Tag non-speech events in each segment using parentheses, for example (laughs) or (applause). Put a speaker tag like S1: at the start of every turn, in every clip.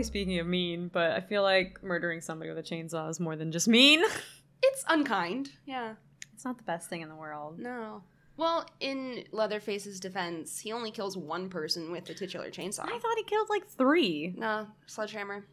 S1: I was gonna say speaking of mean, but I feel like murdering somebody with a chainsaw is more than just mean. (laughs)
S2: It's unkind. Yeah.
S1: it's not the best thing in the world.
S2: No. Well, in Leatherface's defense, he only kills one person with the titular chainsaw.
S1: I thought he killed like three.
S2: no, sledgehammer.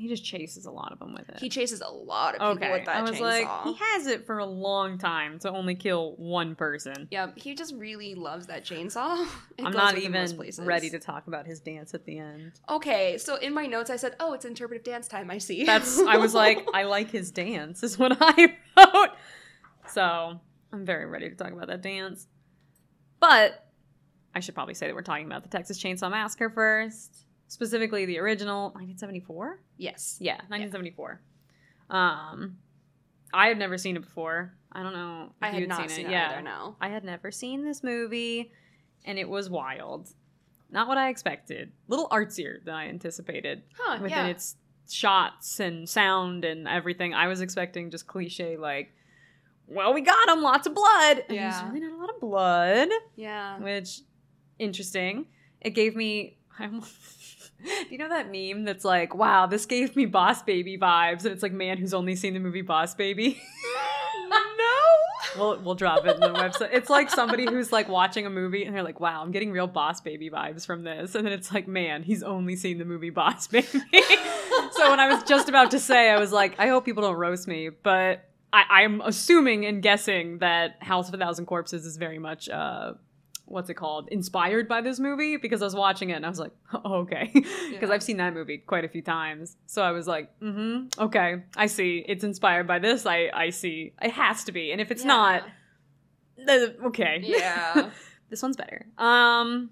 S1: He just chases a lot of them with it.
S2: He chases a lot of people
S1: okay,
S2: with that
S1: I was
S2: chainsaw.
S1: like, he has it for a long time to only kill one person.
S2: yeah, he just really loves that chainsaw. (laughs) It
S1: I'm not
S2: with him most
S1: even ready to talk about his dance at the end.
S2: Okay, so in my notes I said, "Oh, it's interpretive dance time." I see.
S1: That's I was like, (laughs) I like his dance, is what (laughs) I wrote. So I'm very ready to talk about that dance. But I should probably say that we're talking about the Texas Chainsaw Massacre first. Specifically the original 1974?
S2: yes.
S1: Yeah, 1974. Um I had never seen it before. I don't know if
S2: I had not
S1: seen,
S2: seen
S1: it.
S2: it
S1: yeah.
S2: either. No.
S1: I had never seen this movie, and it was wild. Not what I expected. A little artsier than I anticipated
S2: Huh?
S1: within
S2: yeah.
S1: its shots and sound and everything. I was expecting just cliche like, well, we got him, lots of blood. And
S2: Yeah.
S1: there's really not a lot of blood,
S2: yeah.
S1: which interesting. It gave me. (laughs) I almost, do you know that meme that's like, wow, this gave me Boss Baby vibes, and it's like man who's only seen the movie Boss Baby.
S2: no. (laughs)
S1: We'll we'll drop it in the website. It's like somebody who's like watching a movie and they're like, "Wow, I'm getting real Boss Baby vibes from this," and then it's like, "Man, he's only seen the movie Boss Baby." (laughs) so when I was just about to say, I was like, "I hope people don't roast me," but I, I'm assuming and guessing that House of a Thousand Corpses is very much. Uh, What's it called? Inspired by this movie because I was watching it and I was like, (laughs) oh, okay, because
S2: Yeah.
S1: I've seen that movie quite a few times. So I was like, mm-hmm, okay, I see. It's inspired by this. I I see. It has to be. And if it's not, uh, okay.
S2: Yeah. (laughs)
S1: this one's better. Um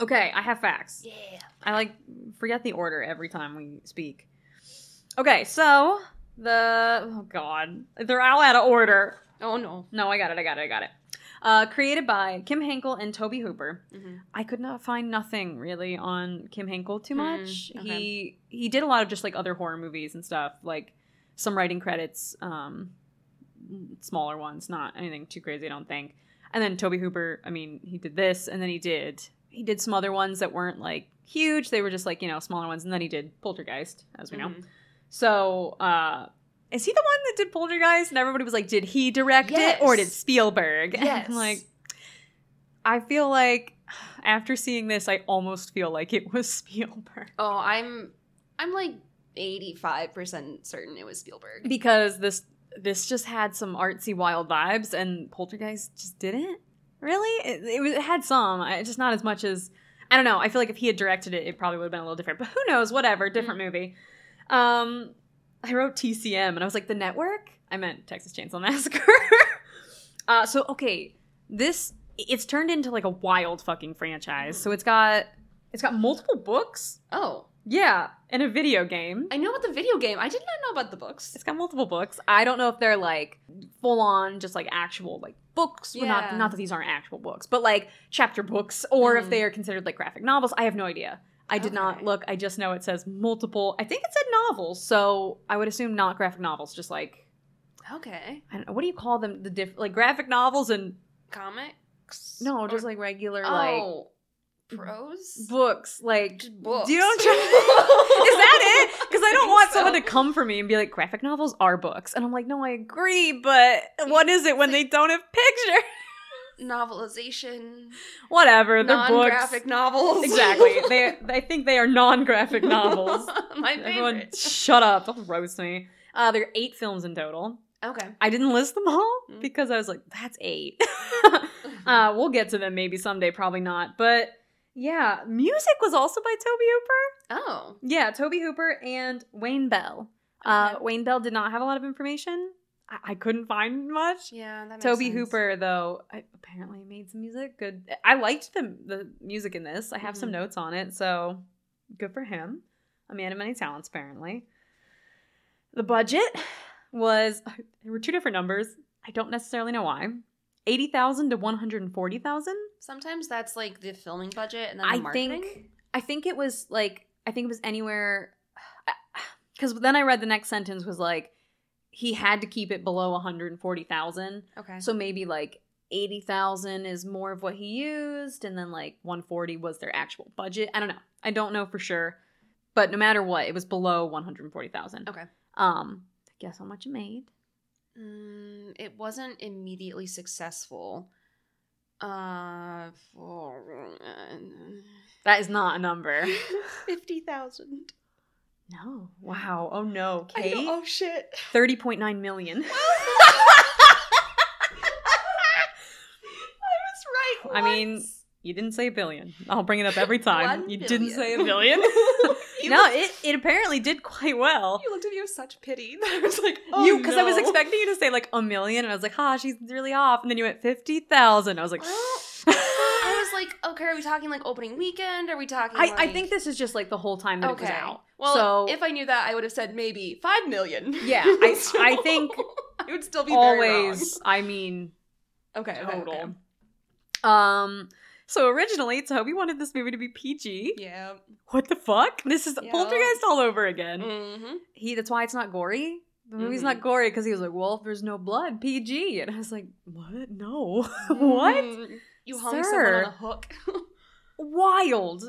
S1: Okay, I have facts.
S2: yeah.
S1: I like forget the order every time we speak. Okay, so the oh god. They're all out of order.
S2: Oh no.
S1: No, I got it, I got it, I got it. Uh, created by Kim Henkel and Tobe Hooper.
S2: Mhm.
S1: I could not find nothing really on Kim Henkel too
S2: Hmm,
S1: much.
S2: okay.
S1: He he did a lot of just like other horror movies and stuff, like some writing credits, um, smaller ones, not anything too crazy, I don't think. And then Tobe Hooper, I mean, he did this, and then he did he did some other ones that weren't like huge. They were just like you know smaller ones, and then he did Poltergeist, as we know.
S2: Mhm.
S1: So, uh, is he the one that did Poltergeist? And everybody was like, did he direct
S2: Yes.
S1: it or did Spielberg? And (laughs)
S2: Yes.
S1: I'm like, I feel like after seeing this, I almost feel like it was (laughs) Spielberg
S2: Oh, I'm I'm like 85% certain it was Spielberg.
S1: because this this just had some artsy wild vibes, and Poltergeist just didn't really. It, it, was- it had some, I- just not as much as I don't know. I feel like if he had directed it, it probably would have been a little different. But who knows? Whatever, different movie. Um, (laughs) I wrote TCM, and I was like, the network. I meant Texas Chainsaw Massacre. (laughs) uh, so okay, this it's turned into like a wild fucking franchise. So it's got it's got multiple books.
S2: Oh,
S1: Yeah, and a video game.
S2: I know about the video game. I did not know about the books.
S1: It's got multiple books. I don't know if they're like full on, just like actual like books. Well, not
S2: Yeah.
S1: not that these aren't actual books, but like chapter books, or if
S2: Mhm.
S1: they are considered like graphic novels. I have no idea. I did not look. I just know it says multiple. I think it said novels, so I would assume not graphic novels. Just like
S2: Okay.
S1: I don't know. What do you call them? The diff like graphic novels and
S2: Comics?
S1: no, just
S2: Or-
S1: like regular oh, like
S2: oh, prose?
S1: books. Like
S2: Just books.
S1: Do you know trying- (laughs) Is that it? Because I don't
S2: think
S1: want
S2: so.
S1: someone to come for me and be like, graphic novels are books. And I'm like, no, I agree, but what is it when they don't have pictures?
S2: Novelization.
S1: Whatever, they're books.
S2: Non-graphic novels.
S1: Exactly. (laughs) They, I think they are non-graphic novels. (laughs)
S2: My
S1: Everyone,
S2: favorite.
S1: shut up! Don't roast me. Uh, there are eight films in total.
S2: Okay.
S1: I didn't list them all
S2: Mm.
S1: because I was like, that's eight. (laughs) uh, we'll get to them maybe someday, probably not. But yeah, music was also by Tobe Hooper.
S2: oh.
S1: Yeah, Tobe Hooper and Wayne Bell. Uh,
S2: Okay.
S1: Wayne Bell did not have a lot of information. I, I couldn't find much.
S2: Yeah, that makes
S1: Tobe
S2: sense.
S1: Hooper, though, I, apparently made some music. Good. I liked the the music in this. I have some
S2: Mhm.
S1: notes on it, so good for him. A Man of Many Talents, apparently. The budget was there were two different numbers. I don't necessarily know why. Eighty thousand to one hundred and forty thousand.
S2: Sometimes that's like the filming budget and then
S1: I
S2: marketing.
S1: think I think it was like I think it was anywhere (sighs) because (sighs) then I read the next sentence was like he had to keep it below 140,000.
S2: okay.
S1: So maybe like 80,000 is more of what he used and then like 140 was their actual budget. I don't know. I don't know for sure. But no matter what, it was below 140,000.
S2: okay.
S1: Um guess how much it made?
S2: Mm, it wasn't immediately successful. Uh, for
S1: That is not a number. (laughs)
S2: fifty thousand.
S1: No. Wow. Oh no, Kate.
S2: Oh shit.
S1: 30.9 million.
S2: I was right.
S1: I mean. You didn't say a billion. I'll bring it up every (laughs) time.
S2: One
S1: you didn't say a (laughs) billion. (laughs) No,
S2: looked-
S1: it, it apparently did quite well.
S2: You looked at me with such pity that I was like, oh,
S1: you because I was expecting you to say like a million, and I was like, "Ha, she's really off." And then you went fifty thousand. I was like,
S2: Well, I was like, okay, are we talking like opening weekend? Are we talking?
S1: I,
S2: like...
S1: I think this is just like the whole time that it was out.
S2: Well,
S1: so
S2: if I knew that, I would have said maybe five million.
S1: Yeah, (laughs) I- (laughs)
S2: So,
S1: I think (laughs)
S2: it would still be
S1: always, I mean,
S2: okay. okay,
S1: total.
S2: okay.
S1: Um, so originally Tobe wanted this movie to be PG.
S2: Yeah.
S1: What the fuck? This is
S2: Yeah.
S1: Poltergeist all over again.
S2: Mm-hmm.
S1: He that's why it's not gory. The movie's
S2: Mhm.
S1: not gory because he was like, "Well, if there's no blood, PG," and I was like, "What? No, what?
S2: Mm-hmm. You hung
S1: Sir.
S2: someone on a hook. (laughs)
S1: Wild!"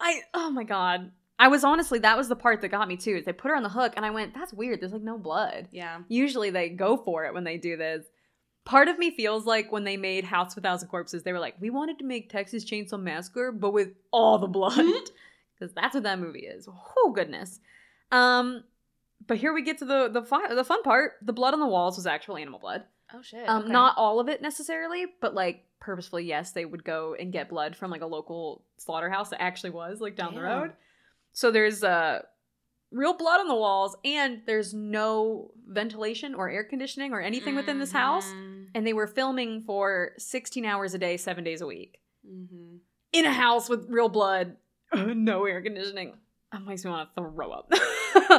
S1: I oh my god. I was honestly that was the part that got me too. Is they put her on the hook, and I went, "That's weird. There's like no blood."
S2: yeah.
S1: Usually they go for it when they do this. Part of me feels like when they made House with Thousand Corpses, they were like, "We wanted to make Texas Chainsaw Massacre, but with all the blood." (laughs) Because that's what that movie is. Oh goodness. Um, but here we get to the the fi- the fun part. The blood on the walls was actual animal blood.
S2: Oh shit.
S1: Um,
S2: okay.
S1: not all of it necessarily, but like purposefully, yes, they would go and get blood from like a local slaughterhouse that actually was like down the road. So there's uh real blood on the walls, and there's no ventilation or air conditioning or anything within this house.
S2: Mhm.
S1: And they were filming for 16 hours a day, seven days a week
S2: Mhm.
S1: in a house with real blood, (laughs) no air conditioning. That makes me want to throw up.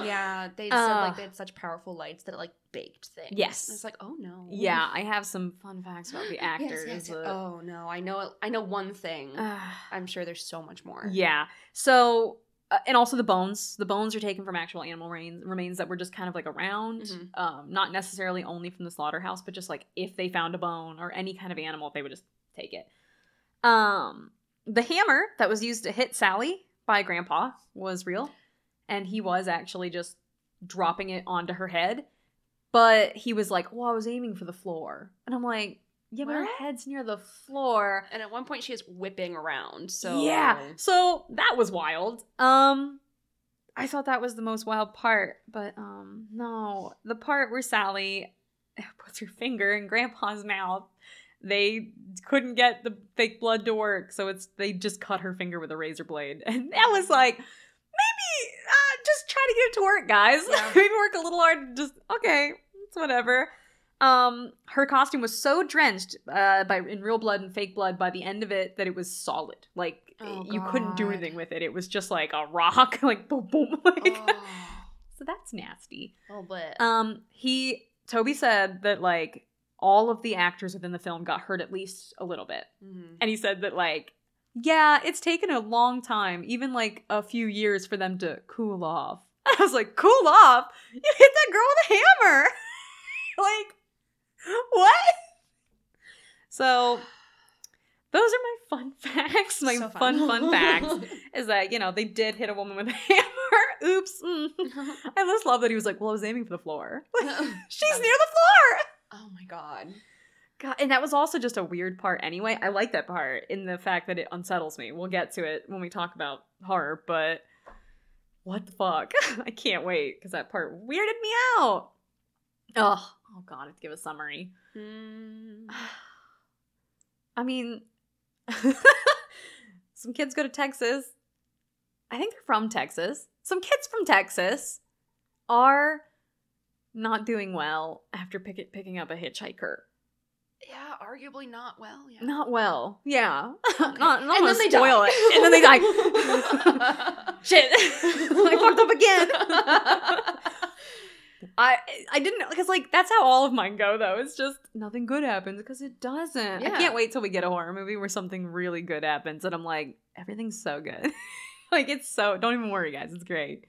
S2: Yeah, they (laughs) said
S1: Uh,
S2: like they had such powerful lights that it like baked things.
S1: Yes.
S2: And it's like, oh no.
S1: Yeah, I have some fun facts about the (gasps) actors.
S2: yes, yes. Oh no, I know. I know one thing. I'm sure there's so much more.
S1: yeah. So, uh, and also the bones. The bones are taken from actual animal remains, remains that were just kind of like around.
S2: Mhm.
S1: Um, not necessarily only from the slaughterhouse, but just like if they found a bone or any kind of animal, they would just take it. Um, the hammer that was used to hit Sally by Grandpa was real, and he was actually just dropping it onto her head. But he was like, "Well, I was aiming for the floor," and I'm like, "Yeah, but her head's near the floor."
S2: And at one point, she is whipping around. So
S1: Yeah. So that was wild. Um I thought that was the most wild part, but um no, the part where Sally (sighs) puts her finger in grandpa's mouth. They couldn't get the fake blood to work, so it's they just cut her finger with a razor blade. (laughs) And that was like maybe uh, just try to get it to work, guys.
S2: Yeah. (laughs)
S1: maybe work a little hard just okay, it's whatever. Um, her costume was so drenched uh, by in real blood and fake blood by the end of it that it was solid. Like
S2: Oh,
S1: you couldn't do anything with it. It was just like a rock, (laughs) like boom, boom. Like
S2: Oh,
S1: so that's nasty.
S2: oh, but
S1: Um, he Toby said that like all of the actors within the film got hurt at least a little bit,
S2: Mhm.
S1: and he said that like yeah, it's taken a long time, even like a few years for them to cool off. (laughs) I was like, cool off? You hit that girl with a hammer. (laughs) like, what? So, those are my fun (laughs) facts. My
S2: So
S1: fun, fun facts is that, you know, they did hit a woman with a hammer. Oops. Mm. I just love that he was like, well, I was aiming for the floor. She's near the floor.
S2: Oh my god.
S1: God, and that was also just a weird part anyway. I like that part in the fact that it unsettles me. We'll get to it when we talk about horror, but what the fuck? (laughs) I can't wait because that part weirded me out. Oh, oh god, I have to give a summary.
S2: Mm. (sighs)
S1: I mean, (laughs) some kids go to Texas. I think they're from Texas. Some kids from Texas are not doing well after pick- picking up a hitchhiker.
S2: Yeah, arguably not well. Yeah.
S1: Not well. Yeah. (laughs)
S2: Okay.
S1: not not
S2: And then they
S1: spoil
S2: die.
S1: it. And then they die. (laughs) Shit. (laughs) I fucked up again. I I didn't because like that's how all of mine go though. It's just nothing good happens because it doesn't. I can't wait till we get a horror movie where something really good happens and I'm like everything's so good. like it's so don't even worry guys, it's great.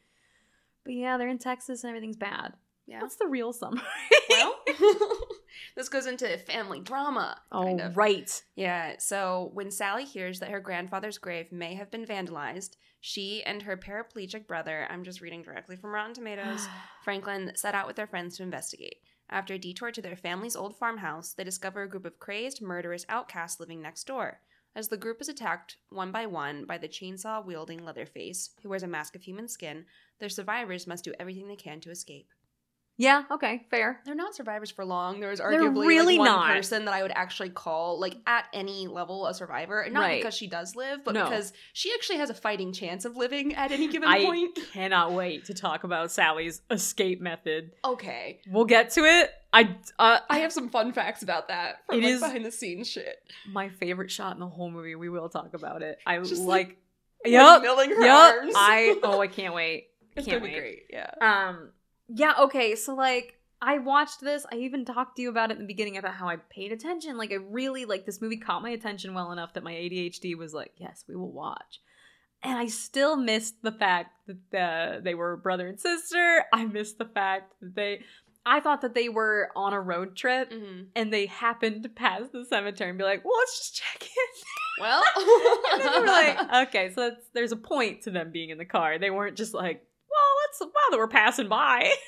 S1: But yeah, they're in Texas and everything's bad.
S2: Yeah.
S1: What's the real summary?
S2: Well, (laughs) (laughs) this goes into family drama.
S1: oh
S2: kind of.
S1: right.
S2: Yeah, so when Sally hears that her grandfather's grave may have been vandalized, she and her paraplegic brother, I'm just reading directly from Rotten Tomatoes, (gasps) Franklin set out with their friends to investigate. After a detour to their family's old farmhouse, they discover a group of crazed, murderous outcasts living next door. As the group is attacked one by one by the chainsaw wielding Leatherface, who wears a mask of human skin, their survivors must do everything they can to escape.
S1: Yeah, okay, fair.
S2: They're not survivors for long. There was arguably
S1: really
S2: like, one
S1: not.
S2: person that I would actually call like at any level a survivor, and not
S1: Right.
S2: because she does live, but
S1: No.
S2: because she actually has a fighting chance of living at any given
S1: I
S2: point. (laughs)
S1: cannot wait to talk about Sally's escape method.
S2: Okay,
S1: We'll get to it. I uh,
S2: I have some fun facts about that from
S1: It
S2: like,
S1: is-
S2: behind the scenes shit.
S1: my favorite shot in the whole movie. We will talk about it. I
S2: Just,
S1: like.
S2: like,
S1: Yep.
S2: Like, milling her
S1: Yep.
S2: arms.
S1: I oh I can't wait. (laughs)
S2: it's
S1: can't wait.
S2: great. Yeah.
S1: Um yeah, okay. So like I watched this. I even talked to you about it in the beginning about how I paid attention. Like I really like this movie caught my attention well enough that my ADHD was like, "Yes, we will watch." And I still missed the fact that uh, they were brother and sister. I missed the fact that they I thought that they were on a road trip
S2: hmm
S1: and they happened to pass the cemetery and be like, "Well, let's just check in."
S2: Well, (laughs)
S1: and then we were like, (laughs) okay, so that's, there's a point to them being in the car. They weren't just like, let's wow, they were passing by. (laughs)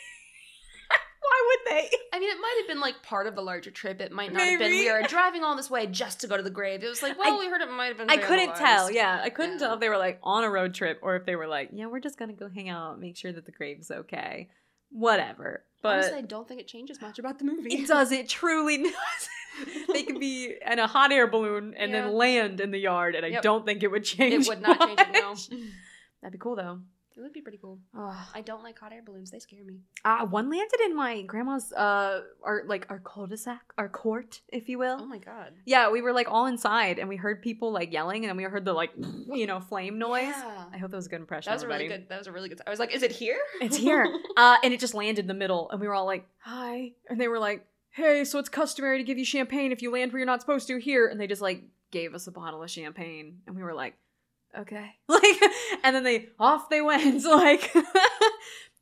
S1: Why would they?
S2: I mean, it might have been like part of the larger trip. It might not have been. We are driving all this way just to go to the grave. It was like, well,
S1: I-
S2: we heard it might have been.
S1: I couldn't tell. Yeah, I couldn't
S2: Yeah.
S1: tell if they were like on a road trip or if they were like, yeah, we're just gonna go hang out, make sure that the grave's okay, whatever. But
S2: Honestly, I don't think it changes much about the movie.
S1: it does. It truly (laughs) does. they could be in a hot air balloon and
S2: Yeah.
S1: then land in the yard, and I
S2: Yep.
S1: don't think it would change.
S2: It would not change it. No. (laughs)
S1: That'd be cool though.
S2: It would be pretty cool. I don't like hot air balloons. They scare me.
S1: Uh, one landed in my grandma's uh our like our cul-de-sac, our court, if you will.
S2: Oh my god.
S1: Yeah, we were like all inside and we heard people like yelling and then we heard the like (laughs) you know flame noise.
S2: Yeah.
S1: I hope that was a good impression.
S2: That was a really good. That was a really good. I was like, is it here?
S1: It's here. (laughs) Uh, and it just landed in the middle and we were all like, "Hi," and they were like, "Hey, so it's customary to give you champagne if you land where you're not supposed to here," and they just like gave us a bottle of champagne and we were like, "Okay," (laughs) like, and then they off they went. (laughs) like,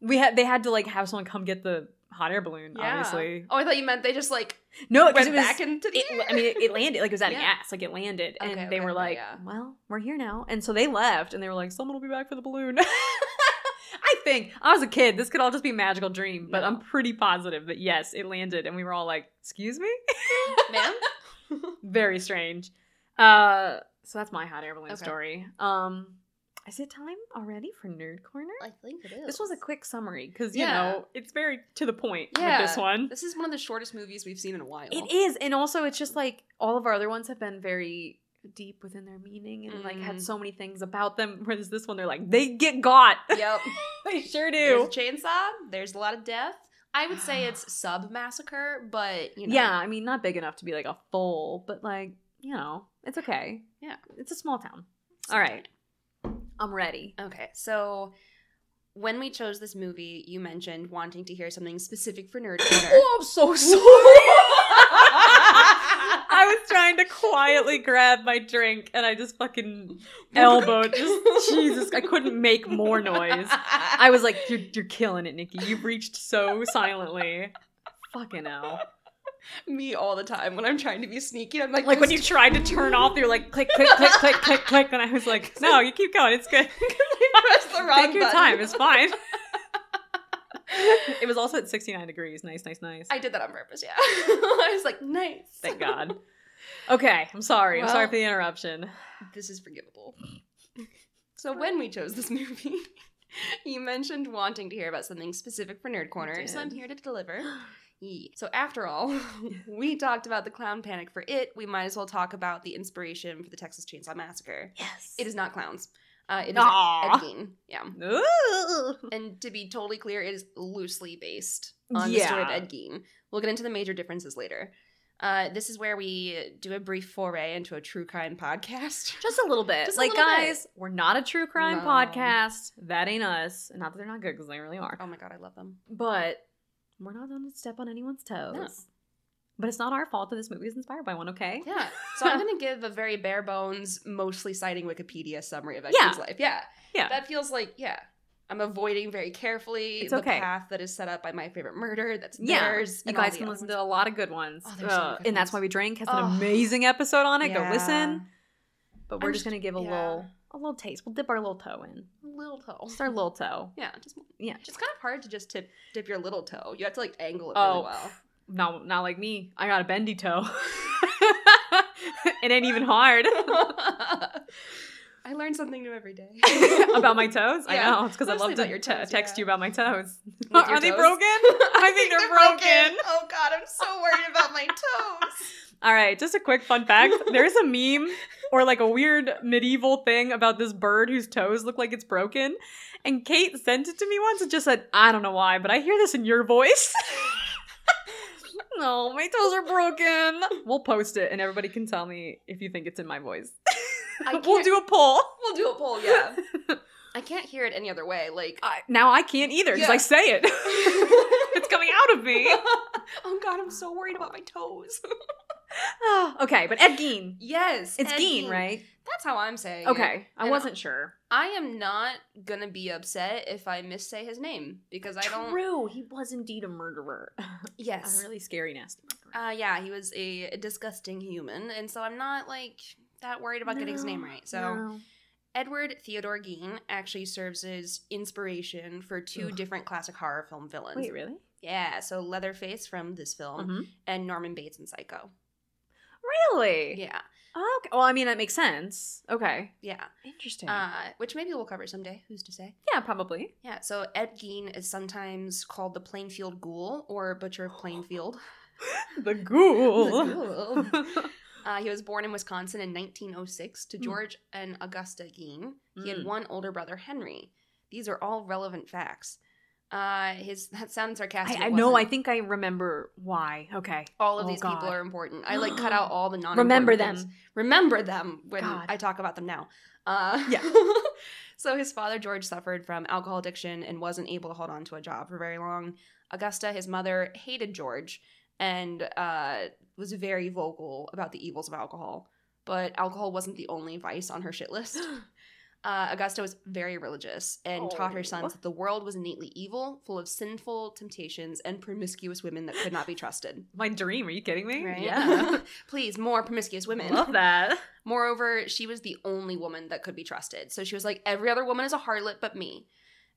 S1: we had they had to like have someone come get the hot air balloon. Obviously,
S2: Oh, I thought you meant they just like
S1: no,
S2: went
S1: it was
S2: back into the.
S1: it. I mean, it, it landed like it was out of
S2: Yeah.
S1: gas, like it landed, and
S2: Okay,
S1: they
S2: okay,
S1: were like,
S2: yeah.
S1: "Well, we're here now," and so they left, and they were like, "Someone will be back for the balloon." (laughs) I think I was a kid. This could all just be a magical dream, but
S2: No.
S1: I'm pretty positive that yes, it landed, and we were all like, "Excuse me."
S2: ma'am.
S1: Very strange. Uh, so that's my hot air balloon
S2: Okay.
S1: story. Um, is it time already for nerd corner?
S2: I think it is.
S1: This was a quick summary because you
S2: Yeah.
S1: know it's very to the point
S2: Yeah.
S1: with this one.
S2: This is one of the shortest movies we've seen in a while.
S1: It is, and also it's just like all of our other ones have been very deep within their meaning and like had
S2: Mhm.
S1: so many things about them. (laughs) Whereas this one, they're like they get got. (laughs)
S2: Yep.
S1: they sure
S2: There's
S1: do.
S2: a chainsaw. There's a lot of death. I would say (sighs) it's sub massacre, but you know.
S1: Yeah, I mean, not big enough to be like a full, but like you know, it's okay.
S2: Yeah.
S1: it's a small town. All right, I'm ready.
S2: Okay, so when we chose this movie, you mentioned wanting to hear something specific for Nerd Corner. (laughs)
S1: Oh, I'm so (laughs) sorry. I was trying to quietly grab my drink and I just fucking elbowed. Just Jesus, I couldn't make more noise. I was like, "You're you're killing it, Nikki. You've reached so silently." Fucking hell. (laughs)
S2: me all the time when I'm trying to be sneaky. I'm like,
S1: Like when you tried to turn off, you're like click, click, click, click, click, click, and I was like, (laughs) "No, you keep going. It's good. (laughs)
S2: press the wrong
S1: Take your
S2: button.
S1: time. It's fine." it was also at 69 degrees. Nice, nice, nice.
S2: I did that on purpose. Yeah, I was like, nice.
S1: Thank God. Okay, I'm sorry. I'm sorry for the interruption.
S2: This is forgivable. So when we chose this movie, you mentioned wanting to hear about something specific for Nerd Corner, so I'm here to deliver. (gasps) (gasps) (gasps) Yee. So after all, (laughs) we (laughs) talked about the clown panic for it. We might as well talk about the inspiration for the Texas Chainsaw Massacre.
S1: Yes.
S2: It is not clowns. Uh, it is
S1: Aw.
S2: Ed Gein. Yeah.
S1: Ooh.
S2: And to be totally clear, it is loosely based on the story of
S1: Yeah.
S2: Ed Gein. We'll get into the major differences later. Uh, this is where we do a brief foray into a true crime podcast. (laughs)
S1: Just a little bit.
S2: Just
S1: like,
S2: little bit.
S1: guys, we're not a true crime
S2: No.
S1: podcast. That ain't us. Not that they're not good, because they really are.
S2: Oh my god, I love them.
S1: But we're not going to step on anyone's toes.
S2: No.
S1: But it's not our fault that this movie is inspired by one, okay?
S2: Yeah. So I'm (laughs) gonna give a very bare bones, mostly citing Wikipedia summary of Ed
S1: Yeah.
S2: Life. Yeah.
S1: Yeah.
S2: That feels like yeah. I'm avoiding very carefully
S1: It's
S2: the
S1: okay.
S2: path that is set up by my favorite murder. That's
S1: Yeah,
S2: theirs.
S1: You guys can listen
S2: ones.
S1: to a lot of good ones.
S2: Oh, so
S1: Uh,
S2: good
S1: and that's why we drink has an
S2: Oh.
S1: amazing episode on it. Go listen. But we're just
S2: just-
S1: gonna give a
S2: yeah.
S1: little a little taste. We'll dip our little toe in.
S2: Little toe.
S1: Just our little toe. (laughs)
S2: Yeah, just
S1: Yeah.
S2: It's kind of hard to just tip dip your little toe. You have to like angle it
S1: Oh,
S2: really well.
S1: Not not like me. I got a bendy toe. (laughs) it ain't even hard. (laughs)
S2: I learn something new every day
S1: about my toes? I know. It's because I love to
S2: your toes,
S1: text
S2: yeah.
S1: you about my toes. Are they broken? I think they're broken.
S2: Oh god, I'm so worried about my toes.
S1: All right, just a quick fun fact. There's a meme or like a weird medieval thing about this bird whose toes look like it's broken. And Kate sent it to me once and just said, I don't know why, but I hear this in your voice. (laughs) no, my toes are broken. We'll post it and everybody can tell me if you think it's in my voice. (laughs) We'll do a poll.
S2: We'll do a poll, yeah. (laughs) I can't hear it any other way. Like,
S1: I, now I can't either because
S2: Yeah.
S1: I say it. (laughs) it's coming out of me. (laughs)
S2: oh god, I'm so worried about my toes. (sighs)
S1: okay, but Ed Gein.
S2: yes,
S1: It's
S2: Ed
S1: Gein,
S2: Gein.
S1: right?
S2: That's how I'm saying. it.
S1: Okay, I
S2: And
S1: wasn't sure.
S2: I am not gonna be upset if I missay his name because I don't.
S1: True, he was indeed a murderer. (laughs)
S2: Yes.
S1: A really scary, nasty murderer.
S2: Uh, yeah, he was a disgusting human, and so I'm not like that worried about getting his name right. So
S1: no.
S2: Edward Theodore Gein actually serves as inspiration for two
S1: Ugh.
S2: different classic horror film villains.
S1: Wait, really?
S2: Yeah, so Leatherface from this film
S1: Mhm.
S2: and Norman Bates in Psycho.
S1: Really?
S2: Yeah,
S1: Okay. Well, I mean, that makes sense. Okay.
S2: yeah.
S1: Interesting.
S2: Uh, which maybe we'll cover someday. Who's to say?
S1: yeah, probably.
S2: Yeah. So Ed Gein is sometimes called the Plainfield Ghoul or Butcher of (gasps) Plainfield.
S1: The ghoul.
S2: The ghoul. (laughs) Uh, he was born in Wisconsin in 1906 to
S1: Hmm.
S2: George and Augusta Gein. He had
S1: Mm.
S2: one older brother, Henry. These are all relevant facts. Uh, his that sounds sarcastic.
S1: I, I know. I think I remember why. Okay.
S2: all of
S1: Oh,
S2: these
S1: God.
S2: people are important. I like cut (gasps) out all the non.
S1: Remember them.
S2: Remember them when
S1: God.
S2: I talk about them now. Uh,
S1: Yeah. (laughs)
S2: so his father George suffered from alcohol addiction and wasn't able to hold on to a job for very long. Augusta, his mother, hated George and uh, was very vocal about the evils of alcohol. But alcohol wasn't the only vice on her shit list. (gasps) Uh, Augusta was very religious and taught her
S1: Oh.
S2: sons that the world was innately evil, full of sinful temptations and promiscuous women that could not be trusted.
S1: My dream. Are you kidding me?
S2: Right?
S1: Yeah. (laughs)
S2: Please, more promiscuous women.
S1: Love that. (laughs)
S2: Moreover, she was the only woman that could be trusted. So she was like, every other woman is a harlot but me.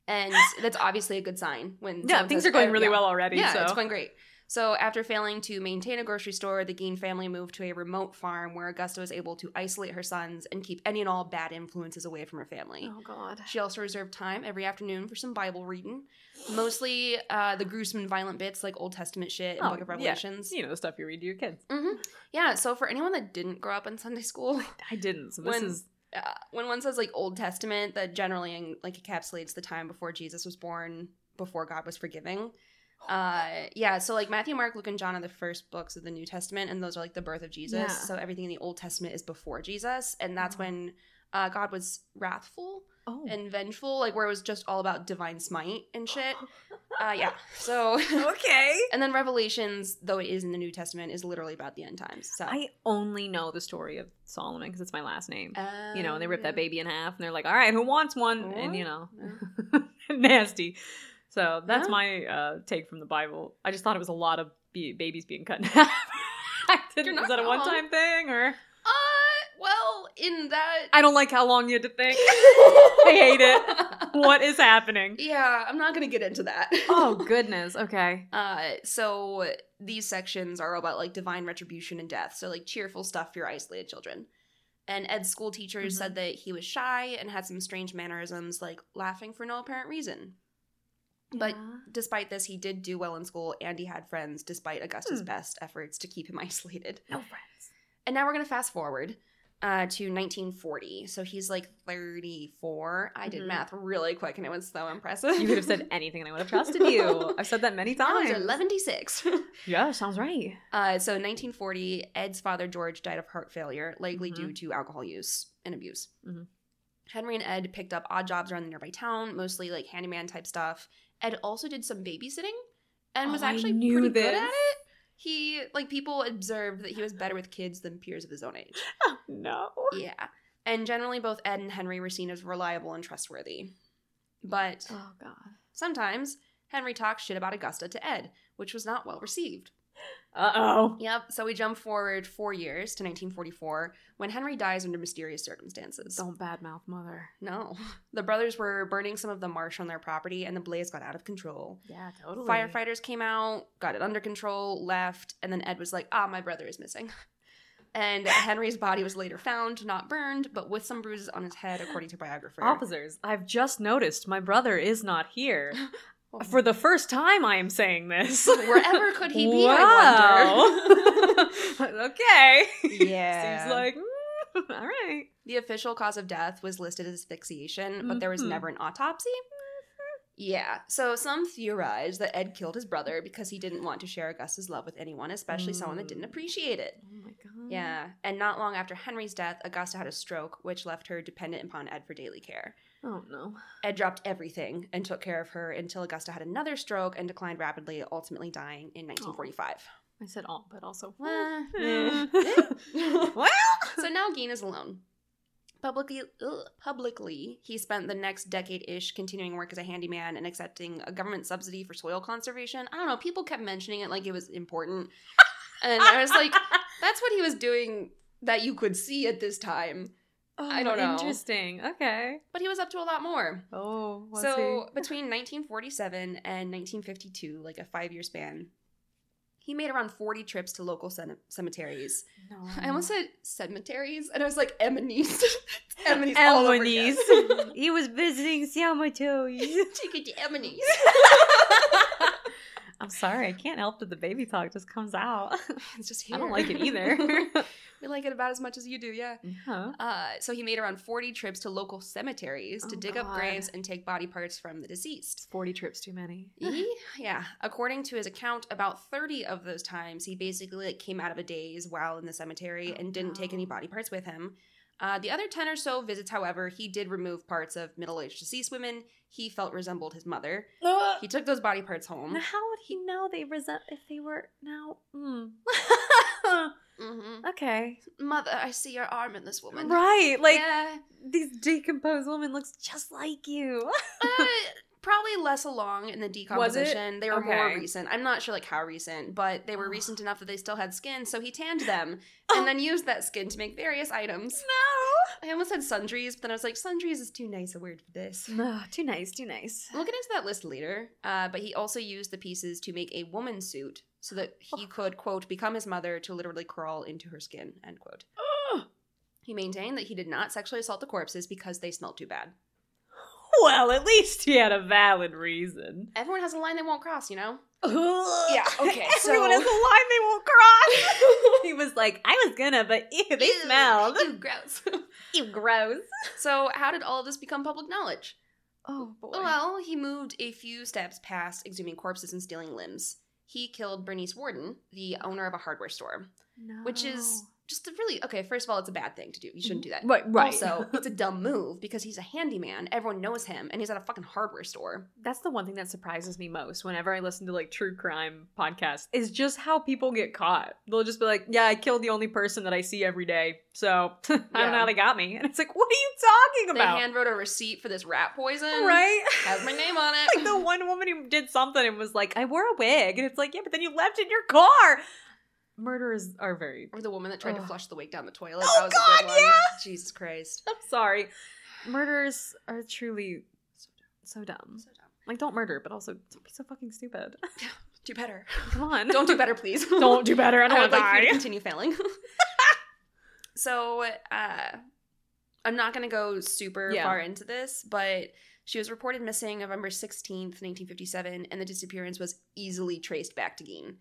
S2: And (laughs) that's obviously a good sign when
S1: Yeah, things
S2: says,
S1: are going
S2: "Uh,
S1: really
S2: yeah."
S1: well already.
S2: Yeah,
S1: so.
S2: it's going great. So after failing to maintain a grocery store, the Gein family moved to a remote farm where Augusta was able to isolate her sons and keep any and all bad influences away from her family.
S1: Oh God.
S2: She also reserved time every afternoon for some Bible reading, mostly uh, the gruesome and violent bits like Old Testament shit and
S1: Oh,
S2: Book of
S1: yeah.
S2: Revelations.
S1: You know the stuff you read to your kids.
S2: hmm Yeah, so for anyone that didn't grow up in Sunday school, (laughs)
S1: I didn't. So this
S2: When-
S1: is.
S2: uh, when one says like Old Testament, that generally like encapsulates the time before Jesus was born, before God was forgiving. Uh, yeah, so like Matthew, Mark, Luke, and John are the first books of the New Testament, and those are like the birth of Jesus.
S1: Yeah.
S2: So everything in the Old Testament is before Jesus, and that's
S1: Oh.
S2: when uh, God was wrathful
S1: Oh.
S2: and vengeful, like where it was just all about divine smite and shit. (laughs) Uh, yeah, so (laughs)
S1: okay.
S2: and then Revelations, though it is in the New Testament, is literally about the end times. So
S1: I only know the story of Solomon because it's my last name.
S2: uh,
S1: you know, and they rip that baby in half, and they're like, "All right, who wants one?" And you know, (laughs) nasty. So that's
S2: Yeah.
S1: my uh, take from the Bible. I just thought it was a lot of be- babies being cut in (laughs) half. I didn't, was that a one-time thing, or
S2: Uh, well, in that
S1: I don't like how long you had to think. (laughs) I hate it. What is happening?
S2: Yeah, I'm not gonna get into that.
S1: Oh (laughs) goodness. Okay.
S2: Uh, so these sections are about like divine retribution and death. So like cheerful stuff for your isolated children. And Ed's school teachers
S1: Mhm.
S2: said that he was shy and had some strange mannerisms, like laughing for no apparent reason. But despite this, he did do well in school and he had friends despite Augusta's
S1: Hmm.
S2: best efforts to keep him (laughs) isolated.
S1: no friends.
S2: And now we're gonna fast forward. uh, to 1940. So he's like 34. I did
S1: Mhm.
S2: math really quick and it was so impressive.
S1: You could have said (laughs) anything and I would have trusted you. I've said that many times.
S2: 11d6. (laughs)
S1: Yeah, sounds right.
S2: uh, so 1940, Ed's father George died of heart failure, likely
S1: Mhm.
S2: due to alcohol use and abuse.
S1: Mhm.
S2: Henry and Ed picked up odd jobs around the nearby town, mostly like handyman type stuff. Ed also did some babysitting and was
S1: Oh,
S2: actually pretty good at it. He like people observed that he was better with kids than peers of his own age. (laughs)
S1: Oh, no.
S2: Yeah. And generally both Ed and Henry were seen as reliable and trustworthy. But
S1: Oh, God.
S2: sometimes Henry talked shit about Augusta to Ed, which was not well received.
S1: Uh oh.
S2: Yep, so we jump forward 4 years to 1944 when Henry dies under mysterious circumstances.
S1: Don't badmouth mother.
S2: No. The brothers were burning some of the marsh on their property and the blaze got out of control.
S1: Yeah, totally.
S2: Firefighters came out, got it under control, left, and then Ed was like, ah, my brother is missing. (laughs) And Henry's body was later found, not burned, but with some bruises on his head, according to biographer.
S1: Officers, I've just noticed my brother is not here. (laughs)
S2: Oh.
S1: For the first time, I am saying this. (laughs)
S2: Wherever could he be, I
S1: Wow. (laughs) okay.
S2: Yeah.
S1: Seems like, mm, all right.
S2: The official cause of death was listed as asphyxiation, but there was
S1: Mhm.
S2: never an autopsy. Yeah, so some theorize that Ed killed his brother because he didn't want to share Augusta's love with anyone, especially someone that didn't
S1: Mm.
S2: appreciate it.
S1: Oh my god.
S2: Yeah, and not long after Henry's death, Augusta had a stroke, which left her dependent upon Ed for daily care.
S1: Oh no.
S2: Ed dropped everything and took care of her until Augusta had another stroke and declined rapidly, ultimately dying in 1945.
S1: I said all, but also.
S2: Well, (laughs)
S1: Eh. (laughs) well.
S2: so now Gein is alone. Publicly, ugh, publicly, he spent the next decade-ish continuing work as a handyman and accepting a government subsidy for soil conservation. I don't know. People kept mentioning it like it was important, and I was like, (laughs) that's what he was doing that you could see at this time. Oh, I don't know.
S1: Oh, Interesting. Okay.
S2: But he was up to a lot more.
S1: Oh.
S2: so (laughs) between 1947 and 1952, like a five-year span, he made around 40 trips to local cem- cemeteries.
S1: No.
S2: I almost said cemeteries, and I was like (laughs) all over again. (laughs)
S1: He was visiting cemeteries.
S2: Take it to Emmonies.
S1: I'm sorry, I can't help that the baby talk just comes out. (laughs) (laughs)
S2: it's just here.
S1: I don't like it either. (laughs)
S2: we like it about as much as you do, yeah.
S1: huh?
S2: Uh, so he made around 40 trips to local cemeteries to
S1: Oh,
S2: dig up graves and take body parts from the deceased.
S1: 40 trips too many.
S2: Yeah. According to his account, about 30 of those times he basically like came out of a daze while in the cemetery
S1: Oh,
S2: and didn't take any body parts with him. Uh, the other 10 or so visits, however, he did remove parts of middle aged deceased women he felt resembled his mother. He took those body parts home.
S1: Now, how would he know they resent if they were now? Mm.
S2: hmm (laughs) (laughs)
S1: okay,
S2: Mother, I see your arm in this woman.
S1: right? Like
S2: yeah.
S1: these decomposed woman looks just like you. (laughs)
S2: Uh, probably less along in the decomposition. They were more recent. I'm not sure like how recent, but they were recent enough that they still had skin, so he tanned (laughs) them and then used that skin to make various items.
S1: no.
S2: I almost said sundries, but then I was like, sundries is too nice a word for this. (sighs)
S1: No, too nice, too nice.
S2: We'll get into that list later. Uh, but he also used the pieces to make a woman suit so that he could, quote, become his mother to literally crawl into her skin, end quote. He maintained that he did not sexually assault the corpses because they smelled too bad.
S1: Well, at least he had a valid reason.
S2: Everyone has a line they won't cross, you know?
S1: yeah,
S2: okay, (laughs)
S1: Everyone
S2: so-
S1: has a line they won't cross. (laughs) he was like, I was gonna, but (laughs) ew, they
S2: Ew,
S1: smelled.
S2: Ew, gross.
S1: Ew, gross.
S2: so, how did all of this become public knowledge?
S1: Oh boy.
S2: Well, he moved a few steps past exhuming corpses and stealing limbs. He killed Bernice Worden, the owner of a hardware store,
S1: no.
S2: which is just really okay. First of all, it's a bad thing to do. You shouldn't do that.
S1: right, right.
S2: Also, it's a dumb move because he's a handyman. Everyone knows him, and he's at a fucking hardware store.
S1: that's the one thing that surprises me most whenever I listen to like true crime podcasts is just how people get caught. They'll just be like, "Yeah, I killed the only person that I see every day, so (laughs) I don't
S2: Yeah.
S1: know how they got me." And it's like, "What are you talking
S2: They
S1: about?"
S2: hand wrote a receipt for this rat poison.
S1: right?
S2: Has my name on it. (laughs)
S1: like the one woman who did something and was like, "I wore a wig," and it's like, "Yeah, but then you left in your car." Murderers are very.
S2: or the woman that tried to flush the wig down the toilet.
S1: Oh,
S2: that was a good
S1: God,
S2: one.
S1: yeah.
S2: Jesus Christ.
S1: I'm sorry. Murderers are truly so dumb.
S2: So dumb.
S1: Like, don't murder, but also don't be so fucking stupid.
S2: Yeah, (laughs) Do better.
S1: Come on,
S2: Don't do better, please. (laughs)
S1: don't do better. I don't
S2: I
S1: want
S2: would
S1: to
S2: like for you to
S1: die.
S2: continue failing. (laughs) so, uh, I'm not going to go super
S1: Yeah.
S2: far into this, but she was reported missing November 16th, 1957, and the disappearance was easily traced back to Gein.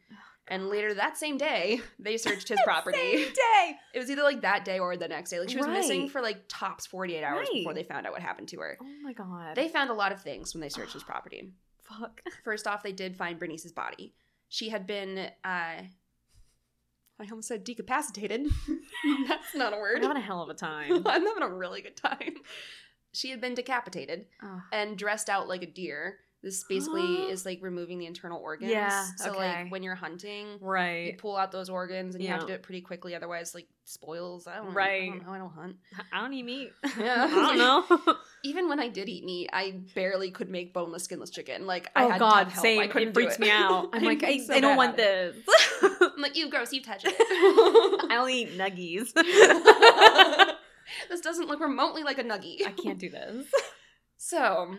S2: And later that same day, (laughs) they searched his property.
S1: Same day.
S2: It was either like that day or the next day. Like she was missing for like tops 48 hours
S1: Right.
S2: before they found out what happened to her.
S1: Oh my god.
S2: They found a lot of things when they searched his (gasps) property.
S1: fuck.
S2: First off, they did find Bernice's body. She had been, uh, I almost said decapacitated. (laughs) That's not a
S1: We're
S2: word.
S1: having a hell of a time. (laughs)
S2: I'm having a really good time. She had been decapitated and dressed out like a deer. This basically (gasps) is like removing the internal organs.
S1: Yeah,
S2: So
S1: okay.
S2: like when you're hunting,
S1: right, you
S2: pull out those organs and you have to do it pretty quickly, otherwise like spoils. I don't I
S1: Right.
S2: don't know. I don't hunt.
S1: I don't eat meat. (laughs) (laughs)
S2: Yeah.
S1: I don't know. (laughs)
S2: Even when I did eat meat, I barely could make boneless, skinless chicken. Like I
S1: oh
S2: had to
S1: god,
S2: help.
S1: same.
S2: I couldn't
S1: It freaks me out. I'm like, I,
S2: so
S1: I don't want this.
S2: I'm like, you gross, you touch it.
S1: I only eat nuggies.
S2: this doesn't look remotely like a nuggie.
S1: I can't do this.
S2: So,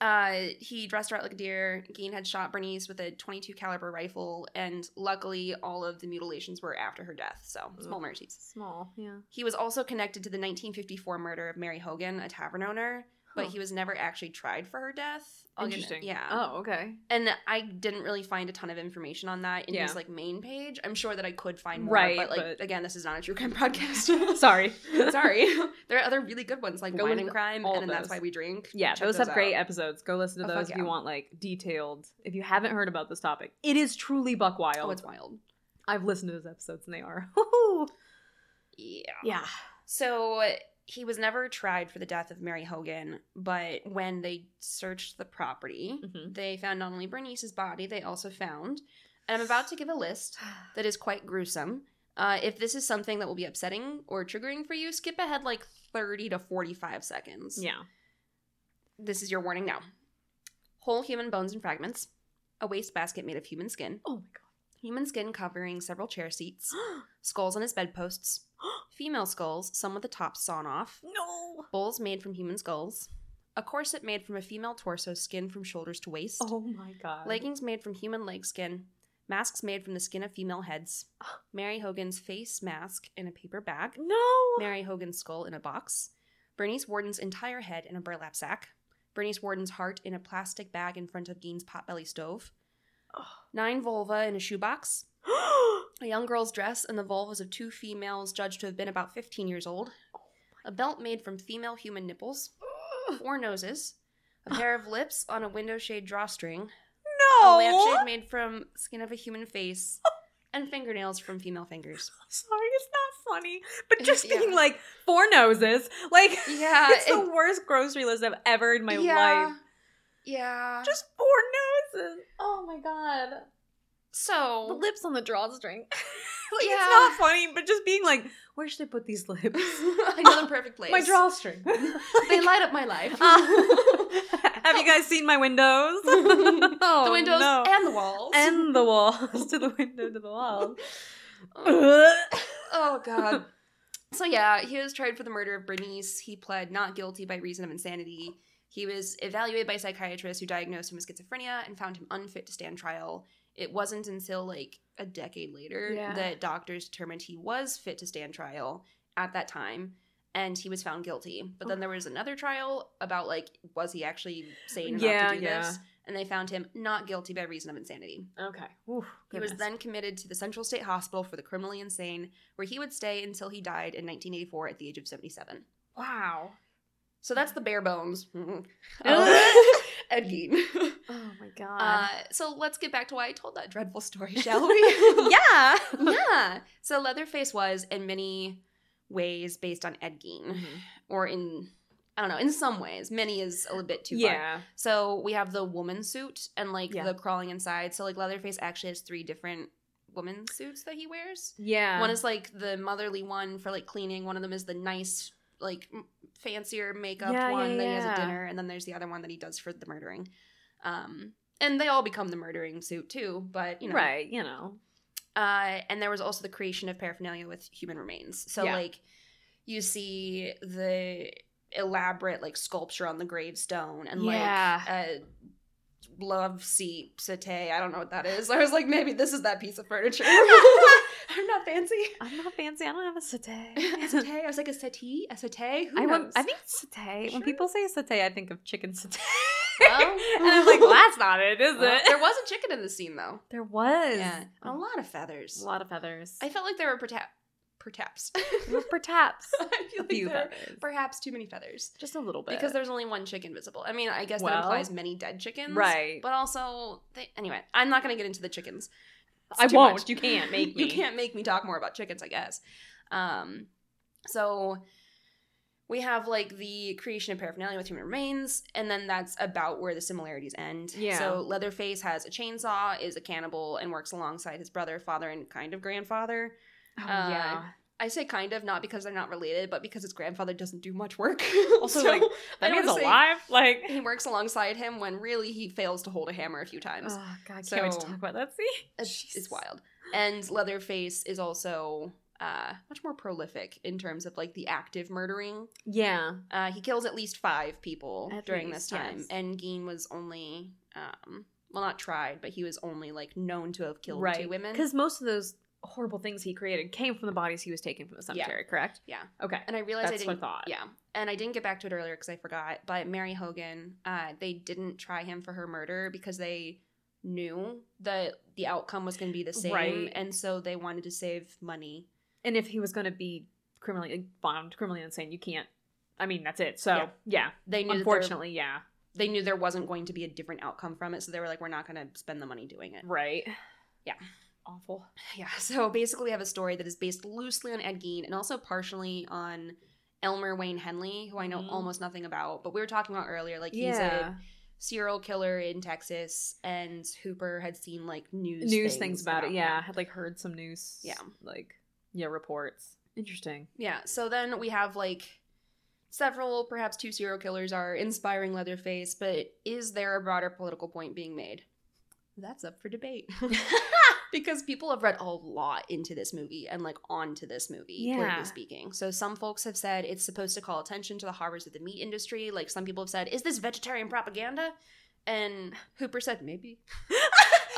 S2: uh, he dressed her out like a deer. Gein had shot Bernice with a 22 caliber rifle, and luckily, all of the mutilations were after her death. So, small mercies.
S1: Small, yeah.
S2: He was also connected to the 1954 murder of Mary Hogan, a tavern owner, but he was never actually tried for her death. I'll get-
S1: Interesting.
S2: yeah.
S1: Oh, okay.
S2: And I didn't really find a ton of information on that in
S1: Yeah.
S2: his like main page. I'm sure that I could find more,
S1: Right,
S2: but like
S1: but-
S2: again, this is not a true crime (laughs) podcast. (laughs)
S1: Sorry. (laughs)
S2: Sorry. there are other really good ones like
S1: Go
S2: Wine and Crime
S1: all
S2: and
S1: of
S2: then That's
S1: those.
S2: Why We Drink.
S1: Yeah,
S2: Check
S1: those have great
S2: out.
S1: episodes. Go listen to
S2: Oh, fuck
S1: those if you
S2: yeah.
S1: want like detailed. If you haven't heard about this topic, it is truly buck wild.
S2: Oh, it's wild.
S1: I've listened to those episodes and they are.
S2: Yeah.
S1: yeah.
S2: So he was never tried for the death of Mary Hogan, but when they searched the property,
S1: Mhm.
S2: they found not only Bernice's body, they also found, and I'm about to give a list (sighs) that is quite gruesome. Uh, if this is something that will be upsetting or triggering for you, skip ahead like 30 to 45 seconds.
S1: Yeah.
S2: This is your warning now. Whole human bones and fragments, a wastebasket made of human skin,
S1: Oh my God.
S2: human skin covering several chair seats, (gasps) skulls on his bedposts, (gasps) female skulls, some with the tops sawn off,
S1: no.
S2: bowls made from human skulls, a corset made from a female torso skin from shoulders to waist,
S1: Oh my god.
S2: leggings made from human leg skin, masks made from the skin of female heads, (gasps) Mary Hogan's face mask in a paper bag,
S1: no.
S2: Mary Hogan's skull in a box, Bernice Worden's entire head in a burlap sack, Bernice Worden's heart in a plastic bag in front of Gein's potbelly stove, (gasps) nine vulva in a shoebox, a young girl's dress and the vulvas of two females judged to have been about 15 years old, a belt made from female human nipples, four noses, a pair of lips on a window shade drawstring, a
S1: no.
S2: lampshade made from skin of a human face, (laughs) and fingernails from female fingers.
S1: Sorry, it's not funny. But just (laughs)
S2: Yeah.
S1: being like four noses, like (laughs)
S2: Yeah,
S1: it's the worst grocery list I've ever in my
S2: yeah,
S1: life.
S2: Yeah.
S1: Just four noses. Oh my god.
S2: So the
S1: lips on the drawstring. (laughs) like
S2: Yeah.
S1: it's not funny, but just being like, where should I put these lips? (laughs)
S2: I know the perfect (laughs) place.
S1: my drawstring.
S2: They light up my life.
S1: Uh, have you guys seen my windows? oh, the
S2: windows
S1: no.
S2: and the walls.
S1: and the walls to the window to the wall.
S2: Oh god. So yeah, he was tried for the murder of Bernice. He pled not guilty by reason of insanity. He was evaluated by psychiatrists who diagnosed him with schizophrenia and found him unfit to stand trial. It wasn't until like a decade later
S1: Yeah.
S2: that doctors determined he was fit to stand trial at that time and he was found guilty. But then there was another trial about like was he actually sane enough
S1: Yeah,
S2: to do
S1: yeah.
S2: this? And they found him not guilty by reason of insanity.
S1: okay. Oof,
S2: He was then committed to the Central State Hospital for the Criminally Insane, where he would stay until he died in 1984 at the age of 77.
S1: Wow.
S2: So that's the bare bones. (laughs) of
S1: um, (laughs)
S2: Ed Gein. (laughs)
S1: Oh my god.
S2: Uh, so let's get back to why I told that dreadful story, (laughs) shall we? (laughs)
S1: yeah.
S2: yeah. So Leatherface was, in many ways, based on Ed Gein, or in I don't know, in some ways. Many is a little bit too far.
S1: Yeah.
S2: So we have the woman suit and like
S1: Yeah.
S2: the crawling inside. So like Leatherface actually has three different woman suits that he wears.
S1: Yeah.
S2: One is like the motherly one for like cleaning. One of them is the nice, like fancier makeup
S1: Yeah,
S2: one
S1: yeah,
S2: that he has at dinner, and then there's the other one that he does for the murdering. Um, and they all become the murdering suit too, but you know,
S1: right. You know.
S2: uh, and there was also the creation of paraphernalia with human remains. So
S1: Yeah.
S2: like you see the elaborate like sculpture on the gravestone and
S1: Yeah.
S2: like a love seat settee. I don't know what that is. (laughs) I was like, maybe this is that piece of furniture. (laughs) I'm not fancy.
S1: I'm not fancy. I don't have a settee. (laughs)
S2: a settee. I was like a settee, a settee. Who
S1: I,
S2: knows?
S1: went, I think settee. When people say settee, I think of chicken settee.
S2: Well. (laughs)
S1: and I'm like, well, that's not it, is
S2: Well,
S1: it?
S2: there was a chicken in the scene though.
S1: There was.
S2: Yeah, a lot of feathers.
S1: A lot of feathers.
S2: I felt like there were perhaps perhaps.
S1: Well, perhaps
S2: I feel like there perhaps too many feathers.
S1: Just a little bit.
S2: Because there's only one chicken visible. I mean, I guess that implies many dead chickens.
S1: right.
S2: But also, they, anyway, I'm not going to get into the chickens. It's
S1: I won't.
S2: much.
S1: You can't make (laughs) me.
S2: you can't make me talk more about chickens, I guess. Um, so we have like the creation of paraphernalia with human remains, and then that's about where the similarities end.
S1: Yeah.
S2: So Leatherface has a chainsaw, is a cannibal, and works alongside his brother, father, and kind of grandfather.
S1: Oh,
S2: Uh,
S1: yeah.
S2: I say kind of not because they're not related, but because his grandfather doesn't do much work. (laughs)
S1: Also,
S2: So,
S1: like, That man's alive. Like,
S2: He works alongside him when really he fails to hold a hammer a few times.
S1: oh god, I can't wait to talk about that See,
S2: It's, it's wild. And Leatherface is also uh, much more prolific in terms of like the active murdering.
S1: Yeah.
S2: Uh, he kills at least five people
S1: At
S2: during
S1: least,
S2: this time,
S1: yes.
S2: and Gein was only, um, well, not tried, but he was only like known to have killed
S1: right.
S2: two women.
S1: Because most of those horrible things he created came from the bodies he was taking from the cemetery, correct?
S2: Yeah.
S1: Okay.
S2: And I realized
S1: That's
S2: I
S1: I
S2: didn't.
S1: thought.
S2: Yeah, and I didn't get back to it earlier because I forgot. But Mary Hogan, uh, they didn't try him for her murder because they knew that the outcome was going to be the same,
S1: Right.
S2: and so they wanted to save money.
S1: And if he was going to be criminally found criminally insane, you can't. I mean, that's it. So,
S2: Yeah.
S1: yeah.
S2: They knew there-
S1: Unfortunately, yeah.
S2: they knew there wasn't going to be a different outcome from it, so they were like, "We're not going to spend the money doing it."
S1: Right.
S2: Yeah.
S1: Awful. (sighs)
S2: Yeah. So basically, we have a story that is based loosely on Ed Gein and also partially on Elmer Wayne Henley, who I know
S1: Mhm.
S2: almost nothing about, but we were talking about earlier. Like he's a serial killer in Texas, and Hooper had seen like news
S1: News things, about, it. Yeah. Had like heard some news.
S2: Yeah.
S1: Like, yeah, reports. Interesting.
S2: Yeah. So then we have like several, perhaps two serial killers are inspiring Leatherface, but is there a broader political point being made? That's up for debate. (laughs) (laughs) because people have read a lot into this movie and like onto this movie,
S1: Yeah.
S2: politically speaking. So some folks have said it's supposed to call attention to the horrors of the meat industry. Like some people have said, is this vegetarian propaganda? And Hooper said, maybe. (laughs)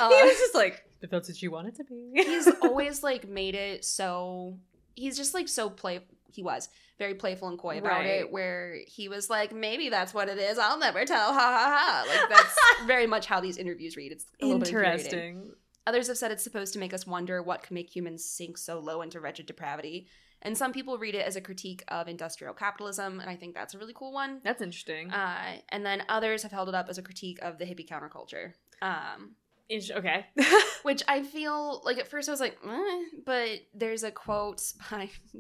S2: Uh,
S1: he was just like, if that's what you want it to be. (laughs)
S2: he's always like made it so he's just like so play he was very playful and coy about
S1: Right.
S2: it where he was like maybe that's what it is i'll never tell ha ha ha like that's (laughs) very much how these interviews read it's a little bit
S1: interesting.
S2: others have said it's supposed to make us wonder what can make humans sink so low into wretched depravity and some people read it as a critique of industrial capitalism and i think that's a really cool one
S1: That's interesting.
S2: uh, and then others have held it up as a critique of the hippie counterculture um,
S1: Ish- okay. (laughs)
S2: which I feel like at first I was like, eh, but there's a quote by. (laughs)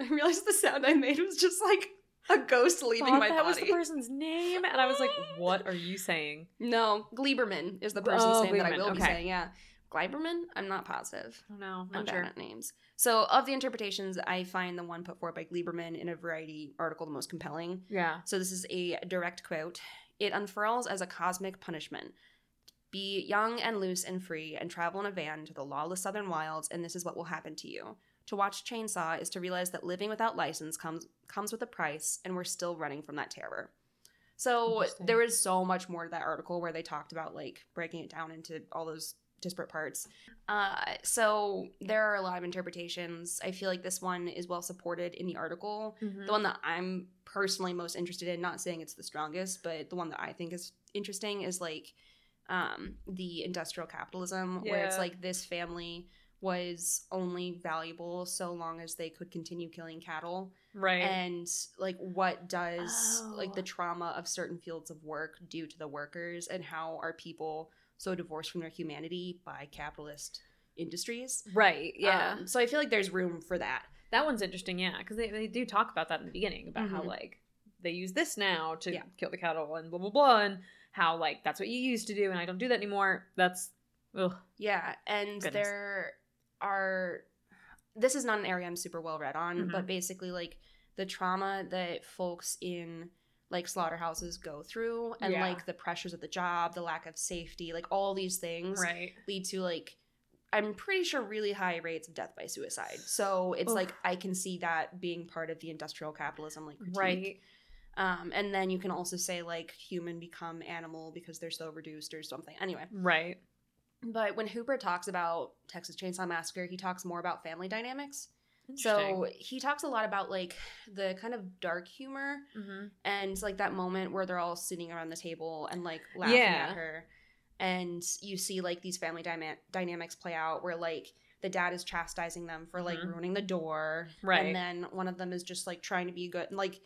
S2: I realized the sound I made was just like a ghost leaving my
S1: that
S2: body.
S1: was the person's name, and I was like, (gasps) "What are you saying?"
S2: no, Gleiberman is the person's
S1: Oh,
S2: name that I
S1: Gleiberman,
S2: will be saying. Yeah, Gleiberman. I'm not positive.
S1: I don't know.
S2: I'm
S1: Not
S2: bad
S1: sure.
S2: at names. So, of the interpretations, I find the one put forward by Gleiberman in a Variety article the most compelling.
S1: Yeah.
S2: So this is a direct quote. It unfurls as a cosmic punishment. Be young and loose and free and travel in a van to the lawless southern wilds, and this is what will happen to you. To watch Chainsaw is to realize that living without license comes comes with a price, and we're still running from that terror. So there is so much more to that article where they talked about like breaking it down into all those disparate parts. Uh, so there are a lot of interpretations. I feel like this one is well supported in the article
S1: Mhm.
S2: the one that I'm personally most interested in, not saying it's the strongest, but the one that I think is interesting is like um, the industrial capitalism, where it's like this family was only valuable so long as they could continue killing cattle
S1: Right.
S2: and like what does like the
S1: Oh.
S2: trauma of certain fields of work do to the workers and how are people so divorced from their humanity by capitalist industries
S1: right. Yeah.
S2: Um, so i feel like there's room for that
S1: that one's interesting. Yeah, because they, they do talk about that in the beginning about how
S2: Mhm.
S1: like they use this now to
S2: Yeah.
S1: kill the cattle and blah blah blah, and how like that's what you used to do, and I don't do that anymore. That's ugh.
S2: Yeah, and
S1: Goodness.
S2: there are. This is not an area I'm super well read on,
S1: Mhm.
S2: but basically, like the trauma that folks in like slaughterhouses go through, and
S1: Yeah.
S2: like the pressures of the job, the lack of safety, like all these things
S1: right.
S2: lead to like. I'm pretty sure really high rates of death by suicide. So it's
S1: Ugh.
S2: like I can see that being part of the industrial capitalism like critique.
S1: Right.
S2: Um, and then you can also say like human become animal because they're so reduced or something. Anyway,
S1: Right.
S2: but when Hooper talks about Texas Chainsaw Massacre, he talks more about family dynamics. So he talks a lot about like the kind of dark humor
S1: Mhm.
S2: and like that moment where they're all sitting around the table and like laughing
S1: Yeah.
S2: at her and you see like these family dyma- dynamics play out where like the dad is chastising them for like
S1: Mhm.
S2: ruining the door
S1: Right.
S2: and then one of them is just like trying to be good and like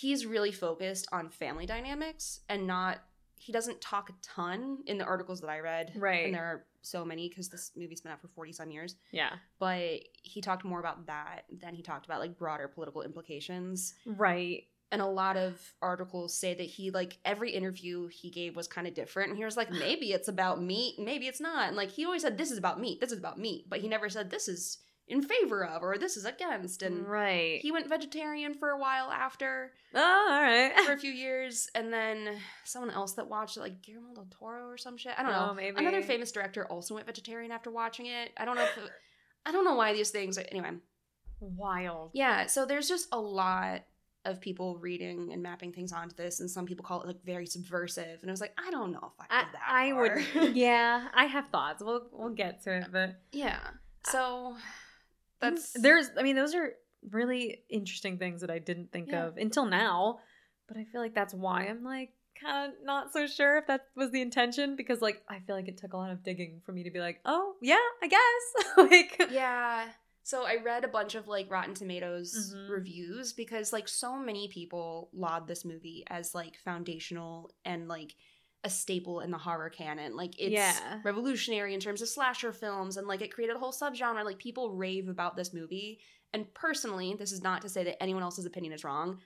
S2: he's really focused on family dynamics and not he doesn't talk a ton in the articles that i read
S1: Right.
S2: and there are so many because this movie's been out for 40 some years
S1: yeah.
S2: but he talked more about that than he talked about like broader political implications
S1: Right.
S2: and a lot of articles say that he like every interview he gave was kind of different and he was like maybe it's about meat maybe it's not and like he always said this is about meat this is about meat but he never said this is in favor of or this is against and
S1: right.
S2: he went vegetarian for a while after
S1: oh, all right.
S2: for a (laughs) few years and then someone else that watched it like Guillermo del Toro or some shit I don't
S1: Oh,
S2: know
S1: maybe.
S2: another famous director also went vegetarian after watching it I don't know if it, I don't know why these things anyway
S1: Wild.
S2: yeah, so there's just a lot of people reading and mapping things onto this, and some people call it like very subversive. And I was like, I don't know if I
S1: I,
S2: that
S1: I
S2: far.
S1: would. (laughs) Yeah, (laughs) I have thoughts. We'll we'll get to it, but
S2: yeah. So that's
S1: there's. I mean, those are really interesting things that I didn't think
S2: Yeah.
S1: of until now. But I feel like that's why I'm like kind of not so sure if that was the intention because like I feel like it took a lot of digging for me to be like, oh yeah, I guess. (laughs) like
S2: yeah. So I read a bunch of like Rotten Tomatoes
S1: Mhm.
S2: reviews because like so many people laud this movie as like foundational and like a staple in the horror canon. Like it's
S1: Yeah.
S2: revolutionary in terms of slasher films and like it created a whole subgenre. Like people rave about this movie. And personally, this is not to say that anyone else's opinion is wrong.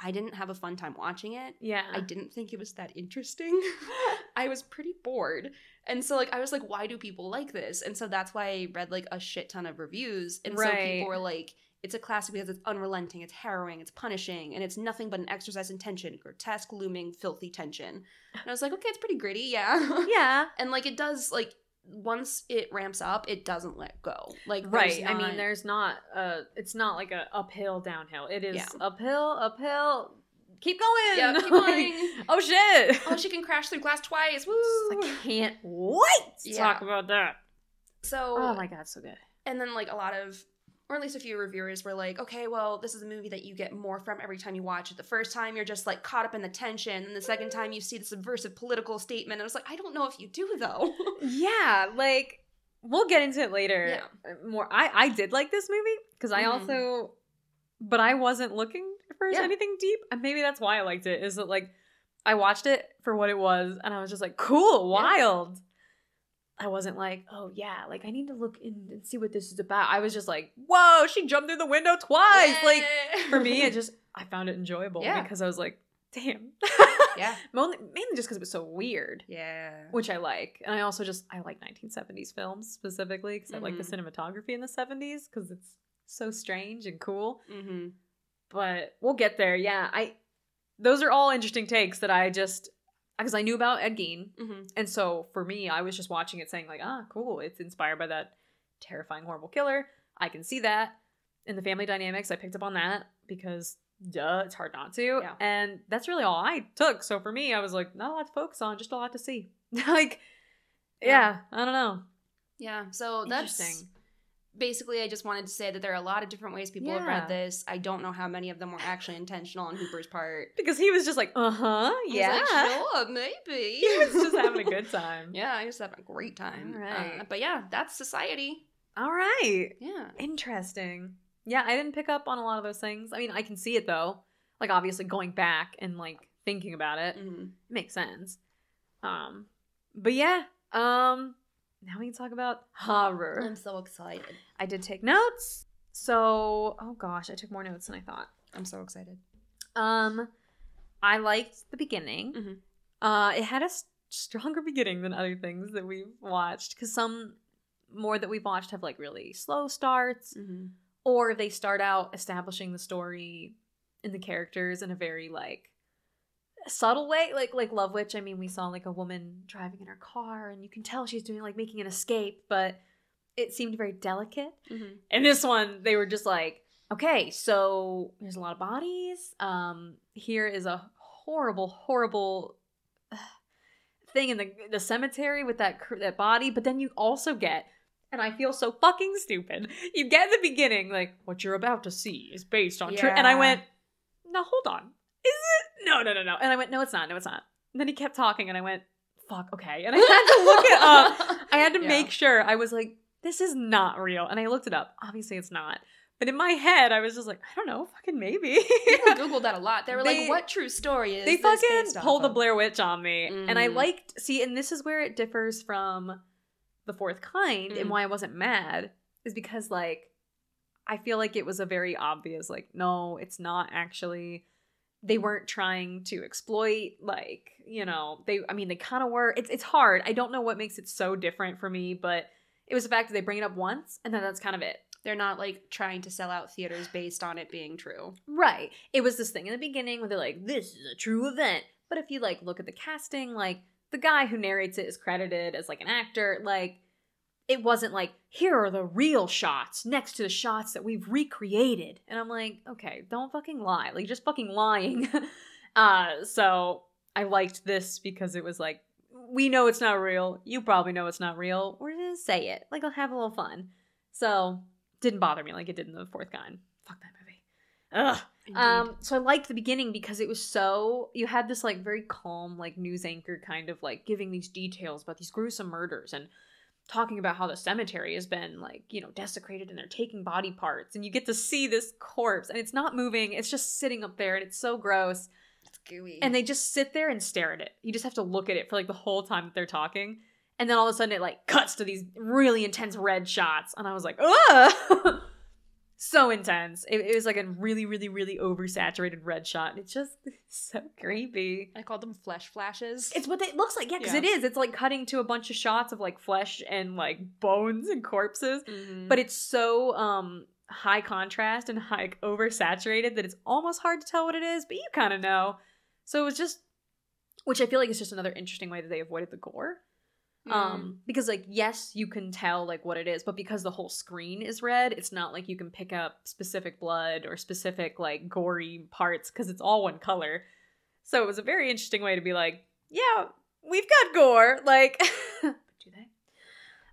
S2: I didn't have a fun time watching it.
S1: yeah,
S2: I didn't think it was that interesting. (laughs) I was pretty bored. And so like I was like, why do people like this? And so that's why I read like a shit ton of reviews. And so
S1: Right.
S2: people were like, it's a classic because it's unrelenting, it's harrowing, it's punishing, and it's nothing but an exercise in tension, grotesque, looming, filthy tension. And I was like, okay, it's pretty gritty, yeah. (laughs)
S1: yeah.
S2: and like it does like once it ramps up, it doesn't let go. Like
S1: Right. I mean, there's not a. It's not like a uphill downhill. It is
S2: Yeah.
S1: uphill, uphill. Keep going.
S2: Yeah, keep (laughs)
S1: Like,
S2: going.
S1: oh shit!
S2: oh she can crash through glass twice. (laughs) Woo!
S1: I can't wait to
S2: Yeah.
S1: talk about that.
S2: So
S1: Oh my god, so good.
S2: and then like a lot of or at least a few reviewers were like okay well this is a movie that you get more from every time you watch it the first time you're just like caught up in the tension and the second time you see the subversive political statement and i was like i don't know if you do though (laughs)
S1: Yeah, like we'll get into it later. Uh, More. I I did like this movie because I
S2: Mhm.
S1: also, but I wasn't looking for
S2: Yeah.
S1: anything deep, and maybe that's why I liked it. Is that like I watched it for what it was, and I was just like, cool,
S2: Yeah.
S1: I wasn't like, oh yeah, like I need to look in and see what this is about. I was just like, whoa, she jumped through the window twice. Like for me, it just I found it enjoyable
S2: Yeah.
S1: because I was like, damn.
S2: yeah (laughs)
S1: mainly, mainly just because it was so weird
S2: yeah
S1: which I like. And I also just I like 1970s films specifically because I like the cinematography in the 70s because it's so strange and cool.
S2: mm-hmm.
S1: But we'll get there. Yeah, I those are all interesting takes that I just because I knew about Ed Gein,
S2: Mm-hmm.
S1: and so for me, I was just watching it saying like, ah, cool, it's inspired by that terrifying, horrible killer. I can see that in the family dynamics. I picked up on that because duh, it's hard not to.
S2: Yeah.
S1: And that's really all I took. So for me, I was like, not a lot to focus on, just a lot to see. (laughs) like, yeah,
S2: Yeah.
S1: I don't know.
S2: yeah so that's
S1: Interesting.
S2: Basically i just wanted to say that there are a lot of different ways people have read this i don't know how many of them were actually intentional on hooper's part (laughs)
S1: Because he was just like, uh huh,
S2: I was
S1: yeah.
S2: like, sure maybe (laughs)
S1: he was just having a good (laughs) time.
S2: yeah i was having a great time
S1: All right.
S2: Uh, but yeah that's society
S1: All right.
S2: yeah
S1: Interesting. Yeah, I didn't pick up on a lot of those things. I mean, I can see it though. Like obviously going back and like thinking about it
S2: hmm
S1: makes sense. Um but yeah, um now we can talk about horror.
S2: i'm so excited
S1: I did take notes. So, oh gosh, I took more notes than I thought.
S2: i'm so excited
S1: Um I liked the beginning.
S2: Mhm.
S1: Uh it had a s- stronger beginning than other things that we've watched cuz some more that we've watched have like really slow starts
S2: mm-hmm.
S1: or they start out establishing the story and the characters in a very like subtle way like like love witch i mean we saw like a woman driving in her car and you can tell she's doing like making an escape but it seemed very delicate
S2: Mm-hmm.
S1: and this one they were just like okay so there's a lot of bodies um here is a horrible horrible uh, thing in the the cemetery with that that body but then you also get And I feel so fucking stupid. You get in the beginning, like, what you're about to see is based on true. And I went, now hold on. Is it? No, no, no, no. And I went, no, it's not. No, it's not. And then he kept talking, and I went, fuck, okay. And I had to look it up. (laughs) I had to
S2: Yeah.
S1: make sure. I was like, this is not real. And I looked it up. Obviously, it's not. But in my head, I was just like, I don't know, fucking maybe.
S2: People (laughs) googled that a lot. They were
S1: They-
S2: like, "What true story is?"
S1: they fucking pulled the? Blair Witch on me. And I
S2: Mhm.
S1: liked, see, and this is where it differs from the fourth kind and
S2: Mm.
S1: why I wasn't mad is because, like, I feel like it was a very obvious, like, no, it's not actually. They weren't trying to exploit, like, you know, they, I mean, they kind of were. It's, it's hard. I don't know what makes it so different for me, but it was the fact that they bring it up once and then that's kind of it.
S2: They're not like trying to sell out theaters based on it being true.
S1: Right. It was this thing in the beginning where they're like, this is a true event. But if you like look at the casting, like the guy who narrates it is credited as like an actor. Like it wasn't like, here are the real shots next to the shots that we've recreated. And I'm like, okay, don't fucking lie. Like just fucking lying. (laughs) uh so I liked this because it was like, we know it's not real. You probably know it's not real. We're gonna say it. Like I'll have a little fun. So didn't bother me like it did in the fourth kind Fuck that movie. Ugh. Um, so I liked the beginning because it was so you had this like very calm like news anchor kind of like giving these details about these gruesome murders and talking about how the cemetery has been like you know desecrated and they're taking body parts and you get to see this corpse and it's not moving it's just sitting up there and it's so gross.
S2: It's gooey.
S1: and they just sit there and stare at it. You just have to look at it for like the whole time that they're talking and then all of a sudden it like cuts to these really intense red shots and i was like ugh (laughs) so intense. It, it was like a really really really oversaturated red shot. And (laughs) it's just so creepy.
S2: I called them flesh flashes.
S1: it's what it looks like yeah because
S2: Yeah.
S1: it is. It's like cutting to a bunch of shots of like flesh and like bones and corpses.
S2: Mhm.
S1: but it's so um high contrast and high oversaturated that it's almost hard to tell what it is but you kind of know. So it was just which i feel like is just another interesting way that they avoided the gore
S2: Mm.
S1: um because like yes you can tell like what it is but because the whole screen is red it's not like you can pick up specific blood or specific like gory parts because it's all one color. So it was a very interesting way to be like yeah we've got gore like (laughs) do they?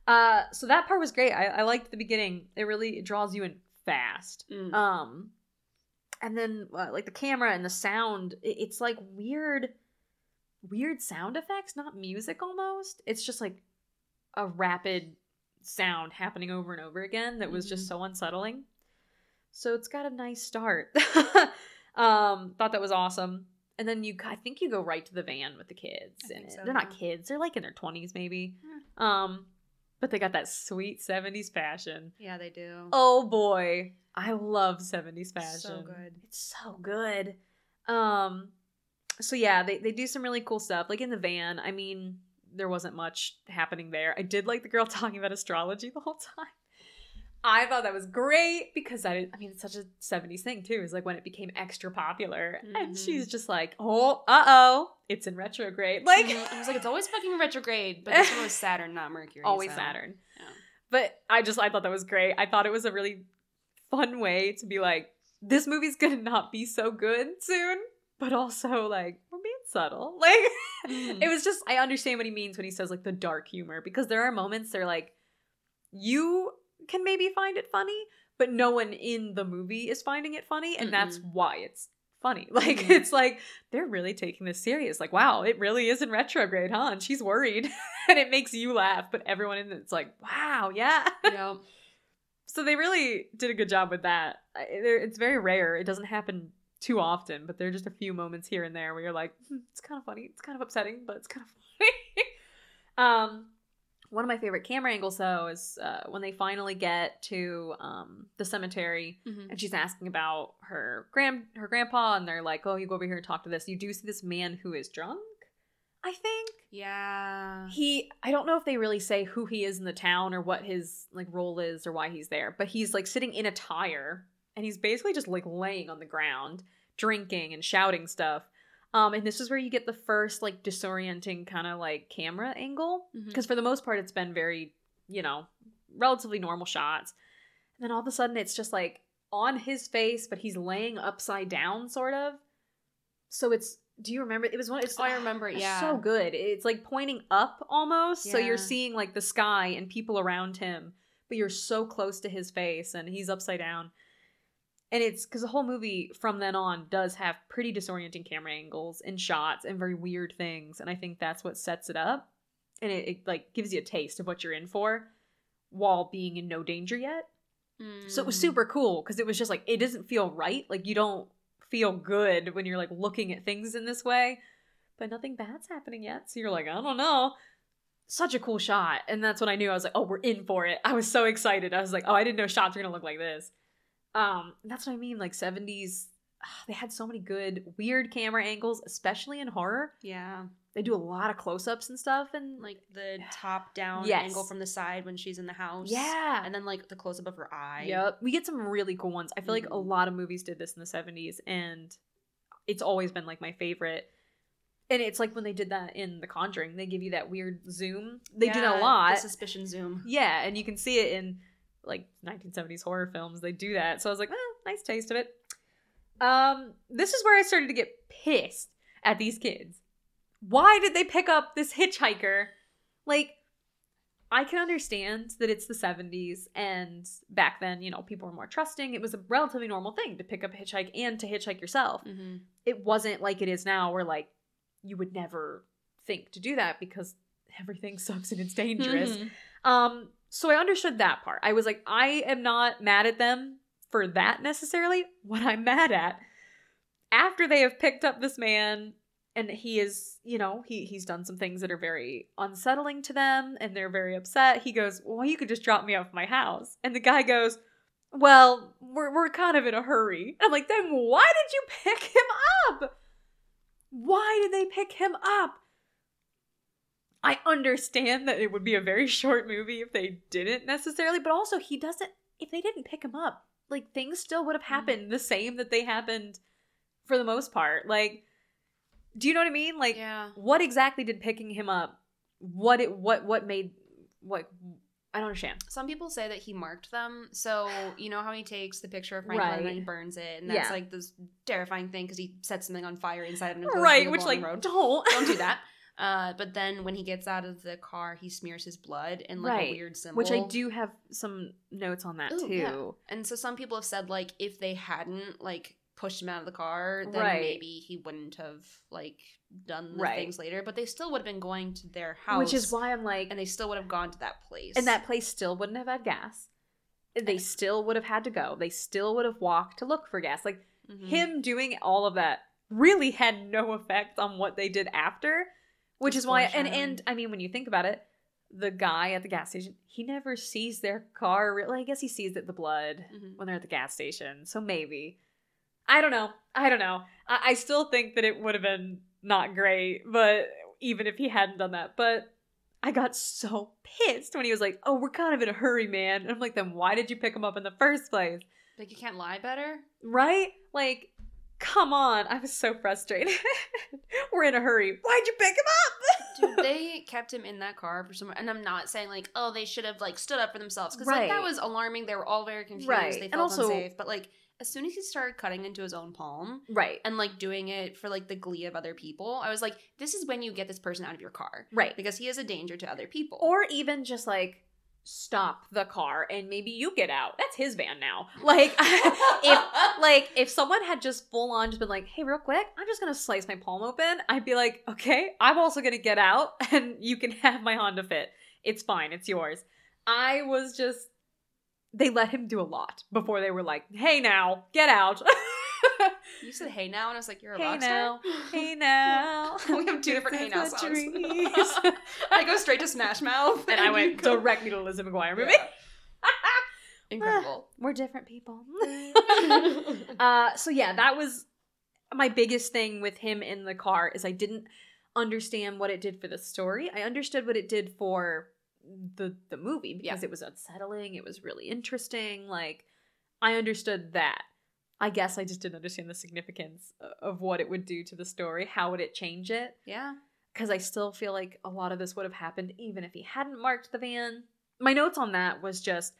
S1: Uh so that part was great. I, I liked the beginning. It really it draws you in fast.
S2: Mm.
S1: um and then uh, like the camera and the sound it- it's like weird weird sound effects not music almost it's just like a rapid sound happening over and over again that was just
S2: Mhm.
S1: so unsettling so it's got a nice start (laughs) um thought that was awesome and then you i think you go right to the van with the kids in it
S2: so,
S1: they're not kids they're like in their 20s maybe um but they got that sweet 70s fashion
S2: yeah, they do.
S1: Oh boy, I love 70s fashion.
S2: So good.
S1: It's so good. Um so yeah, they they do some really cool stuff like in the van. I mean, there wasn't much happening there. I did like the girl (laughs) talking about astrology the whole time. I thought that was great because I I mean, it's such a 70s thing too. Is like when it became extra popular and
S2: Mhm.
S1: she's just like, "Oh, uh-oh, it's in retrograde." Like
S2: Mhm. I was like, it's always fucking retrograde, but this one was Saturn, not Mercury.
S1: always
S2: so-
S1: Saturn.
S2: yeah.
S1: But I just I thought that was great. I thought it was a really fun way to be like, this movie's gonna not be so good soon, but also like we're being subtle. (laughs) Like
S2: Mhm.
S1: it was just I understand what he means when he says like the dark humor because there are moments they're like you can maybe find it funny, but no one in the movie is finding it funny, and that's why it's funny. (laughs) Like
S2: Mhm.
S1: it's like they're really taking this serious. Like, wow, it really is in retrograde, huh? And she's worried. (laughs) and it makes you laugh, but everyone in it's like, wow, yeah.
S2: Yep.
S1: so they really did a good job with that. It's very rare. It doesn't happen too often, but there are just a few moments here and there where you're like, hmm, it's kind of funny. It's kind of upsetting, but it's kind of (laughs) funny. um, one of my favorite camera angles though is uh, when they finally get to um, the cemetery
S2: Mhm.
S1: and she's asking about her grand her grandpa and they're like, "Oh, you go over here and talk to this." You do see this man who is drunk. I think
S2: Yeah.
S1: he I don't know if they really say who he is in the town or what his like role is or why he's there, but he's like sitting in a tire and he's basically just like laying on the ground, drinking and shouting stuff. Um, and this is where you get the first like disorienting kind of like camera angle because for the most part it's been very you know relatively normal shots and then all of a sudden it's just like on his face but he's laying upside down sort of so it's do you remember it was one it's
S2: Oh, I remember it,
S1: it's
S2: yeah.
S1: so good it's like pointing up almost
S2: yeah.
S1: so you're seeing like the sky and people around him but you're so close to his face and he's upside down. And it's because the whole movie from then on does have pretty disorienting camera angles and shots and very weird things. And I think that's what sets it up. And it, it like gives you a taste of what you're in for while being in no danger yet. So it was
S2: Mm.
S1: super cool because it was just like it doesn't feel right. Like you don't feel good when you're like looking at things in this way, but nothing bad's happening yet. So you're like, I don't know. Such a cool shot, and that's when I knew I was like, oh, we're in for it. I was so excited. I was like, oh, I didn't know shots were gonna look like this. Um, that's what I mean. Like 70s, they had so many good weird camera angles, especially in horror.
S2: Yeah.
S1: They do a lot of close-ups and stuff, and
S2: Like the top down
S1: Yes.
S2: angle from the side when she's in the house.
S1: yeah,
S2: And then like the close up of her eye.
S1: Yep. We get some really cool ones. I feel like a
S2: Mhm.
S1: lot of movies did this in the 70s and it's always been like my favorite. And it's like when they did that in The Conjuring, they give you that weird zoom. They did
S2: Yeah,
S1: a lot.
S2: The suspicion zoom.
S1: yeah, and you can see it in like 1970s horror films. They do that. So I was like, oh, nice taste of it. Um, this is where I started to get pissed at these kids. Why did they pick up this hitchhiker? Like, I can understand that it's the 70s, and back then, you know, people were more trusting. It was a relatively normal thing to pick up a hitchhike and to hitchhike yourself.
S2: Mm-hmm.
S1: It wasn't like it is now, where like you would never think to do that because everything (laughs) sucks and it's dangerous.
S2: Mm-hmm.
S1: Um, so I understood that part. I was like, I am not mad at them for that necessarily. What I'm mad at, after they have picked up this man and he is, you know, he he's done some things that are very unsettling to them and they're very upset. He goes, Well, you could just drop me off my house. And the guy goes, Well, we're we're kind of in a hurry. I'm like, then why did you pick him up? Why did they pick him up? I understand that it would be a very (laughs) short movie if they didn't necessarily, but also he doesn't if they didn't pick him up, like things still would have mm-hmm. happened the same that they happened for the most part. Like do you know what I mean? Like
S2: yeah.
S1: what exactly did picking him up what it what what made what I don't understand.
S2: Some people say that he marked them. So you know how he takes the picture of Franklin and then he burns it, and that's
S1: Yeah.
S2: like this terrifying thing because he sets something on fire inside of an
S1: Right, which like
S2: road.
S1: don't
S2: Don't do that. (laughs) Uh, but then when he gets out of the car, he smears his blood in like
S1: Right.
S2: a weird symbol.
S1: Which I do have some notes on that
S2: Ooh,
S1: too.
S2: yeah. And so some people have said like if they hadn't like pushed him out of the car, then
S1: Right.
S2: maybe he wouldn't have like done the
S1: Right.
S2: things later. But they still would have been going to their house,
S1: Which is why I'm like
S2: and they still would have gone to that place.
S1: and that place still wouldn't have had gas. They still would have had to go. They still would have walked to look for gas. Like
S2: Mhm.
S1: him doing all of that really had no effect on what they did after which is why and and i mean when you think about it the guy at the gas station he never sees their car really i guess he sees it the blood
S2: Mhm.
S1: when they're at the gas station so maybe i don't know i don't know i, I still think that it would have been not great but even if he hadn't done that but i got so pissed when he was like oh we're kind of in a hurry man and i'm like then why did you pick him up in the first place
S2: like you can't lie better.
S1: Right? Like, come on. I was so frustrated. (laughs) We're in a hurry. Why'd you pick him up?
S2: Dude, they kept him in that car for some and I'm not saying like, oh, they should have like stood up for themselves. Because like that was alarming. They were all very confused.
S1: Right.
S2: They
S1: And
S2: felt
S1: also-
S2: unsafe. But like as soon as he started cutting into his own palm
S1: right.
S2: and like doing it for like the glee of other people, I was like, this is when you get this person out of your car.
S1: Right.
S2: Because he is a danger to other people.
S1: Or even just like stop the car and maybe you get out. That's his van now. (laughs) Like (laughs) if like if someone had just full on just been like, "Hey, real quick, I'm just going to slice my palm open." I'd be like, "Okay, I'm also going to get out (laughs) and you can have my Honda Fit. It's fine. It's yours." I was just they let him do a lot before they were like, "Hey now, get out."
S2: You said hey now and I was like, you're a
S1: Hey
S2: rock
S1: now.
S2: star? (laughs)
S1: hey (laughs) now.
S2: We have two different Hey Now songs. (laughs) I go straight to Smash Mouth.
S1: and I went directly to Lizzie McGuire movie.
S2: Yeah. Incredible.
S1: We're different people. uh, so yeah, that was my biggest thing with him in the car is I didn't understand what it did for the story. I understood what it did for the the movie because it was unsettling. It was really interesting. Like I understood that. I guess I just didn't understand the significance of what it would do to the story. How would it change it?
S2: yeah.
S1: because I still feel like a lot of this would have happened even if he hadn't marked the van. My notes on that was just,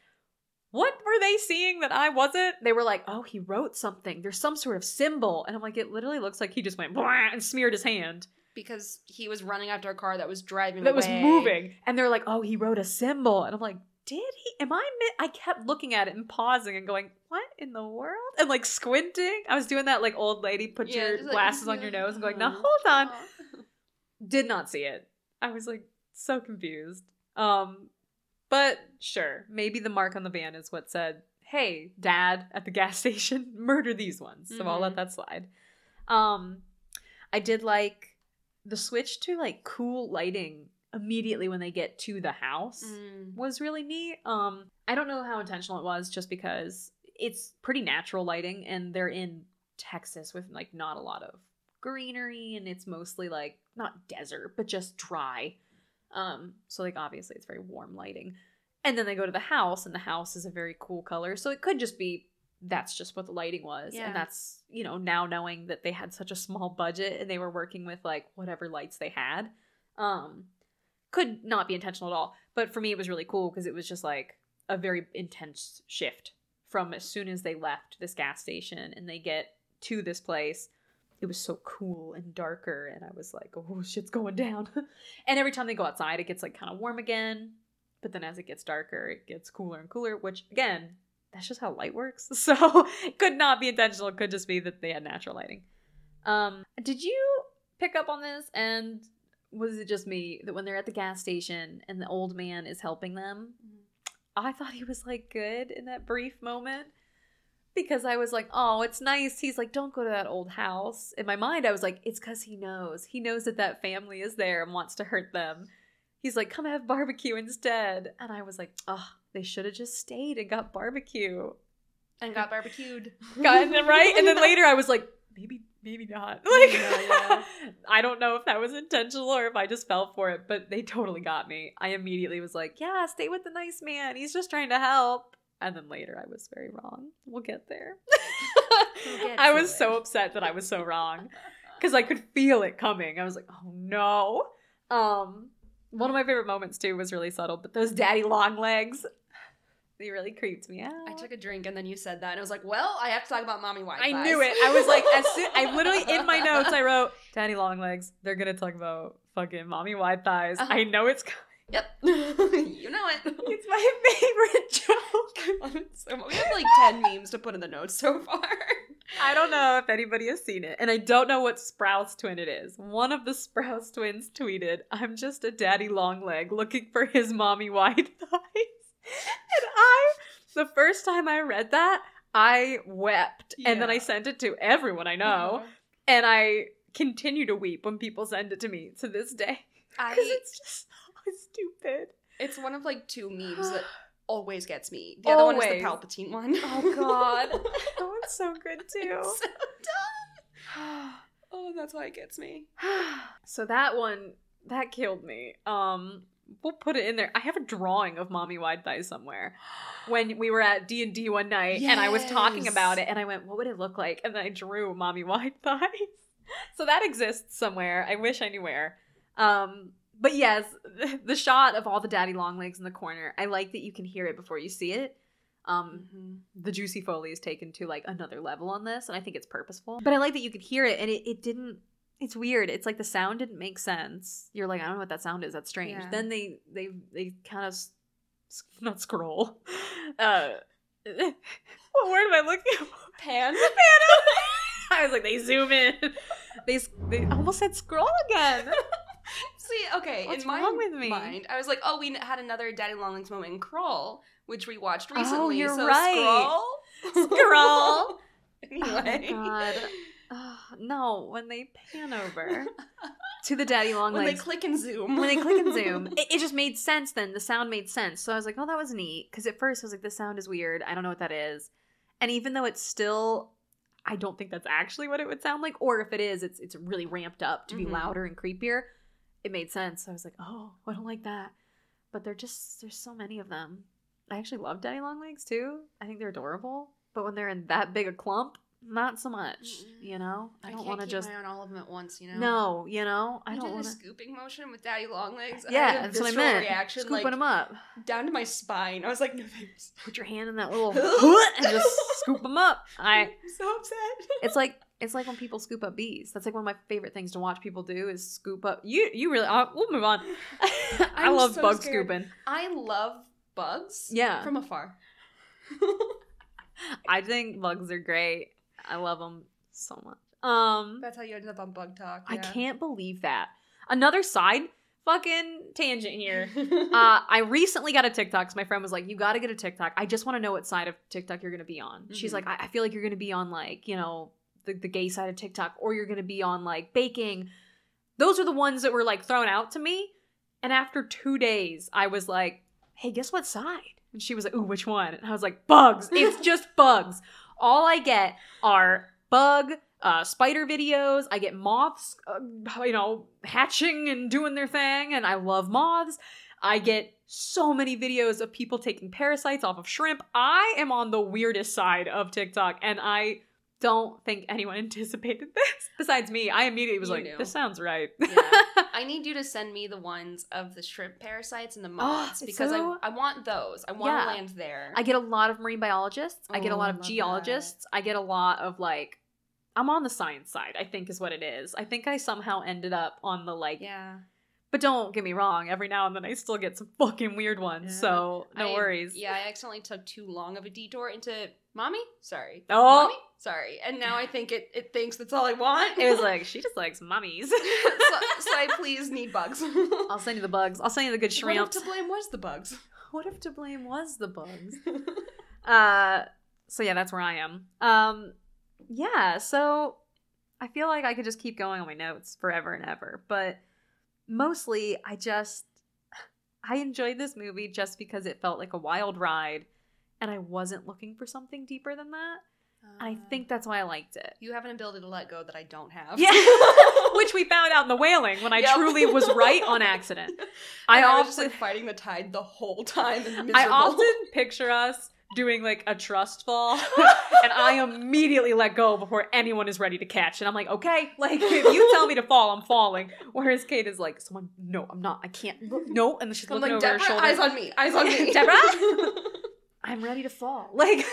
S1: what were they seeing that I wasn't? They were like, oh, he wrote something. There's some sort of symbol. And I'm like, it literally looks like he just went and smeared his hand
S2: Because he was running after a car that was driving
S1: that was moving. And they're like, oh, he wrote a symbol. And I'm like, did he? Am I? Mi-? I kept looking at it and pausing and going, "What in the world?" And like squinting. I was doing that like old lady, put
S2: Yeah,
S1: your
S2: just like,
S1: glasses on your nose and going, "Now
S2: uh-huh.
S1: hold on." (laughs) Did not see it. I was like so confused. Um, but sure, maybe the mark on the van is what said, "Hey, Dad, at the gas (laughs) station, murder these ones." So I'll let
S2: Mhm.
S1: that slide. Um, I did like the switch to like cool lighting immediately when they get to the house
S2: Mm.
S1: was really neat. Um, I don't know how intentional it was, just because it's pretty natural lighting, and they're in Texas with like not a lot of greenery, and it's mostly like not desert, but just dry. Um, so like obviously it's very warm lighting. And then they go to the house, and the house is a very cool color. So it could just be that's just what the lighting was,
S2: Yeah.
S1: and that's you know now knowing that they had such a small budget and they were working with like whatever lights they had. Um, could not be intentional at all. But for me, it was really cool because it was just like a very intense shift from as soon as they left this gas station and they get to this place. It was so cool and darker, and I was like, "Oh, shit's going down." (laughs) and every time they go outside, it gets like kind of warm again. But then as it gets darker, it gets cooler and cooler. Which again, that's just how light works. (laughs) So it could not be intentional. It could just be that they had natural lighting. Um, did you pick up on this? And was it just me that when they're at the gas station and the old man is helping them, I thought he was like good in that brief moment because I was like, oh, it's nice. He's like, don't go to that old house. In my mind, I was like, it's because he knows. He knows that that family is there and wants to hurt them. He's like, come have barbecue instead. And I was like, oh, they should have just stayed and got barbecue.
S2: And got barbecued.
S1: Got it right? And then (laughs) later I was like, maybe, (laughs) maybe not. Like,
S2: Yeah, yeah. (laughs)
S1: I don't know if that was intentional or if I just fell for it, but they totally got me. I immediately was like, yeah, stay with the nice man. He's just trying to help. And then later I was very wrong. We'll get there.
S2: We'll get (laughs)
S1: I was
S2: it.
S1: so upset that I was so wrong because I could feel it coming. I was like, oh no. Um, one of my favorite moments too was really subtle, but those daddy long legs, they really creeped me out.
S2: I took a drink and then you said that, and I was like, "Well, I have to talk about mommy Wi-Fi."
S1: I knew it. I was like, as soon, I (laughs) literally in my notes I wrote, "Daddy long legs." They're gonna talk about fucking mommy wide thighs.
S2: Uh-huh.
S1: I know it's
S2: "Yep, (laughs) you know it." (laughs)
S1: it's my favorite joke.
S2: so we have like ten memes to put in the notes so far.
S1: I don't know if anybody has seen it, and I don't know what Sprouse twin it is. One of the Sprouse twins tweeted, "I'm just a daddy long leg looking for his mommy wide thighs," (laughs) and I, the first time I read that, I wept, and then I sent it to everyone I know.
S2: Uh-huh.
S1: and I continue to weep when people send it to me to this day (laughs) because it's just so stupid.
S2: it's one of like two memes that (sighs) always gets me. The other one is the Palpatine one.
S1: Oh, God. (laughs) that one's so good too.
S2: It's so dumb. (sighs) Oh, that's why it gets me. (sighs)
S1: so that one that killed me. Um, we'll put it in there. I have a drawing of mommy wide thighs somewhere. When we were at D and D one night, and I was talking about it, and I went, "What would it look like?" And then I drew mommy (laughs) wide thighs. So that exists somewhere. I wish I knew where. Um, but yes, (laughs) the shot of all the daddy long legs in the corner. I like that you can hear it before you see it. Um,
S2: Mhm.
S1: the juicy foley is taken to like another level on this and i think it's purposeful but i like that you could hear it and it, it didn't it's weird it's like the sound didn't make sense you're like i don't know what that sound is that's strange
S2: Yeah.
S1: then they they they kind of s- not scroll (laughs) uh (laughs) what word am i looking for
S2: Pan. (laughs) Pan.
S1: i was like they zoom in they they almost said scroll again
S2: See, okay,
S1: What's
S2: in my
S1: wrong with me?
S2: mind, I was like, oh, we had another Daddy Longlegs moment in Crawl, which we watched recently.
S1: Oh,
S2: recently.
S1: you're
S2: so
S1: right.
S2: Scroll.
S1: Scroll.
S2: anyway.
S1: oh god Ugh, (sighs) no when they pan over (laughs) to the daddy long
S2: when
S1: legs
S2: they click and zoom.
S1: when they click and zoom, (laughs) it, it just made sense then. The sound made sense. So I was like, oh, that was neat. Because at first I was like, this sound is weird. I don't know what that is. And even though it's still, I don't think that's actually what it would sound like. Or if it is, it's it's really ramped up to be
S2: Mhm.
S1: louder and creepier. It made sense. So I was like, oh, I don't like that. But they're just, there's so many of them. I actually love daddy long legs too. I think they're adorable. But when they're in that big a clump, not so much. You know? I don't want to just.
S2: my all of them at once, you know.
S1: No, you know? I
S2: I
S1: don't want
S2: a scooping motion with Daddy Long Legs.
S1: Yeah, that's what I meant.
S2: Reaction,
S1: Scooping
S2: like,
S1: them up.
S2: down to my spine. I was like, no thanks.
S1: Put your hand in that little (laughs) (laughs) and just scoop them up. I.
S2: I'm so upset. (laughs)
S1: It's like it's like when people scoop up bees. That's like one of my favorite things to watch people do is scoop up. You you really. Uh, we'll move on. I love
S2: so
S1: bug
S2: scared.
S1: scooping.
S2: I love bugs.
S1: Yeah.
S2: From afar.
S1: I think bugs are great. I love them so much. Um,
S2: That's how you ended up on Bug Talk.
S1: I can't believe that. Another side fucking tangent here. (laughs)
S2: uh,
S1: I recently got a TikTok. my friend was like, "You got to get a TikTok. I just want to know what side of TikTok you're gonna be on." She's
S2: Mhm.
S1: like, I-, "I feel like you're gonna be on like you know the the gay side of TikTok, or you're gonna be on like baking." Those are the ones that were like thrown out to me. And after two days, I was like, "Hey, guess what side?" And she was like, "Ooh, which one?" And I was like, "Bugs. It's (laughs) just bugs. All I get are bug." Uh, spider videos. I get moths, uh, you know, hatching and doing their thing, and I love moths. I get so many videos of people taking parasites off of shrimp. I am on the weirdest side of TikTok, and I don't think anyone (laughs) anticipated this besides me. I immediately was
S2: You
S1: like,
S2: knew.
S1: "This sounds right."
S2: Yeah. (laughs) I need you to send me the ones of the shrimp parasites and the (gasps) moths
S1: it's
S2: because
S1: so-
S2: I, I want those. I want
S1: Yeah.
S2: to land there.
S1: I get a lot of marine biologists. I get a
S2: Oh,
S1: lot of geologists. I get a lot of like, I'm on the science side. I think is what it is. I think I somehow ended up on the like
S2: yeah.
S1: But don't get me wrong, every now and then I still get some (laughs) fucking weird ones.
S2: Yeah.
S1: So no
S2: I-
S1: worries.
S2: Yeah, I accidentally took too long of a detour into mommy. Sorry.
S1: Oh.
S2: mommy. Sorry. And now I think it, it thinks that's all I want.
S1: It was (laughs) like, she just likes mummies.
S2: so, (laughs) so I please need bugs.
S1: I'll send you the bugs. I'll send you the good shrimp. (laughs)
S2: What if to blame was the bugs?
S1: What if to blame was the bugs? uh so yeah, that's where I am. Um yeah, so I feel like I could just keep going on my notes forever and ever, but mostly I just (sighs) I enjoyed this movie just because it felt like a wild ride and I wasn't looking for something deeper than that. And I think um, that's why I liked it.
S2: you have an ability to let go that I don't have.
S1: Yeah. (laughs) Which we found out in the Wailing when I
S2: Yep.
S1: truly was right on (laughs) accident.
S2: I,
S1: I
S2: was
S1: often
S2: like fighting the tide the whole time.
S1: I often picture us doing like a trust fall (laughs) and I immediately let go before anyone is ready to catch. And I'm like, okay, like if you tell me to fall, I'm falling. Whereas Kate is like, someone, no, I'm not. I can't. No. And she's
S2: I'm
S1: looking
S2: like
S1: over her shoulder.
S2: eyes on me, eyes on me,
S1: Deborah? I'm ready to fall. (laughs) Like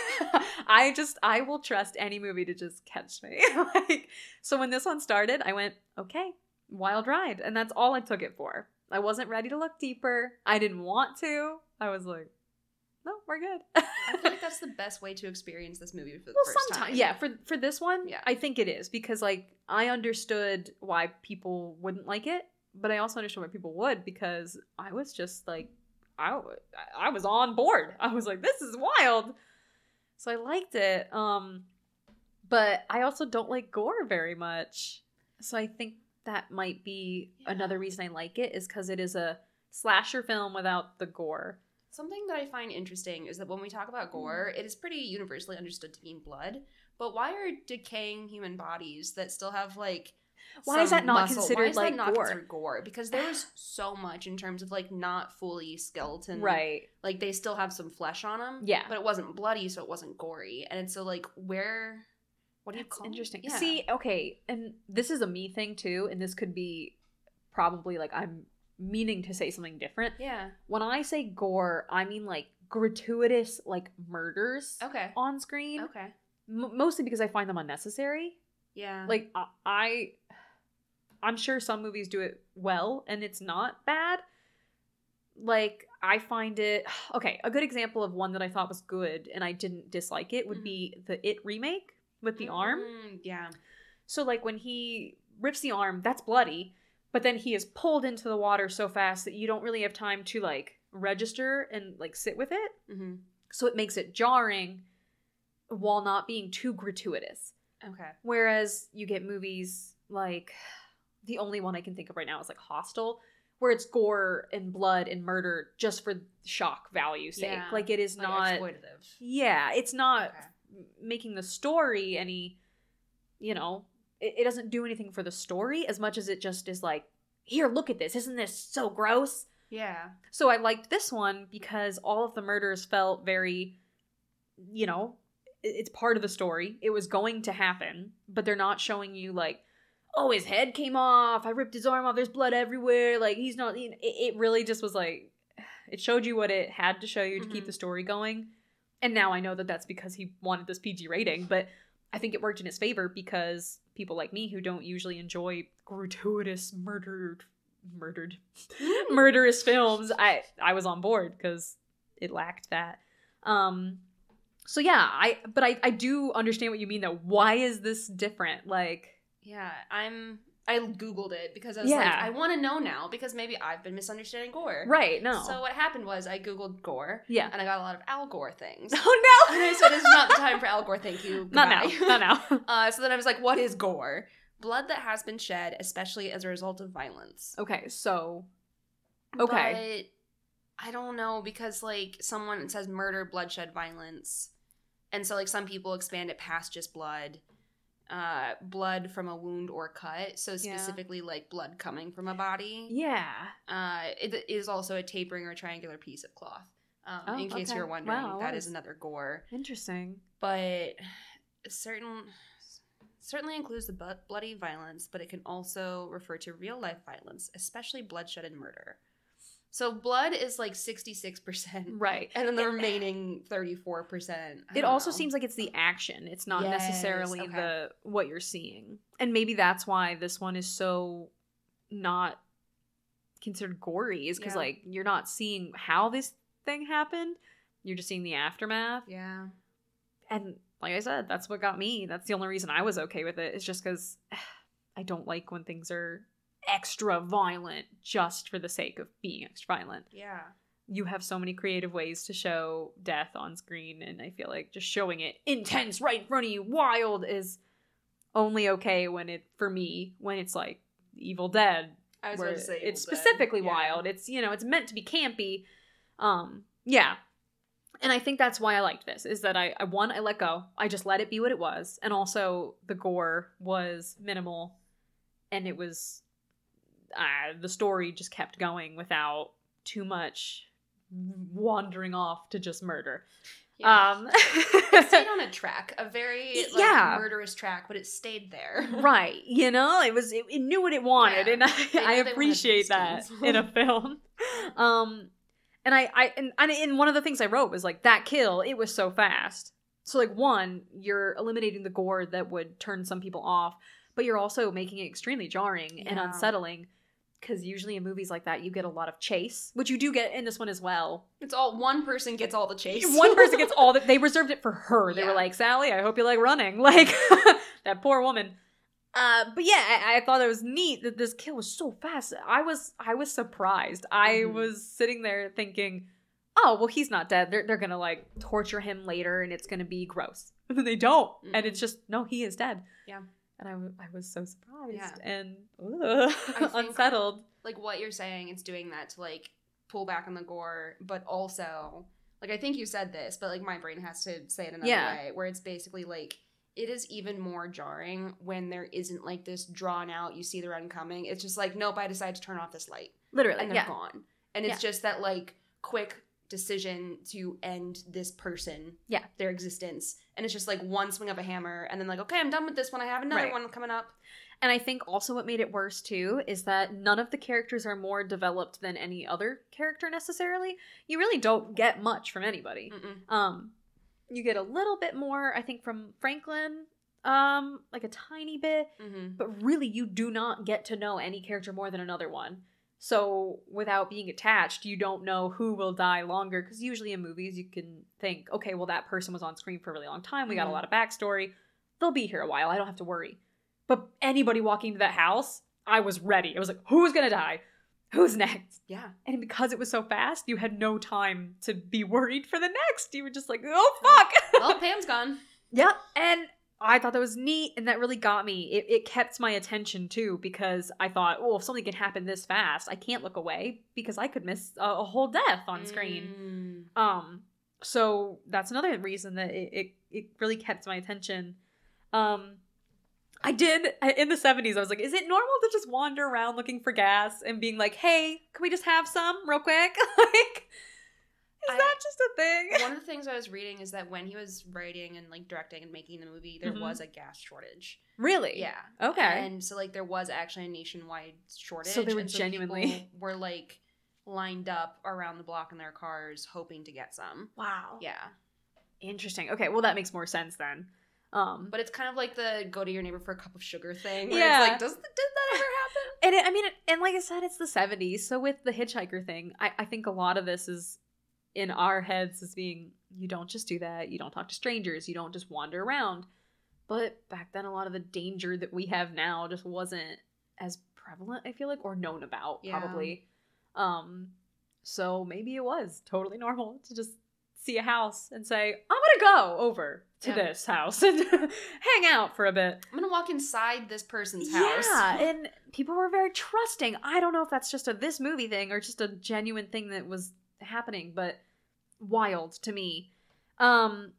S1: I just I will trust any movie to just catch me. (laughs) like so when this one started, I went, okay, wild ride. And that's all I took it for. I wasn't ready to look deeper. I didn't want to. I was like, no, we're good. (laughs)
S2: I feel like that's the best way to experience this movie for the
S1: well,
S2: first
S1: sometimes,
S2: time.
S1: yeah. For for this one,
S2: Yeah.
S1: I think it is because like I understood why people wouldn't like it, but I also understood why people would because I was just like, I I was on board. I was like, this is wild. So I liked it. Um, but I also don't like gore very much. So I think that might be another reason I like it is because it is a slasher film without the gore.
S2: Something that I find interesting is that when we talk about gore,
S1: Mm-hmm.
S2: it is pretty universally understood to mean blood. But why are decaying human bodies that still have like
S1: Why is that not
S2: muscle-
S1: considered,
S2: why is that
S1: like,
S2: not
S1: gore?
S2: considered gore? Because there was so much in terms of like not fully skeleton,
S1: Right.
S2: Like they still have some flesh on them,
S1: Yeah.
S2: but it wasn't bloody, so it wasn't gory. And so like where, what do you
S1: That's
S2: call
S1: interesting.
S2: Yeah.
S1: See, okay, and this is a me thing too, and this could be probably like I'm meaning to say something different.
S2: yeah,
S1: When I say gore, I mean like gratuitous like murders
S2: okay,
S1: on screen.
S2: okay,
S1: M- mostly because I find them unnecessary.
S2: yeah,
S1: Like I, I I'm sure some movies do it well and it's not bad. Like I find it (sighs) okay, a good example of one that I thought was good and I didn't dislike it would
S2: Mhm.
S1: be the It remake with the arm.
S2: Mm, yeah,
S1: So like when he rips the arm, that's bloody, but then he is pulled into the water so fast that you don't really have time to like register and like sit with it.
S2: hmm
S1: So it makes it jarring while not being too gratuitous.
S2: okay,
S1: Whereas you get movies like the only one I can think of right now is like Hostel, where it's gore and blood and murder just for shock value sake.
S2: Yeah,
S1: Like it is
S2: like
S1: not
S2: exploitative.
S1: Yeah, it's not
S2: Okay.
S1: making the story any you know it, it doesn't do anything for the story as much as it just is like here look at this isn't this so gross
S2: Yeah,
S1: so i liked this one because all of the murders felt very you know it's part of the story it was going to happen but they're not showing you like oh his head came off i ripped his arm off there's blood everywhere like he's not it, it really just was like it showed you what it had to show you to keep
S2: Mhm.
S1: the story going and now i know that that's because he wanted this pg rating but i think it worked in his favor because people like me who don't usually enjoy gratuitous murdered murdered (laughs) murderous films i i was on board because it lacked that. Um, so yeah, I but I I do understand what you mean though. Why is this different? Like,
S2: Yeah, I'm. I googled it because I was like, I want to know now because maybe I've been misunderstanding gore.
S1: right? No.
S2: So what happened was I googled gore
S1: yeah.
S2: and I got a lot of Al Gore things. (laughs)
S1: Oh no! and.
S2: I said, "This is not the time for Al Gore. Thank you.
S1: Not now. Not now. (laughs)
S2: Uh, so then I was like, what is gore? Blood that has been shed, especially as a result of violence.
S1: okay, so Okay.
S2: But I don't know because like someone says murder, bloodshed, violence. And so like some people expand it past just blood. Uh blood from a wound or cut. So
S1: Yeah.
S2: specifically like blood coming from a body.
S1: yeah.
S2: Uh it is also a tapering or triangular piece of cloth. Um,
S1: Oh,
S2: in case
S1: okay.
S2: you're wondering,
S1: Wow,
S2: that is another gore
S1: Interesting.
S2: but certain certainly includes the bloody violence, but it can also refer to real life violence, especially bloodshed and murder. So blood is like sixty six percent,
S1: Right.
S2: and then the remaining thirty four percent.
S1: It also seems like it's the action. It's not
S2: Yes,
S1: necessarily
S2: okay.
S1: the what you're seeing. And maybe that's why this one is so not considered gory is cuz
S2: Yeah.
S1: like you're not seeing how this thing happened. You're just seeing the aftermath.
S2: yeah,
S1: And like I said, that's what got me. That's the only reason I was okay with it. Is just cuz (sighs) I don't like when things are extra violent just for the sake of being extra violent.
S2: Yeah,
S1: you have so many creative ways to show death on screen and i feel like just showing it intense right in front of you wild is only okay when it for me when it's like evil dead
S2: I was
S1: where
S2: to say
S1: it's
S2: Evil
S1: specifically
S2: Yeah.
S1: wild. It's you know it's meant to be campy. Um yeah. And i think that's why i liked this is that i, I one i let go. I just let it be what it was. And also the gore was minimal. And it was uh, the story just kept going without too much wandering off to just murder
S2: Yeah.
S1: um (laughs)
S2: it stayed on a track, a very (laughs) like,
S1: Yeah.
S2: murderous track, but it stayed there. (laughs)
S1: right you know it was it, it knew what it wanted
S2: Yeah.
S1: and i, I
S2: knew they wanted
S1: appreciate that in a film um and i i and, and and one of the things i wrote was like that kill it was so fast so like one you're eliminating the gore that would turn some people off but you're also making it extremely jarring and unsettling because usually in movies like that you get a lot of chase which you do get in this one as well
S2: It's all one person gets all the chase.
S1: one person gets all that (laughs) they reserved it for her they
S2: Yeah.
S1: were like sally i hope you like running (laughs) like (laughs) that poor woman uh but yeah I, I thought it was neat that this kill was so fast i was i was surprised i
S2: Mhm.
S1: was sitting there thinking oh well he's not dead they're, they're gonna like torture him later and it's gonna be gross and then they don't and it's
S2: Mhm.
S1: just no he is dead
S2: Yeah.
S1: And I, w- I was so surprised
S2: Yeah.
S1: and ugh, (laughs) unsettled.
S2: like what you're saying it's doing that to like pull back on the gore but also like i think you said this but like my brain has to say it another
S1: Yeah.
S2: way where it's basically like it is even more jarring when there isn't like this drawn out you see the run coming. It's just like nope i decide to turn off this light.
S1: Literally
S2: and they're
S1: yeah.
S2: gone. And it's just that like quick decision to end this person
S1: Yeah.
S2: their existence and it's just like one swing of a hammer and then like okay i'm done with this one i have another
S1: Right.
S2: one coming up
S1: And I think also what made it worse too is that none of the characters are more developed than any other character necessarily. You really don't get much from anybody.
S2: Mm-mm.
S1: Um you get a little bit more I think from Franklin um like a tiny bit,
S2: Mhm.
S1: but really you do not get to know any character more than another one. So without being attached, you don't know who will die longer because usually in movies you can think, okay, well that person was on screen for a really long time. We got a
S2: Mhm.
S1: lot of backstory. They'll be here a while. I don't have to worry. But anybody walking into that house, I was ready. I was like, who's gonna die? Who's next?
S2: yeah
S1: And because it was so fast, you had no time to be worried for the next. You were just like, oh fuck.
S2: well pam's gone (laughs)
S1: Yep. And I thought that was neat and that really got me. It, it kept my attention too because I thought, oh, if something can happen this fast, I can't look away because I could miss a, a whole death on screen.
S2: Mm.
S1: Um, so that's another reason that it, it, it really kept my attention. Um, I did in the 70s, I was like, is it normal to just wander around looking for gas and being like, hey, can we just have some real quick? (laughs) like, that just a thing?
S2: One of the things I was reading is that when he was writing and like directing and making the movie, there
S1: Mhm.
S2: was a gas shortage.
S1: Really?
S2: Yeah.
S1: Okay.
S2: And so like there was actually a nationwide shortage.
S1: So they were
S2: and
S1: genuinely-
S2: were like lined up around the block in their cars hoping to get some.
S1: wow.
S2: Yeah.
S1: Interesting. Okay, well that makes more sense then. Um,
S2: But it's kind of like the go to your neighbor for a cup of sugar thing. Where
S1: Yeah.
S2: It's like, does did that ever happen?
S1: and it, I mean, it, and like I said, it's the '70s. So with the hitchhiker thing, I, I think a lot of this is in our heads as being you don't just do that, you don't talk to strangers, you don't just wander around. But back then, a lot of the danger that we have now just wasn't as prevalent, I feel like, or known about,
S2: Yeah.
S1: probably. Um, so maybe it was totally (laughs) normal to just see a house and say, I'm gonna go over to
S2: Yeah.
S1: this house and (laughs) hang out for a bit.
S2: I'm gonna walk inside this person's house.
S1: Yeah, (laughs) and people were very trusting. I don't know if that's just a this movie thing or just a genuine thing that was happening, but wild to me. Um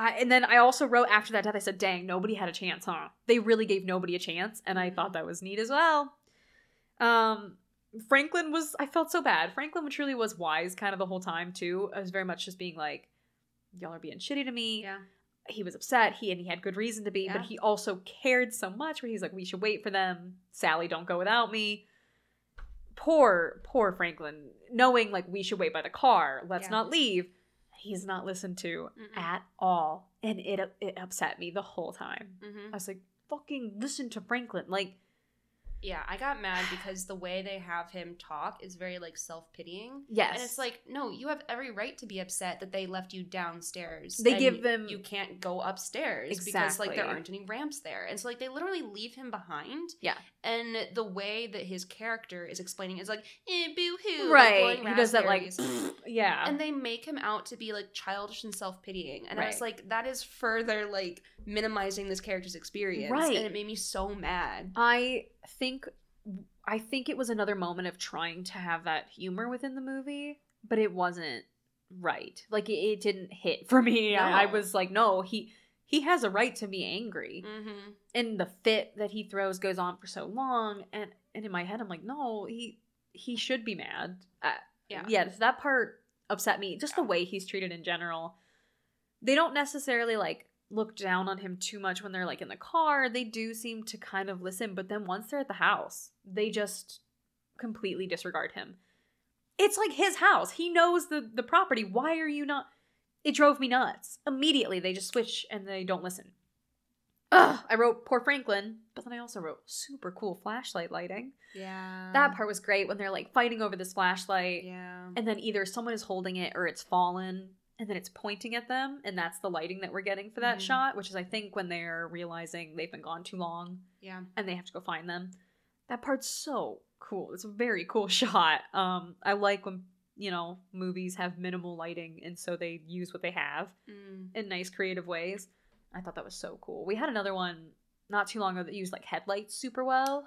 S1: I, and then I also wrote after that death, I said, dang, nobody had a chance, huh? They really gave nobody a chance, and I thought that was neat as well. Um, Franklin was, I felt so bad. Franklin truly was wise kind of the whole time, too. I was very much just being like, y'all are being shitty to me
S2: yeah.
S1: he was upset he and he had good reason to be
S2: Yeah.
S1: but he also cared so much where he's like we should wait for them sally don't go without me poor poor franklin knowing like we should wait by the car let's
S2: Yeah.
S1: not leave he's not listened to
S2: Mm-mm.
S1: at all and it it upset me the whole time
S2: hmm
S1: i was like fucking listen to franklin like
S2: Yeah, I got mad because the way they have him talk is very like self pitying.
S1: yes
S2: And it's like, no, you have every right to be upset that they left you downstairs.
S1: They
S2: and
S1: give them-
S2: you can't go upstairs because like there aren't any ramps there. And so like they literally leave him behind.
S1: Yeah.
S2: And the way that his character is explaining is like, eh, boo hoo.
S1: right he does that like (laughs) yeah
S2: and they make him out to be like childish and self pitying, and I was like, that is further like minimizing this character's experience,
S1: Right.
S2: And it made me so mad.
S1: I think I think it was another moment of trying to have that humor within the movie, but it wasn't right. Like it, it didn't hit for me. I, I was like, no, he he has a right to be angry.
S2: Mm-hmm.
S1: And the fit that he throws goes on for so long, and and in my head, I'm like, no, he he should be mad. Uh,
S2: Yeah.
S1: yes, that part upset me. Just the way he's treated in general. They don't necessarily like look down on him too much when they're like in the car. They do seem to kind of listen, but then once they're at the house, they just completely disregard him. It's like his house. He knows the the property. Why are you not It drove me nuts. Immediately they just switch and they don't listen. Ugh, I wrote poor Franklin, but then I also wrote super cool flashlight lighting.
S2: Yeah.
S1: That part was great when they're like fighting over this flashlight
S2: Yeah.
S1: and then either someone is holding it or it's fallen and then it's pointing at them and that's the lighting that we're getting for that
S2: Mhm.
S1: shot which is i think when they're realizing they've been gone too long
S2: Yeah.
S1: and they have to go find them that part's so cool it's a very cool (laughs) shot um i like when you know movies have minimal lighting and so they use what they have
S2: Mm.
S1: in nice creative ways i thought that was so cool we had another one not too long ago that used like headlights super well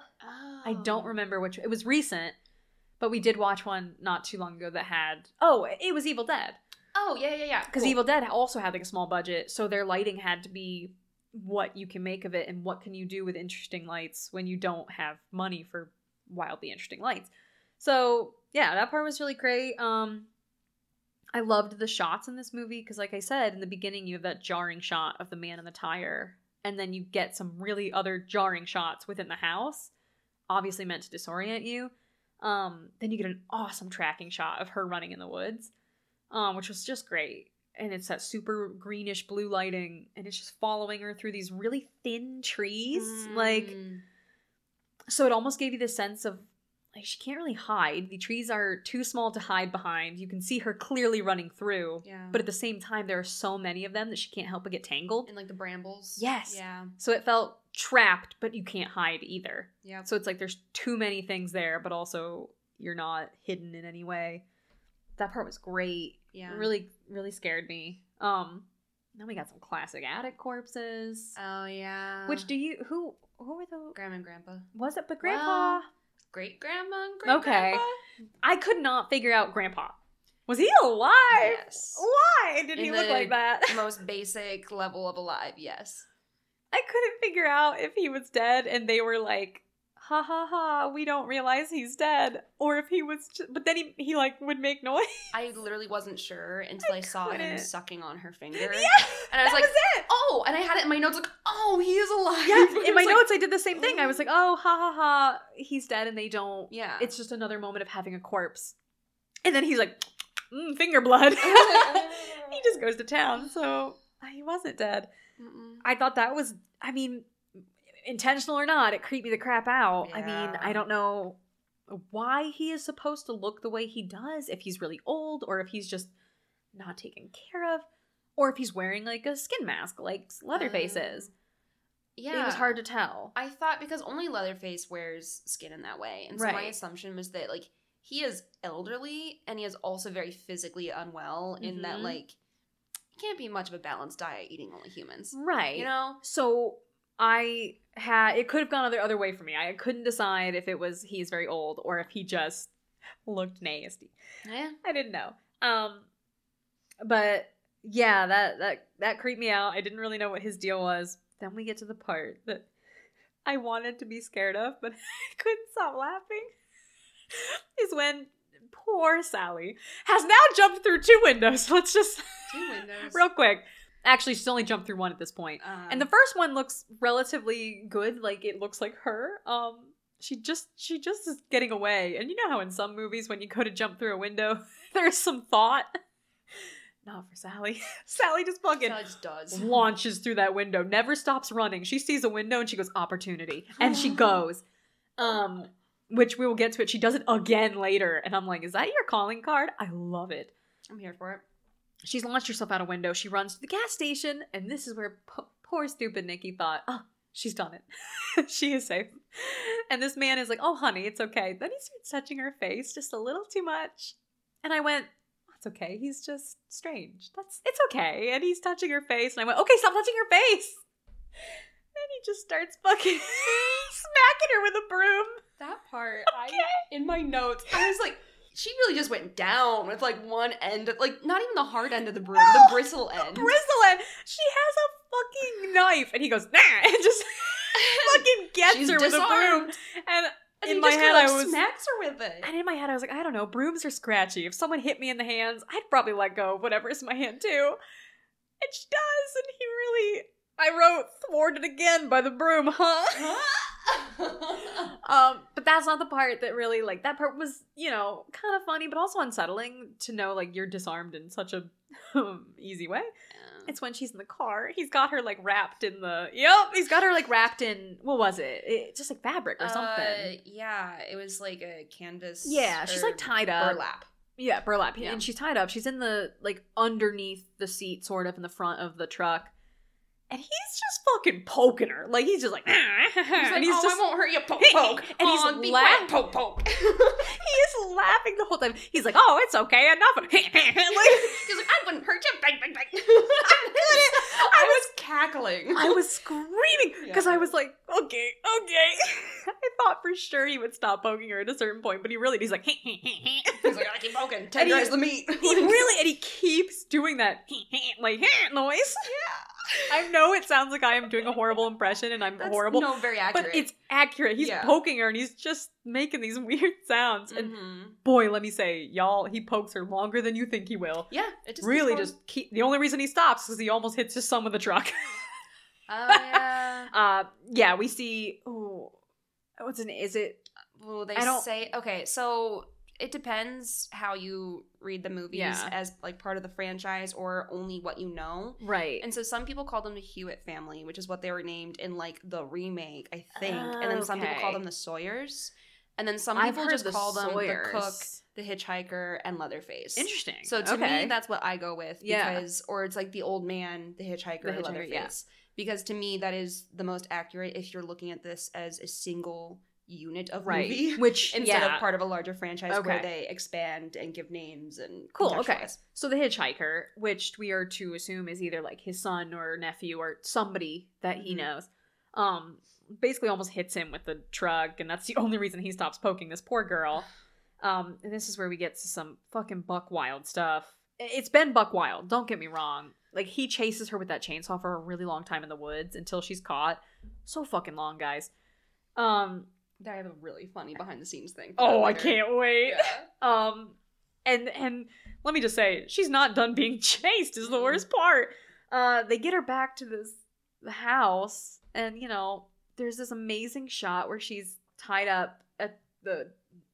S1: I don't
S2: Oh.
S1: remember which. It was recent, but we did watch one not too long ago that had. Oh, it was Evil Dead
S2: Oh yeah, yeah, yeah.
S1: because
S2: Cool.
S1: Evil Dead also had like a small budget, so their lighting had to be what you can make of it and what can you do with interesting lights when you don't have money for wildly interesting lights. So yeah, that part was really great. Um, I loved the shots in this movie because, like I said in the beginning, you have that jarring shot of the man in the tire, and then you get some really other jarring shots within the house, obviously meant to disorient you. Um, then you get an awesome tracking shot of her running in the woods, um, which was just great. And it's that super greenish blue lighting, and it's just following her through these really thin trees. Like,
S2: Mm.
S1: so it almost gave you the sense of like she can't really hide. The trees are too small to hide behind. You can see her clearly running through,
S2: yeah.
S1: but at the same time, there are so many of them that she can't help but get tangled.
S2: in like the brambles.
S1: Yes.
S2: Yeah.
S1: So it felt trapped, but you can't hide either.
S2: Yeah.
S1: So it's like there's too many things there, but also you're not hidden in any way. That part was great.
S2: Yeah.
S1: It really, really scared me. Um, then we got some classic attic corpses.
S2: Oh yeah.
S1: Which do you who who were the
S2: grandma and grandpa?
S1: was it? But grandpa.
S2: Well, Great grandma and great
S1: Okay. I could not figure out grandpa. Was he alive?
S2: Yes.
S1: Why did he look
S2: the
S1: like that? (laughs)
S2: Most basic level of alive. Yes.
S1: I couldn't figure out if he was dead and they were like, ha ha ha, we don't realize he's dead. Or if he was, just, but then he, he like would make noise.
S2: I literally wasn't sure until I,
S1: I
S2: saw him sucking on her finger.
S1: yeah.
S2: And I was
S1: that
S2: like,
S1: was it.
S2: oh, and I had it in my notes like, oh, he is alive.
S1: Yeah, (laughs) in my
S2: like,
S1: notes I did the same thing. I was like, oh, ha ha ha, he's dead, and they don't.
S2: Yeah.
S1: It's just another moment of having a corpse. And then he's like, mm, finger blood. (laughs) he just goes to town, so he wasn't dead.
S2: Mm-mm.
S1: I thought that was, I mean, intentional or not, it creeped me the crap out. I mean, I don't know why he is supposed to look the way he does, if he's really old, or if he's just not taken care of, or if he's wearing like a skin mask like Leatherface
S2: Um,
S1: is.
S2: Yeah.
S1: It was hard to tell.
S2: I thought because only Leatherface wears skin in that way. And so my assumption was that like he is elderly and he is also very physically unwell in that
S1: Mhm.
S2: like it can't be much of a balanced diet eating only humans.
S1: Right.
S2: You know?
S1: So I had it could have gone the other way for me. I couldn't decide if it was he's very old or if he just (laughs) looked nasty.
S2: Yeah.
S1: I didn't know. Um but yeah, that that that creeped me out. I didn't really know what his deal was. Then we get to the part that I wanted to be scared of, but (laughs) I couldn't stop laughing. (laughs) Is when poor Sally has now jumped through two windows. Let's just
S2: Two windows.
S1: real quick. Actually, she's only jumped through one at this point.
S2: Um,
S1: And the first one looks relatively good, like it looks like her. Um she just she just is getting away. And you know how in some movies when you go to jump through a window, (laughs) there's some thought. (laughs) Not for Sally. (laughs) Sally just fucking
S2: Sally just does.
S1: launches through that window, never stops running. She sees a window and she goes opportunity, and she goes. Um, which we will get to it. She does it again later, and I'm like, is that your calling card? I love it.
S2: I'm here for it.
S1: She's launched herself out a window. She runs to the gas station, and this is where po- poor stupid Nikki thought, oh, she's done it. (laughs) she is safe. And this man is like, oh, honey, it's okay. Then he starts touching her face just a little too much. And I went, that's okay. He's just strange. That's it's okay. And he's touching her face, and I went, okay, stop touching her face. And he just starts fucking (laughs) smacking her with a broom.
S2: That part,
S1: Okay.
S2: I in my notes, I was like, she really just went down with like one end, of, like not even the hard end of the broom,
S1: No!
S2: the bristle end.
S1: Bristle end. She has a fucking knife, and he goes, nah, (laughs) and just (laughs) fucking gets
S2: She's
S1: her with a broom. And
S2: And
S1: in my head,
S2: kinda,
S1: I
S2: like,
S1: was.
S2: smacks her with it.
S1: And in my head, I was like, I don't know, brooms are scratchy. If someone hit me in the hands, I'd probably let go of whatever's in my hand too. And she does, and he really. I wrote thwarted again by the broom, huh? (laughs) um, but that's not the part that really like that part was, you know, kind of funny, but also unsettling to know like you're disarmed in such a (laughs) easy way. It's when she's in the car. He's got her like wrapped in the. Yep, he's got her like wrapped in. What was it? it just like fabric or something.
S2: Uh, yeah, it was like a canvas.
S1: yeah, she's like tied up.
S2: burlap.
S1: Yeah, burlap.
S2: Yeah.
S1: And she's tied up. She's in the like underneath the seat, sort of in the front of the truck. And he's just fucking poking her. Like he's just like, ah, ah, ah,
S2: He's like,
S1: and he's
S2: oh,
S1: just
S2: I won't hurt you, poke, (laughs) poke.
S1: And he's
S2: oh, be
S1: laugh-
S2: quiet, poke, poke. (laughs) (laughs)
S1: he is laughing the whole time. He's like, oh, it's okay, enough. like,
S2: He's like, I wouldn't hurt you. Bang, bang, bang. I was cackling.
S1: I was screaming because I was like, okay, okay. I thought for sure he would stop poking her at a certain point, but he really, he's like,
S2: He's like, I keep poking. Tenderize the meat.
S1: he really, and he keeps doing that like noise.
S2: Yeah.
S1: I know it sounds like I am doing a horrible impression and I'm
S2: That's,
S1: horrible,
S2: No, very accurate.
S1: but it's accurate. He's
S2: Yeah.
S1: poking her and he's just making these (laughs) weird sounds. And
S2: Mhm.
S1: boy, let me say, y'all, he pokes her longer than you think he will.
S2: Yeah, it just
S1: really, just keep. The only reason he stops is he almost hits his son with the truck. (laughs)
S2: Oh yeah.
S1: uh, yeah, we see. Oh, what's an? Is it?
S2: well, they
S1: I don't-
S2: say okay. So it depends how you read the movies
S1: Yeah.
S2: as like part of the franchise or only what you know.
S1: Right.
S2: And so some people call them the Hewitt family, which is what they were named in like the remake, I think.
S1: Oh,
S2: and then some people call them the Sawyers. And then some people just
S1: the
S2: call them the cook, the hitchhiker, and Leatherface.
S1: Interesting.
S2: So to
S1: okay.
S2: me, that's what I go with
S1: Yeah.
S2: because, or it's like the old man, the hitchhiker,
S1: The hitchhiker,
S2: Leatherface.
S1: yeah.
S2: Because to me, that is the most accurate if you're looking at this as a single unit of
S1: right.
S2: movie (laughs)
S1: Which
S2: instead
S1: yeah.
S2: of part of a larger franchise where they expand and give names and
S1: Cool, okay. So the hitchhiker, which we are to assume is either like his son or nephew or somebody that he
S2: Mhm.
S1: knows, um, basically almost hits him with the truck, and that's the (laughs) only reason he stops poking this poor girl. (sighs) Um, and this is where we get to some fucking buck wild stuff. It's been buck wild, don't get me wrong. Like he chases her with that chainsaw for a really long time in the woods until she's caught. So fucking long, guys. Um,
S2: I have a really funny behind the scenes thing.
S1: oh, I can't wait.
S2: Yeah. (laughs)
S1: Um, and and let me just say, she's not done being (laughs) chased. Is the
S2: Mm-mm.
S1: worst part. Uh, they get her back to this the house, and you know, there's this amazing shot where she's tied up at the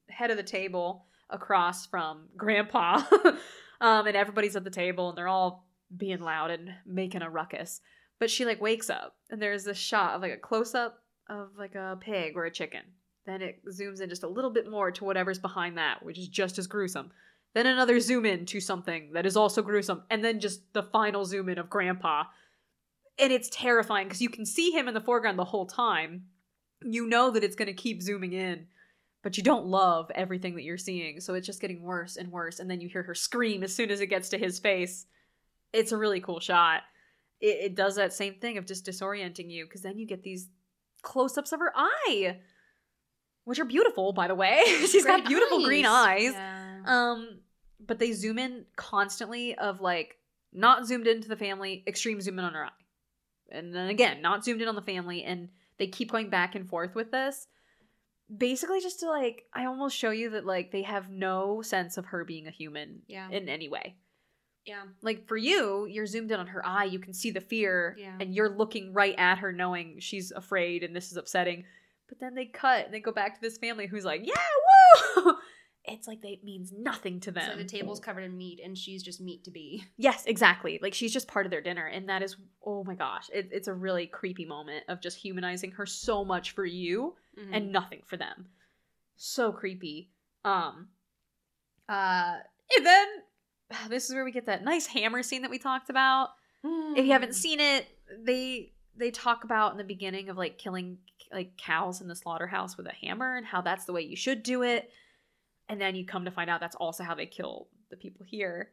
S1: head of the table across from Grandpa, (laughs) um, and everybody's at the table, and they're all being loud and making a ruckus. But she like wakes up, and there's this shot of like a close up of like a pig or a chicken Then it zooms in just a little bit more to whatever's behind that, which is just as gruesome. Then another zoom in to something that is also gruesome. And then just the final zoom in of Grandpa. And it's terrifying because you can see him in the foreground the whole time. You know that it's going to keep zooming in, but you don't love everything that you're seeing. So it's just getting worse and worse. And then you hear her scream as soon as it gets to his face. It's a really cool shot. It, it does that same thing of just disorienting you because then you get these close ups of her eye, which are beautiful, by the way. (laughs) She's got
S2: Great
S1: beautiful green eyes.
S2: Yeah.
S1: Um, but they zoom in constantly of like not zoomed into the family, extreme zoom in on her eye. And then again, not zoomed in on the family, and they keep going back and forth with this. Basically, just to like, I almost show you that like they have no sense of her being a human
S2: yeah.
S1: in any way.
S2: yeah.
S1: Like for you, you're zoomed in on her eye, you can see the fear,
S2: Yeah.
S1: and you're looking right at her, knowing she's afraid and this is upsetting. But then they cut and they go back to this family who's like, yeah, woo! (laughs) It's like they, it means nothing to them.
S2: So the table's covered in meat, and she's just meat to be.
S1: Yes, exactly. Like she's just part of their dinner, and that is oh my gosh, it, it's a really creepy moment of just humanizing her so much for you
S2: Mhm.
S1: and nothing for them. So creepy. Um. Uh. And then (sighs) this is where we get that nice hammer scene that we talked about. If you haven't seen it, they they talk about in the beginning of like killing like cows in the slaughterhouse with a hammer and how that's the way you should do it. And then you come to find out that's also how they kill the people here.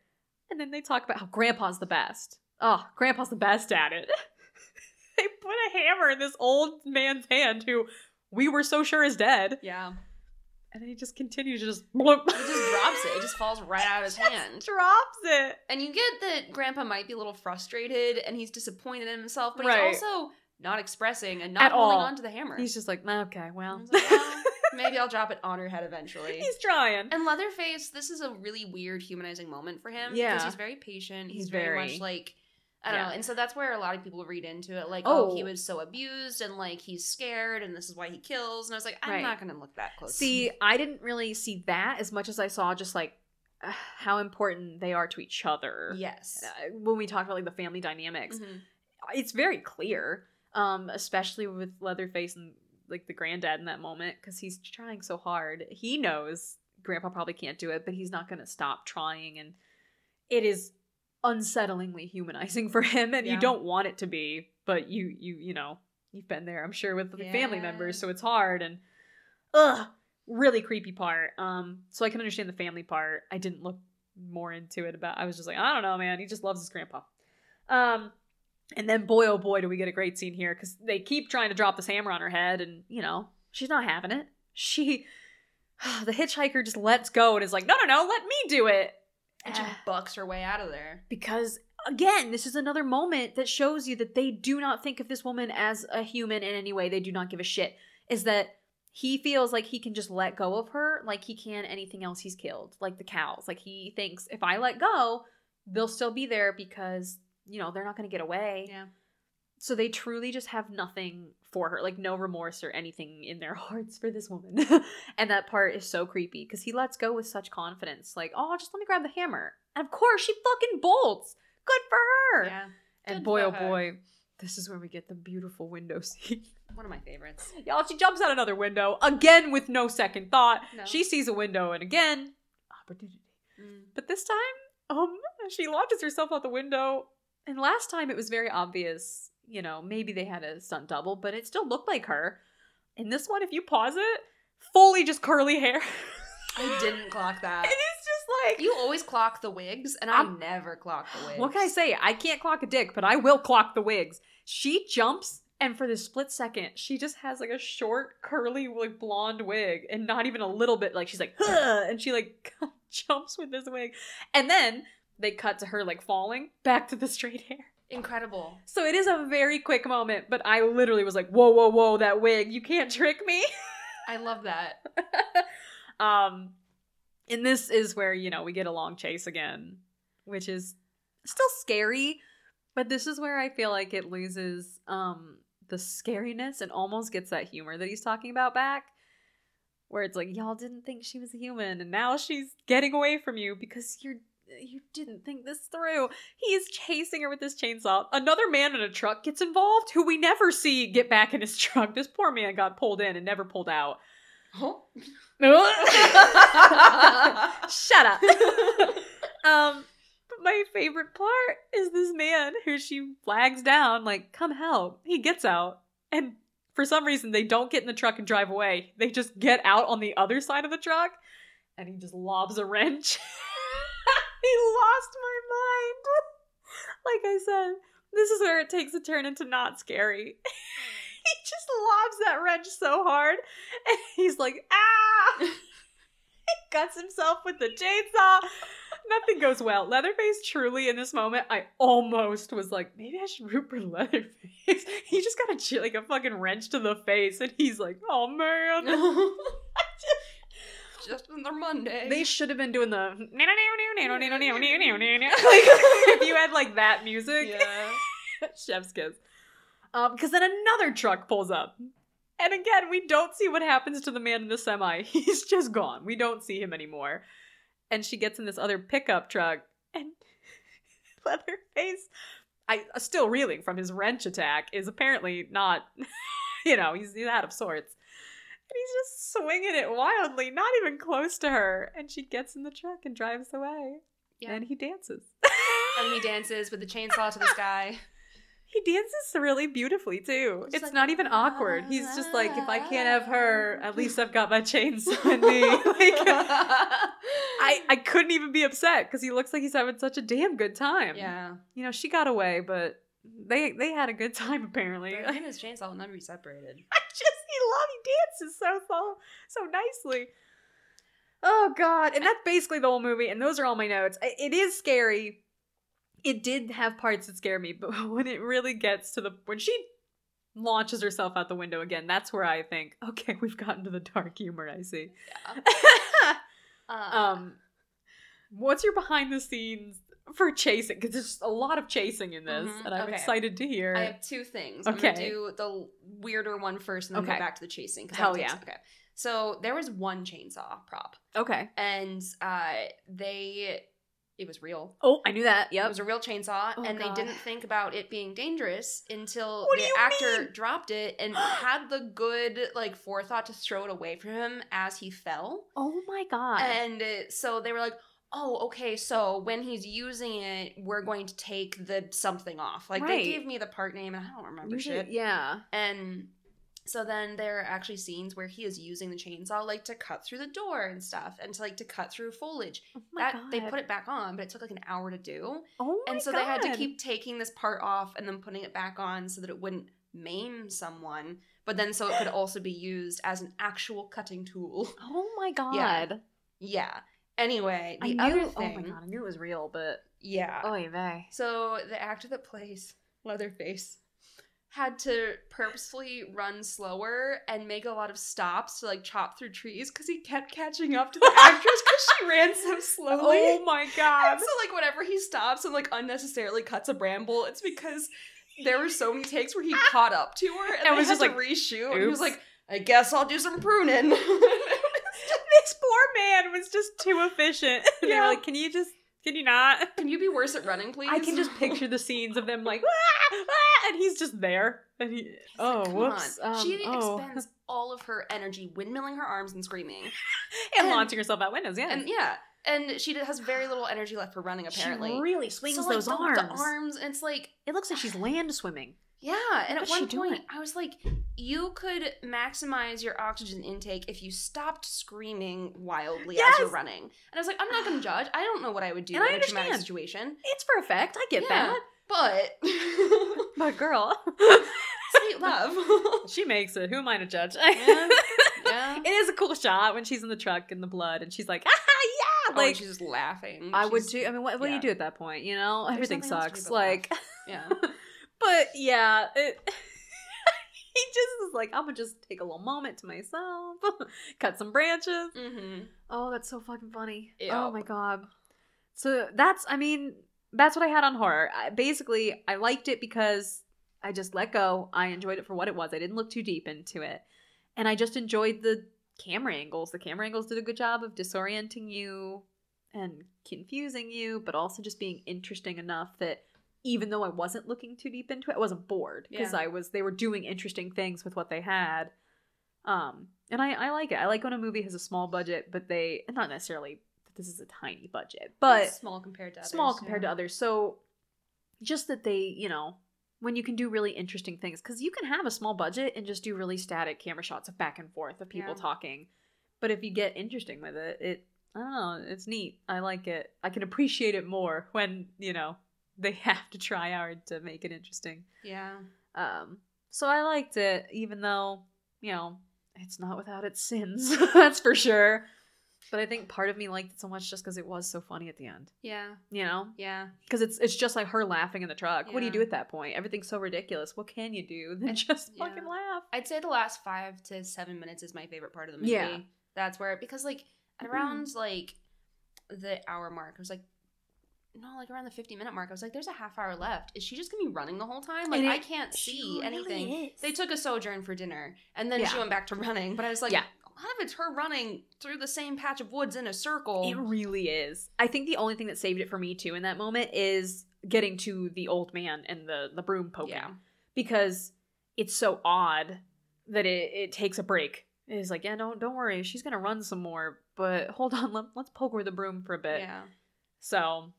S1: And then they talk about how grandpa's the best. Oh, grandpa's the best at it. (laughs) they put a hammer in this old man's hand who we were so sure is dead.
S2: yeah,
S1: And then he just continues to just bloop.
S2: he just drops it. It just falls right out of his (laughs) hand.
S1: drops it.
S2: And you get that Grandpa might be a little frustrated, and he's disappointed in himself, but
S1: Right.
S2: he's also not expressing and not
S1: At
S2: holding
S1: all.
S2: on to the hammer.
S1: He's just like, okay, well.
S2: Like, "Well, (laughs) maybe I'll drop it on her head eventually. (laughs)
S1: He's trying.
S2: And Leatherface, this is a really weird humanizing moment for him.
S1: Yeah.
S2: Because he's very patient. He's,
S1: He's
S2: very,
S1: very-
S2: much like I don't
S1: Yeah.
S2: know. And so that's where a lot of people read into it, like, oh,
S1: Oh.
S2: he was so abused and like he's scared and this is why he kills. And I was like, I'm
S1: Right.
S2: not gonna look that close.
S1: See, I didn't really see that as much as I saw just like uh, (sighs) how important they are to each other.
S2: yes.
S1: Uh, when we talk about like the family dynamics,
S2: Mhm.
S1: it's very clear, um, especially with Leatherface and like the granddad in that moment because he's trying so hard. He knows Grandpa probably can't do it, but he's not going to stop trying, and it is unsettlingly humanizing (laughs) for him. And
S2: Yeah.
S1: you don't want it to be, but you you you know you've been there, I'm sure, with the family members, so it's hard and ugh, really creepy part. Um, so I can understand the family part. I didn't look more into it about. I was just like, I don't know, man. He just loves his grandpa. Um, and then boy, oh boy, do we get a great scene here because they keep trying to drop this hammer on her head, and you know she's not having it. She, (sighs) the hitchhiker, just lets go and is like, no, no, no, let me do it.
S2: And she (sighs) bucks her way out of there.
S1: because again, this is another moment that shows you that they do not think of this woman as a human in any way. They do not give a shit. Is that he feels like he can just let go of her like he can anything else he's killed, like the cows. Like he thinks if I let go, they'll still be there because, you know, they're not going to get away.
S2: Yeah.
S1: So they truly just have nothing for her, like no remorse or anything in their (laughs) hearts for this woman. (laughs) and that part is so creepy because he lets go with such confidence. Like, oh, just let me grab the hammer. And of course, she fucking bolts. Good for her.
S2: Yeah.
S1: and boy, oh boy, this is where we get the beautiful window (laughs) scene.
S2: One of my favorites.
S1: Y'all, she jumps out another window again with no second thought.
S2: No.
S1: She sees a window and again, opportunity.
S2: Mm.
S1: But this time, um, she launches herself out the window. And last time it was very obvious, you know, maybe they had a stunt double, but it still looked like her. In this one, if you pause it, fully just curly hair.
S2: I didn't clock that. (laughs)
S1: It is just like
S2: You always clock the wigs, and I
S1: I'm-
S2: never clock the wigs.
S1: What can I say? I can't clock a dick, but I will clock the wigs. She jumps, and for the split second, she just has like a short, curly, like blonde wig, and not even a little bit. Like she's like, huh, and she like (laughs) jumps with this wig, and then they cut to her like falling back to the straight hair.
S2: Incredible.
S1: So it is a very quick moment, but I literally was like, whoa, whoa, whoa, that wig, you can't trick me.
S2: I love that. (laughs)
S1: um, and this is where you know we get a long chase again, which is still scary, but this is where I feel like it loses um the scariness and almost gets that humor that he's talking about back. Where it's like y'all didn't think she was a human, and now she's getting away from you because you're you didn't think this through. He is chasing her with his chainsaw. Another man in a truck gets involved, who we never see get back in his (laughs) truck. This poor man got pulled in and never pulled out. Oh. (laughs) Shut up. (laughs) um, but my favorite part is this man who she flags down, like, come help. He gets out, and for some reason, they don't get in the truck and drive away. They just get out on the other side of the truck, and he just lobs a wrench. (laughs) he lost my mind. (laughs) like I said, this is where it takes a turn into not scary. (laughs) he just lobs that wrench so hard, and he's like, ah! he cuts himself with the chainsaw. Nothing goes well. Leatherface truly in this moment, I almost was like, maybe I should root for Leatherface. he just got a like a fucking wrench to the face, and he's like, oh man.
S2: Just another Monday.
S1: They should have been doing the like (laughs) if you had like that music.
S2: yeah. (laughs)
S1: Chef's kiss. Um, because then another truck pulls up. And again, we don't see what happens to the man in the semi. (laughs) He's just gone. We don't see him anymore. And she gets in this other pickup truck, and Leatherface, I still reeling from his wrench attack, is apparently not, you know, he's, he's out of sorts. He's just swinging it wildly, not even close to her. And she gets in the truck and drives away.
S2: Yeah.
S1: And he dances.
S2: and he dances with the chainsaw to the (laughs) sky.
S1: He dances really beautifully too.
S2: Just
S1: it's
S2: like,
S1: not even awkward. Ah, he's just like, if I can't have her, ah. at least I've got my chainsaw in me. (laughs) like, (laughs) I I couldn't even be upset because he looks like he's having such a damn good time.
S2: yeah.
S1: you know, she got away, but they they had a good time apparently.
S2: Him and his chainsaw will never be separated.
S1: I just love he dances so so nicely. Oh god, and that's basically the whole movie. And those are all my notes. It is scary. It did have parts that scare me, (laughs) but when it really gets to the when she launches herself out the window again, that's where I think, okay, (laughs) we've gotten to the dark humor. I see. (laughs)
S2: Uh,
S1: um, what's your behind the scenes for chasing? Because there's a lot of chasing in this,
S2: Mhm,
S1: and I'm
S2: okay.
S1: excited to hear.
S2: I have two things.
S1: Okay.
S2: I'm gonna do the weirder one first, and then
S1: Okay.
S2: go back to the chasing.
S1: Hell
S2: takes-
S1: yeah.
S2: Okay. So there was one chainsaw prop,
S1: okay.
S2: and uh, they it was real.
S1: Oh, I knew that. Yep.
S2: It was a real chainsaw,
S1: Oh,
S2: and
S1: God.
S2: they didn't think about it being dangerous until
S1: What
S2: the actor
S1: mean?
S2: dropped it and (gasps) had the good like forethought to throw it away from him as he fell.
S1: oh my god.
S2: And uh, so they were like, "Oh, okay. So when he's using it, we're going to take the something off." Like
S1: Right.
S2: they gave me the part name, and I don't remember
S1: Usually-
S2: shit.
S1: Yeah.
S2: And so then there are actually scenes where he is using the chainsaw like to cut through the door and stuff, and to like to cut through foliage.
S1: Oh my
S2: that
S1: god.
S2: they put it back on, but it took like an hour to do.
S1: Oh my
S2: And so they had to
S1: God.
S2: keep taking this part off and then putting it back on so that it wouldn't maim someone, but then so it could (gasps) also be used as an actual cutting tool.
S1: Oh my god.
S2: Yeah. Yeah. Anyway,
S1: I
S2: the
S1: knew.
S2: other
S1: oh my god. I knew it was real, but
S2: Yeah.
S1: oh vey.
S2: So the actor that plays Leatherface had to purposefully run slower and make a lot of stops to like chop through trees because he kept catching up to the actress because she ran so (laughs) slowly.
S1: Oh my (laughs) god.
S2: And so like whenever he stops and like unnecessarily cuts a bramble, it's because there were so many takes where he (laughs) caught up to her and,
S1: And was just like,
S2: reshoot. And he was like, I guess I'll do some pruning.
S1: Man was just too efficient. And (laughs) they
S2: Yeah.
S1: were like, "Can you just? Can you not?"
S2: Can you be worse at running, please?
S1: I can just picture the scenes of them like, (laughs) "Ah, ah," and he's just there, and he.
S2: It's
S1: oh,
S2: like,
S1: whoops. Um,
S2: she
S1: oh.
S2: expends (laughs) all of her energy windmilling her arms and screaming.
S1: and
S2: and-
S1: launching herself out windows. Yeah.
S2: And yeah, and she has very little energy left for running apparently.
S1: She really swings
S2: so, like,
S1: those
S2: the,
S1: arms.
S2: The arms, and it's like,
S1: It looks like she's land swimming.
S2: Yeah. And at one point,
S1: doing?
S2: I was like, you could maximize your oxygen intake if you stopped screaming wildly as you're running. And I was like, I'm not going (sighs) to judge. I don't know what I would do
S1: And I
S2: in a traumatic
S1: understand.
S2: situation,
S1: It's for effect. I get
S2: Yeah.
S1: that.
S2: but (laughs)
S1: But girl, (laughs)
S2: sweet (laughs) love.
S1: she makes it. Who am I to judge?
S2: Yeah. yeah.
S1: It is a cool shot when she's in the truck in the blood and she's like, ah, yeah.
S2: Oh,
S1: Like,
S2: she's just laughing.
S1: I would
S2: She's-
S1: too. I mean, what, what do you do at that point? You know, everything
S2: nothing else to do
S1: sucks. Like,
S2: Yeah.
S1: But yeah, it, (laughs) he just is like, I'm gonna just take a little moment to myself, (laughs) cut some branches.
S2: Mm-hmm.
S1: Oh, that's so fucking funny. Oh my god. So that's, I mean, that's what I had on horror. I, basically, I liked it because I just let go. I enjoyed it for what it was. I didn't look too deep into it, and I just enjoyed the camera angles. The camera angles did a good job of disorienting you and confusing you, but also just being interesting enough that even though I wasn't looking too deep into it, I wasn't bored because
S2: Yeah.
S1: I was. They were doing interesting things with what they had. Um, and I, I like it. I like when a movie has a small budget, but they not necessarily this is a tiny budget, but
S2: small compared to others,
S1: small compared
S2: yeah.
S1: to others. So just that they, you know, when you can do really interesting things, because you can have a small budget and just do really static camera shots of back and forth of people
S2: Yeah.
S1: talking. But if you get interesting with it, it I don't know, it's neat. I like it. I can appreciate it more when you know they have to try hard to make it interesting.
S2: Yeah.
S1: Um, so I liked it, even though you know it's not without its sins. (laughs) that's for sure. But I think part of me liked it so much just because it was so funny at the end.
S2: Yeah.
S1: You know,
S2: Yeah.
S1: because it's it's just like her laughing in the truck. What do you do at that point? Everything's so ridiculous. What can you do than just
S2: yeah.
S1: fucking laugh?
S2: I'd say the last five to seven minutes is my favorite part of the movie.
S1: Yeah.
S2: That's where because like at around like the hour mark, I was like no, like around the 50 minute mark, I was like, there's a half hour left. Is she just gonna be running the whole time? Like,
S1: it-
S2: I can't see anything. They took a sojourn for dinner and then she went back to running. But I was like,
S1: Yeah.
S2: a lot of it's her running through the same patch of woods in a circle.
S1: It really is. I think the only thing that saved it for me too in that moment is getting to the old man and the the broom poking
S2: yeah.
S1: because it's so odd that it, it takes a break. It's like, yeah, don't don't worry, she's gonna run some more, but hold on, let, let's poke her with the broom for a bit.
S2: Yeah.
S1: So,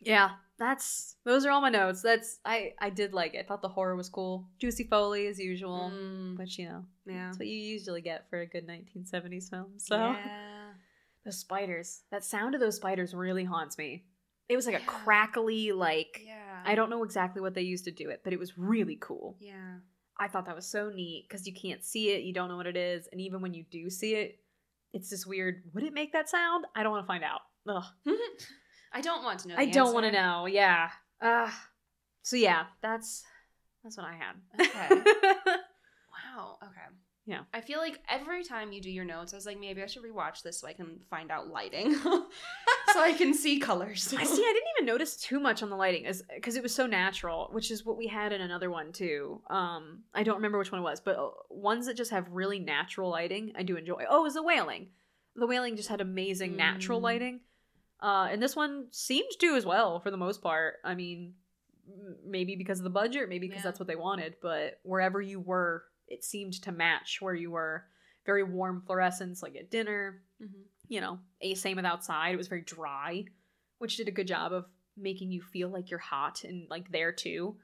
S1: yeah, that's those are all my notes. That's I I did like it. I thought the horror was cool, juicy foley as usual,
S2: Mm,
S1: but you know
S2: yeah.
S1: that's what you usually get for a good 1970s film. So
S2: Yeah. (laughs)
S1: those spiders, that sound of those spiders really haunts me. It was like a crackly like.
S2: Yeah.
S1: I don't know exactly what they used to do it, but it was really cool.
S2: Yeah.
S1: I thought that was so neat because you can't see it, you don't know what it is, and even when you do see it, it's this weird. Would it make that sound? I don't want to find out. Ugh. (laughs)
S2: I don't want to know.
S1: I
S2: the
S1: don't want to know. Yeah. Uh, so yeah, that's that's what I had.
S2: Okay. (laughs) Wow. Okay.
S1: Yeah.
S2: I feel like every time you do your notes, I was like, maybe I should rewatch this so I can find out lighting, (laughs) so I can see colors.
S1: I see. I didn't even notice too much on the lighting, because it was so natural, which is what we had in another one too. Um, I don't remember which one it was, but uh, ones that just have really natural lighting, I do enjoy. Oh, it was the Wailing. The Wailing just had amazing natural
S2: Mm.
S1: lighting, uh, and this one seemed to as well for the most part. I mean, maybe because of the budget, maybe because
S2: Yeah.
S1: that's what they wanted, but wherever you were, it seemed to match where you were. Very warm fluorescence, like at dinner,
S2: Mhm.
S1: you know, a same with outside. It was very dry, which did a good job of making you feel like you're hot and like there too.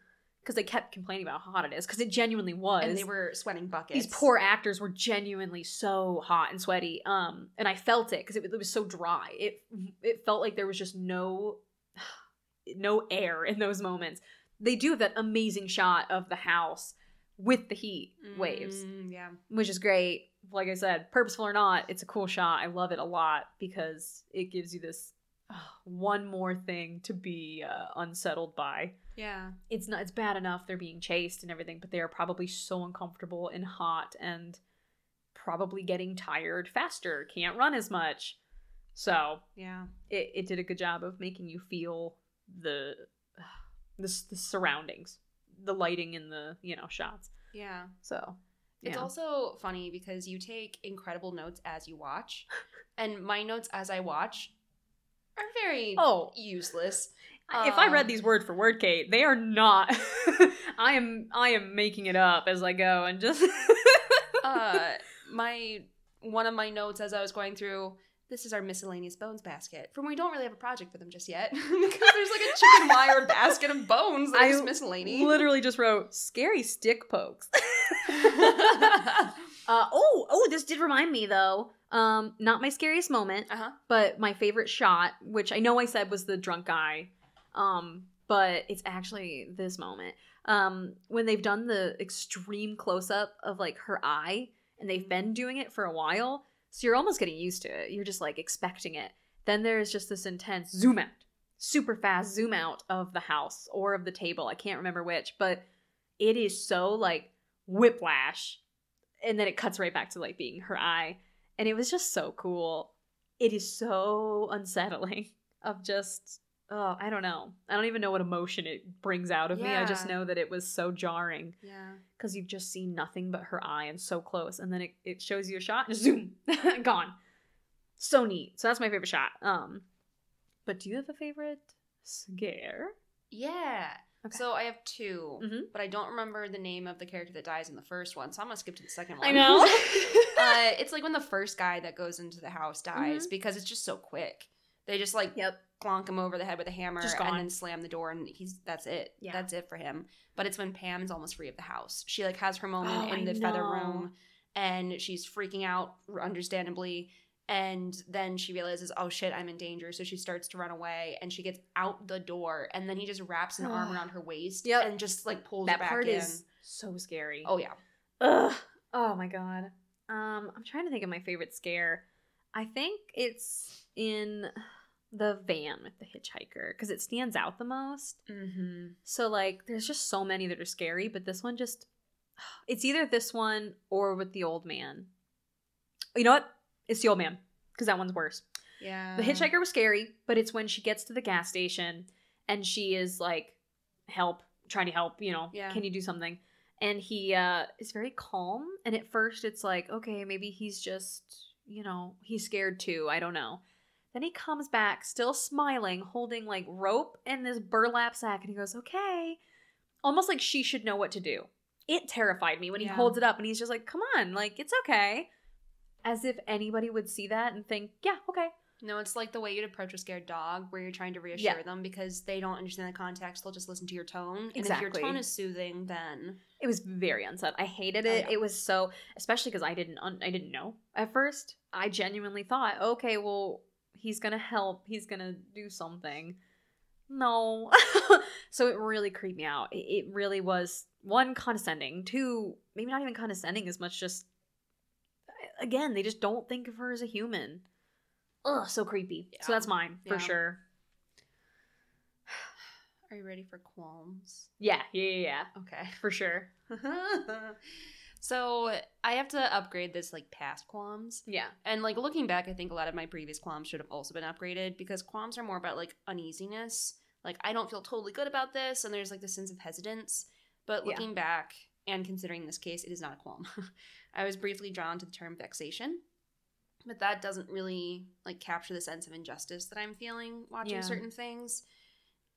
S1: Because they kept complaining about how hot it is, because it genuinely was.
S2: and they were sweating buckets.
S1: these poor actors were genuinely so hot and sweaty. Um, and I felt it because it, it was so dry. It it felt like there was just no (sighs) no air in those moments. They do have that amazing shot of the house with the heat waves
S2: Mm, yeah.
S1: which is great. Like I said, purposeful or not, it's a cool shot. I love it a lot because it gives you this uh, (sighs) one more thing to be uh, unsettled by.
S2: Yeah.
S1: It's not. It's bad enough they're being chased and everything, but they are probably so uncomfortable and hot and probably getting tired faster. Can't run as much. So
S2: Yeah.
S1: it, it did a good job of making you feel the the, the surroundings, the lighting in the you know shots.
S2: Yeah.
S1: So
S2: It's also funny because you take incredible notes as you watch, and my notes as I watch are very
S1: oh
S2: useless.
S1: If I
S2: Um,
S1: read these word for word, Kate, they are not. (laughs) I am I am making it up as I go and just. (laughs)
S2: uh, my one of my notes as I was going through. This is our miscellaneous bones basket. From we don't really have a project for them just yet (laughs) because there's like a chicken wire basket of bones that
S1: I
S2: just miscellany.
S1: literally just wrote scary stick pokes. uh, oh, oh, this did remind me though. Um, not my scariest moment,
S2: uh huh.
S1: but my favorite shot, which I know I said was the drunk guy. Um, but it's actually this moment. Um, when they've done the extreme close up of like her eye, and they've been doing it for a while, so you're almost getting used to it. You're just like expecting it. Then there's just this intense zoom out, super fast zoom out of the house or of the table. I can't remember which, but it is so like whiplash. And then it cuts right back to like being her eye. And it was just so cool. It is so unsettling (laughs) of just oh, I don't know. I don't even know what emotion it brings out of me. I just know that it was so jarring
S2: Yeah.
S1: because you've just seen nothing but her eye and so close and then it, it shows you a shot and (laughs) zoom (laughs) gone so neat so that's my favorite shot um but do you have a favorite scare
S2: Yeah.
S1: Okay.
S2: So I have 2
S1: Mhm.
S2: but I don't remember the name of the character that dies in the first one, so I'm gonna skip to the second one.
S1: I know. (laughs)
S2: uh, it's like when the first guy that goes into the house dies because it's just so quick. They just like
S1: yep.
S2: Clonk him over the head with a hammer and then slam the door and he's that's it.
S1: Yeah.
S2: That's it for him. But it's when Pam's almost free of the house. She like has her moment
S1: Oh,
S2: in the feather room and she's freaking out understandably and then she realizes oh shit I'm in danger so she starts to run away and she gets out the door and then he just wraps an arm (sighs) around her waist
S1: Yep.
S2: and just like pulls
S1: That
S2: her back
S1: part
S2: in.
S1: is so scary.
S2: Oh yeah.
S1: Ugh. Oh my god. Um, I'm trying to think of my favorite scare. I think it's in the van with the hitchhiker because it stands out the most.
S2: Mm-hmm.
S1: So like, there's just so many that are scary, but this one just. (sighs) It's either this one or with the old man. You know what? It's the old man because that one's worse.
S2: Yeah.
S1: The hitchhiker was scary, but it's when she gets to the gas station and she is like, help, trying to help, you know,
S2: Yeah.
S1: can you do something? And he uh, is very calm. And at first it's like, okay, maybe he's just, you know, he's scared too. I don't know. Then he comes back, still smiling, holding like rope and this burlap sack. And he goes, okay. Almost like she should know what to do. It terrified me when he
S2: Yeah.
S1: holds it up and he's just like, come on, like, it's okay. As if anybody would see that and think, yeah, okay.
S2: No, it's like the way you'd approach a scared dog, where you're trying to reassure
S1: Yeah.
S2: them because they don't understand the context. They'll just listen to your tone, and if your tone is soothing, then
S1: It was very unsettling. I hated
S2: Oh,
S1: it.
S2: yeah.
S1: It was so, especially because I didn't, un- I didn't know at first. I genuinely thought, okay, well, he's gonna help. He's gonna do something. No, (laughs) so it really creeped me out. It, it really was one condescending, two maybe not even condescending as much. Just again, they just don't think of her as a human. Ugh, so creepy. So that's mine for
S2: Yeah.
S1: sure.
S2: are you ready for qualms?
S1: Yeah, yeah, yeah, yeah,
S2: Okay.
S1: for sure. (laughs) (laughs)
S2: so I have to upgrade this like past qualms.
S1: Yeah,
S2: And like looking back, I think a lot of my previous qualms should have also been upgraded because qualms are more about like uneasiness. Like I don't feel totally good about this, and there's like the sense of hesitance. But
S1: Yeah.
S2: looking back and considering this case, it is not a qualm. (laughs) I was briefly drawn to the term vexation, but that doesn't really like capture the sense of injustice that I'm feeling watching
S1: Yeah.
S2: certain things.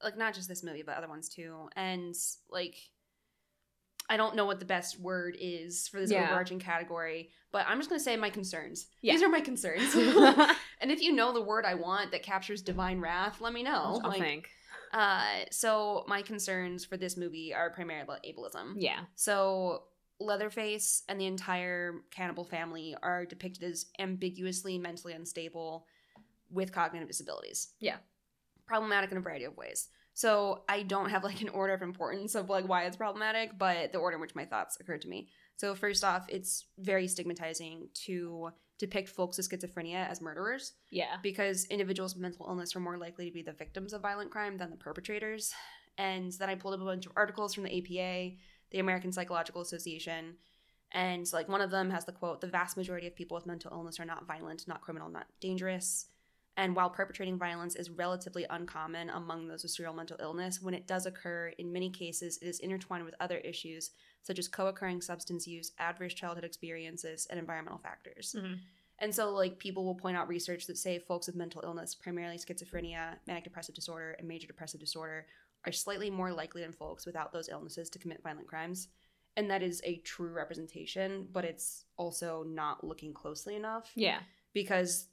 S2: Like not just this movie, but other ones too. And like I don't know what the best word is for this
S1: Yeah.
S2: overarching category, but I'm just gonna say my concerns.
S1: Yeah.
S2: These are my concerns. (laughs) (laughs) and if you know the word I want that captures divine wrath, let me know.
S1: I'll
S2: Like,
S1: think.
S2: uh, so my concerns for this movie are primarily ableism.
S1: Yeah,
S2: So Leatherface and the entire cannibal family are depicted as ambiguously mentally unstable with cognitive disabilities.
S1: Yeah.
S2: Problematic in a variety of ways. So I don't have like an order of importance of like why it's problematic, but the order in which my thoughts occurred to me. So first off, it's very stigmatizing to depict folks with schizophrenia as murderers
S1: yeah.
S2: because individuals with mental illness are more likely to be the victims of violent crime than the perpetrators. And then I pulled up a bunch of articles from the APA, the American Psychological Association, and like one of them has the quote: "The vast majority of people with mental illness are not violent, not criminal, not dangerous." And while perpetrating violence is relatively uncommon among those with serial mental illness, when it does occur, in many cases, it is intertwined with other issues such as co occurring substance use, adverse childhood experiences, and environmental factors.
S1: Mhm.
S2: And so, like, people will point out research that say folks with mental illness, primarily schizophrenia, manic depressive disorder, and major depressive disorder, are slightly more likely than folks without those illnesses to commit violent crimes. And that is a true representation, but it's also not looking closely enough
S1: Yeah.
S2: because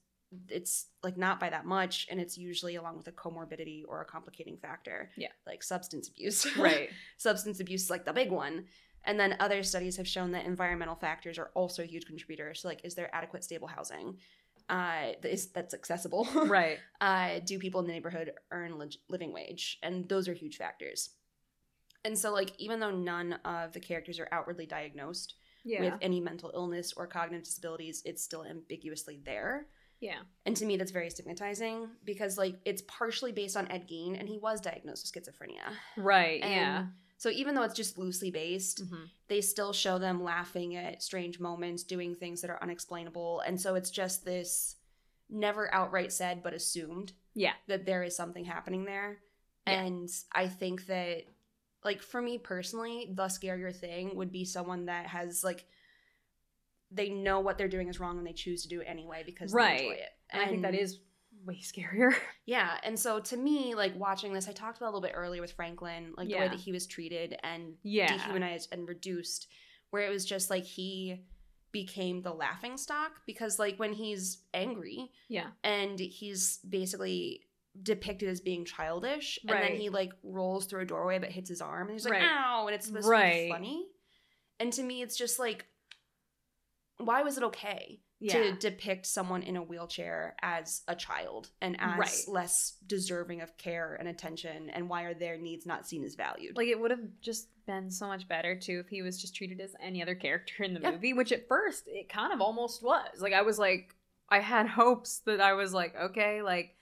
S2: it's like not by that much, and it's usually along with a comorbidity or a complicating factor.
S1: Yeah.
S2: Like substance abuse. (laughs)
S1: Right.
S2: substance abuse is like the big one. And then other studies have shown that environmental factors are also a huge contributor. So, like, is there adequate stable housing? Uh, is that's accessible? (laughs)
S1: right.
S2: uh, do people in the neighborhood earn leg- living wage? And those are huge factors. And so, like, even though none of the characters are outwardly diagnosed
S1: Yeah.
S2: with any mental illness or cognitive disabilities, it's still ambiguously there.
S1: Yeah.
S2: And to me, that's very stigmatizing because, like, it's partially based on Ed Gein, and he was diagnosed with schizophrenia.
S1: Right.
S2: And
S1: yeah.
S2: So even though it's just loosely based,
S1: Mhm.
S2: they still show them laughing at strange moments, doing things that are unexplainable. And so it's just this never outright said, but assumed
S1: Yeah.
S2: that there is something happening there.
S1: Yeah.
S2: And I think that, like, for me personally, the scarier thing would be someone that has, like, they know what they're doing is wrong and they choose to do it anyway because they enjoy it.
S1: And I think that is way scarier. (laughs)
S2: Yeah, and so to me, like watching this, I talked about a little bit earlier with Franklin, like the way that he was treated and
S1: Yeah.
S2: dehumanized and reduced, where it was just like he became the laughing stock because like when he's angry
S1: Yeah.
S2: and he's basically depicted as being childish and then he like rolls through a doorway but hits his arm and he's like
S1: Right.
S2: ow and it's supposed to be funny and to me it's just like why was it okay
S1: Yeah.
S2: to depict someone in a wheelchair as a child and as
S1: Right.
S2: less deserving of care and attention and why are their needs not seen as valued
S1: Like it would have just been so much better too if he was just treated as any other character in the
S2: Yeah.
S1: movie, which at first it kind of almost was. Like I was like I had (laughs) hopes that I was like, okay, like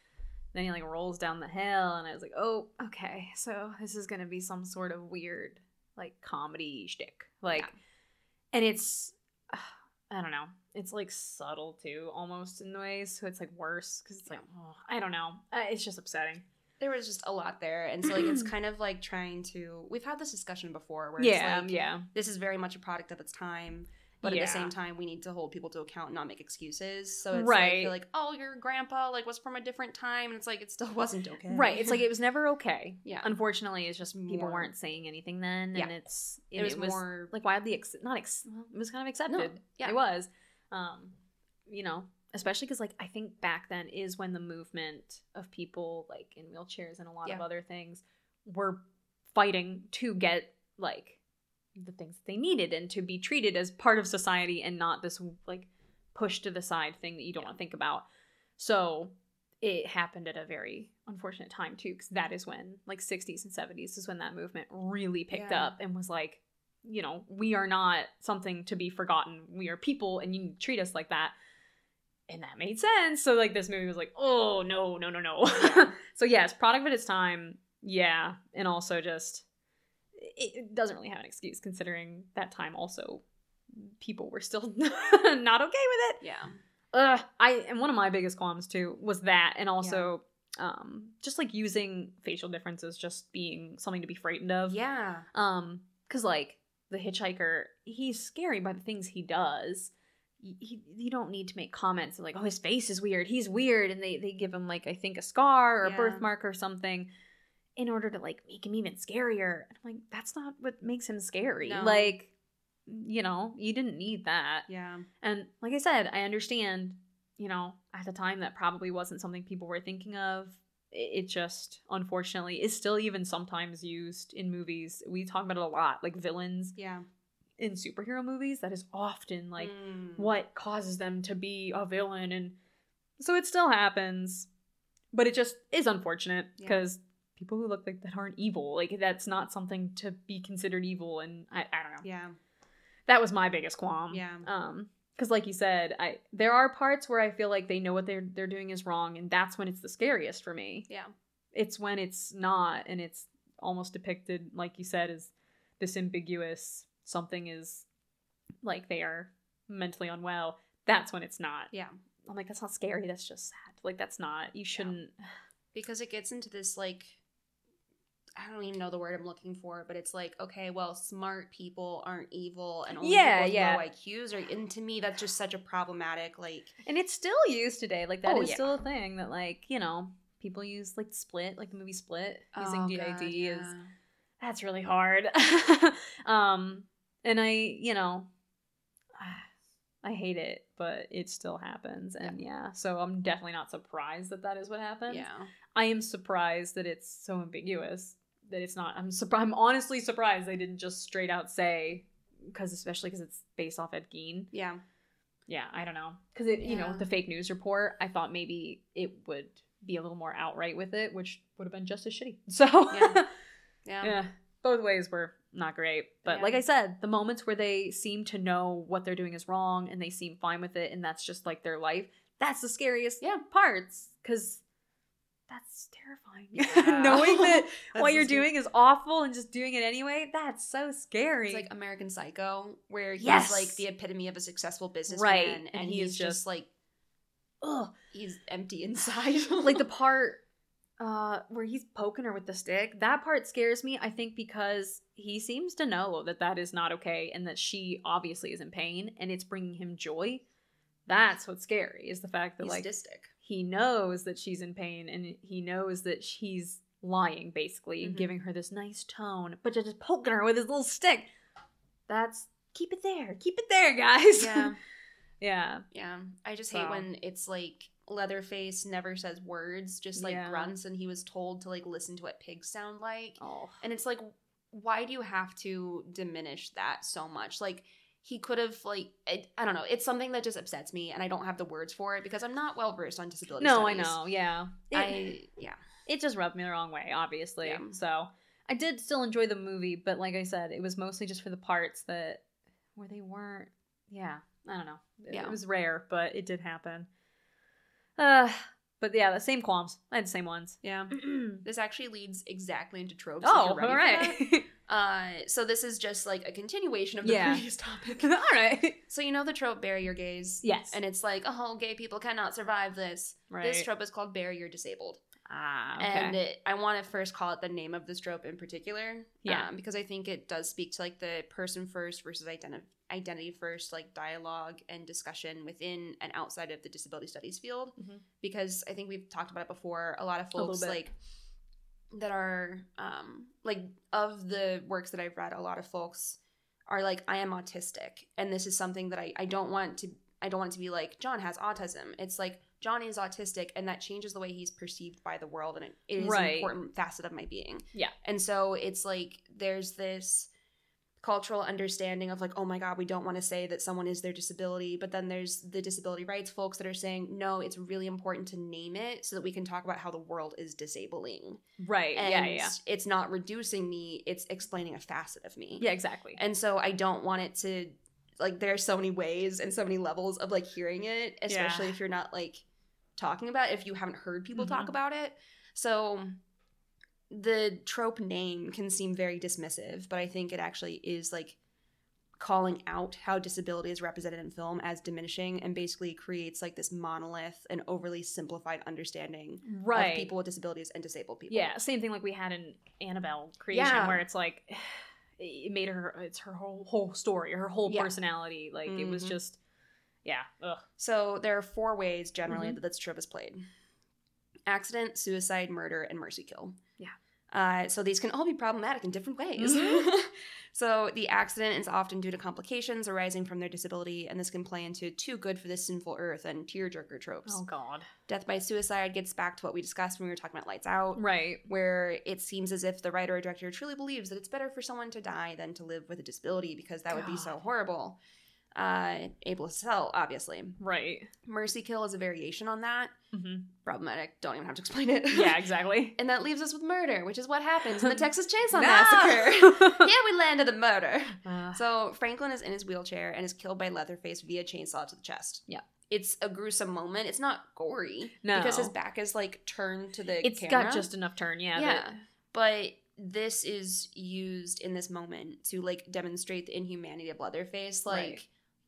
S1: then he like rolls down the hill and I was like, oh, okay. So this is gonna be some sort of weird like comedy shtick. Like
S2: Yeah.
S1: and it's I don't know. It's like subtle too, almost in the ways. So it's like worse because it's like, oh, I don't know. Uh, It's just upsetting.
S2: there was just a lot there and so like it's (clears throat) kind of like trying to we've had this discussion before where
S1: Yeah,
S2: it's like
S1: yeah.
S2: this is very much a product of its time but at the same time we need to hold people to account and not make excuses so it's
S1: Right.
S2: like like oh your grandpa like was from a different time and it's like it still (laughs) wasn't okay
S1: Right. It's like it was never okay.
S2: yeah
S1: Unfortunately, it's just people
S2: More-
S1: weren't saying anything then,
S2: Yeah.
S1: and it's
S2: it was,
S1: was
S2: more
S1: like widely ex- not ex- it was kind of accepted.
S2: yeah.
S1: It was, um, you know, especially because like I think back then is when the movement of people like in wheelchairs and a lot of other things were fighting to get like the things that they needed and to be treated as part of society and not this like push to the side thing that you don't
S2: Yeah.
S1: want to think about. So it happened at a very unfortunate time too because that is when like 60s and 70s is when that movement really picked
S2: Yeah.
S1: up and was like you know we are not something to be forgotten. We are people and you treat us like that. And that made sense. So like this movie was like oh no no no no. (laughs) So yes product of its time. Yeah. And also just it, doesn't really have an excuse considering that time also people were still (laughs) not okay with it.
S2: Yeah.
S1: I and one of my biggest qualms too was that, and also um, just like using facial differences just being something to be frightened of.
S2: yeah.
S1: Um, because like the hitchhiker, he's scary by the things he does. Y- He, you don't need to make comments like, "Oh, his face is weird. He's weird," and they they give him like I think a scar or a birthmark or something in order to like make him even scarier. And I'm like, that's not what makes him scary.
S2: No.
S1: Like, you know, you didn't need that.
S2: yeah
S1: And like I said, I understand, you know, at the time that probably wasn't something people were thinking of. It just, unfortunately, is still even sometimes used in movies. We talk about it a lot, like villains
S2: yeah
S1: in superhero movies. That is often like
S2: Mm.
S1: what causes them to be a villain. And so it still happens, but it just is unfortunate
S2: Yeah.
S1: People who look like that aren't evil. Like, that's not something to be considered evil. And I, I don't know
S2: yeah
S1: that was my biggest qualm.
S2: Yeah.
S1: Um, because like you said, I there are parts where I feel like they know what they're they're doing is wrong, and that's when it's the scariest for me.
S2: yeah
S1: It's when it's not, and it's almost depicted, like you said, as this ambiguous something is like they are mentally unwell. That's when it's not.
S2: yeah
S1: I'm like, that's not scary. That's just sad. Like that's not. You shouldn't.
S2: because it gets into this like I don't even know the word I'm looking for, but it's like, okay, well, smart people aren't evil, and only
S1: Yeah,
S2: people with
S1: yeah.
S2: low IQs are. And to me, that's just such a problematic, like,
S1: And it's still used today. Like that is
S2: Oh, yeah.
S1: still a thing that like you know people use like Split, like the movie Split, using
S2: oh,
S1: DID
S2: God,
S1: is that's really hard. (laughs) um, and I, you know, (sighs) I hate it, but it still happens, and yeah. so I'm definitely not surprised that that is what happened.
S2: yeah,
S1: I am surprised that it's so ambiguous that it's not. I'm surprised. I'm honestly surprised they didn't just straight out say because especially because it's based off Ed Gein.
S2: yeah,
S1: Yeah, I don't know because it, you know, with the fake news report, I thought maybe it would be a little more outright with it, which would have been just as shitty. So
S2: Yeah. (laughs) yeah,
S1: yeah both ways were not great but
S2: Yeah.
S1: like i said the moments where they seem to know what they're doing is wrong and they seem fine with it and that's just like their life that's the scariest
S2: Yeah.
S1: parts because that's terrifying (laughs)
S2: Yeah. (laughs)
S1: knowing that (laughs) what you're
S2: scary.
S1: doing is awful and just doing it anyway that's so scary
S2: It's like American Psycho, where he's
S1: Yes.
S2: like the epitome of a successful businessman,
S1: Right,
S2: and,
S1: and
S2: he's,
S1: he's
S2: just,
S1: just-
S2: like
S1: ugh
S2: he's empty inside.
S1: like the part uh where he's poking her with the stick that part scares me i think because he seems to know that that is not okay and that she obviously is in pain and it's bringing him joy that's what's scary is the fact that
S2: he's
S1: like
S2: sadistic.
S1: He knows that she's in pain and he knows that she's lying basically
S2: Mhm.
S1: giving her this nice tone but just poking her with his little stick that's keep it there keep it there guys
S2: Yeah. (laughs)
S1: yeah
S2: Yeah. I just hate when it's like Leatherface never says words, just like
S1: Yeah.
S2: grunts, and he was told to like listen to what pigs sound like.
S1: oh
S2: And it's like, why do you have to diminish that so much? Like, he could have like I, I don't know. It's something that just upsets me, and I don't have the words for it because I'm not well versed on disability.
S1: no i know yeah It-
S2: I yeah.
S1: it just rubbed me the wrong way, obviously.
S2: Yeah.
S1: So I did still enjoy the movie, but like I said, it was mostly just for the parts that where they weren't. Yeah, I don't know. It,
S2: Yeah.
S1: it was rare, but it did happen. Uh, but yeah, the same qualms. I had the same ones.
S2: Yeah. (clears throat) This actually leads exactly into tropes. Oh,
S1: all right. (laughs)
S2: Uh, so this is just like a continuation of the
S1: Yeah.
S2: previous topic. (laughs)
S1: all right.
S2: So you know the trope bury your gays?
S1: Yes.
S2: And it's like, oh, gay people cannot survive this.
S1: Right.
S2: This trope is called bury your disabled.
S1: ah, okay.
S2: And it, I want to first call it the name of this trope in particular.
S1: Yeah.
S2: um, because I think it does speak to like the person first versus identi- identity first, like dialogue and discussion within and outside of the disability studies field.
S1: Mhm.
S2: Because I think we've talked about it before. A lot of
S1: A little
S2: folks
S1: bit.
S2: like that are um like of the works that I've read, a lot of folks are like, I am autistic, and this is something that I I don't want to I don't want it to be like John has autism. It's like John is autistic, and that changes the way he's perceived by the world, and it, it is
S1: Right.
S2: an important facet of my being.
S1: Yeah.
S2: and so it's like there's this cultural understanding of like, oh my god, we don't want to say that someone is their disability, but then there's the disability rights folks that are saying no, it's really important to name it so that we can talk about how the world is disabling.
S1: right.
S2: And
S1: yeah, yeah,
S2: it's not reducing me, it's explaining a facet of me.
S1: yeah, exactly.
S2: And so I don't want it to like there are so many ways and so many levels of like hearing it, especially
S1: Yeah.
S2: if you're not like talking about it, if you haven't heard people talk
S1: Mhm.
S2: about it. So the trope name can seem very dismissive, but I think it actually is like calling out how disability is represented in film as diminishing and basically creates like this monolith and overly simplified understanding
S1: right.
S2: of people with disabilities and disabled people.
S1: Yeah, same thing like we had in Annabelle creation,
S2: Yeah.
S1: where it's like (sighs) it made her it's her whole whole story, her whole
S2: Yeah.
S1: personality. Like it was
S2: Mhm.
S1: just yeah. Ugh.
S2: So there are four ways generally
S1: Mhm.
S2: that this trope is played: accident, suicide, murder, and mercy kill.
S1: Yeah.
S2: Uh, so these can all be problematic in different ways.
S1: Mhm. (laughs)
S2: so the accident is often due to complications arising from their disability, and this can play into too good for this sinful earth and tearjerker tropes.
S1: Oh god.
S2: Death by suicide gets back to what we discussed when we were talking about Lights Out.
S1: Right.
S2: Where it seems as if the writer or director truly believes that it's better for someone to die than to live with a disability because that would be so horrible. Uh, able to sell, obviously.
S1: Right.
S2: Mercy kill is a variation on that.
S1: hmm
S2: Problematic. Don't even have to explain it.
S1: Yeah, (laughs) exactly.
S2: and that leaves us with murder, which is what happens in the (laughs) Texas Chainsaw! Massacre. (laughs) yeah, we landed a murder.
S1: Uh,
S2: So Franklin is in his wheelchair and is killed by Leatherface via chainsaw to the chest.
S1: Yeah.
S2: It's a gruesome moment. It's not gory.
S1: No.
S2: Because his back is like turned to the
S1: it's
S2: camera.
S1: got just enough turn, yeah.
S2: yeah.
S1: that-
S2: But this is used in this moment to like demonstrate the inhumanity of Leatherface. Like
S1: Right.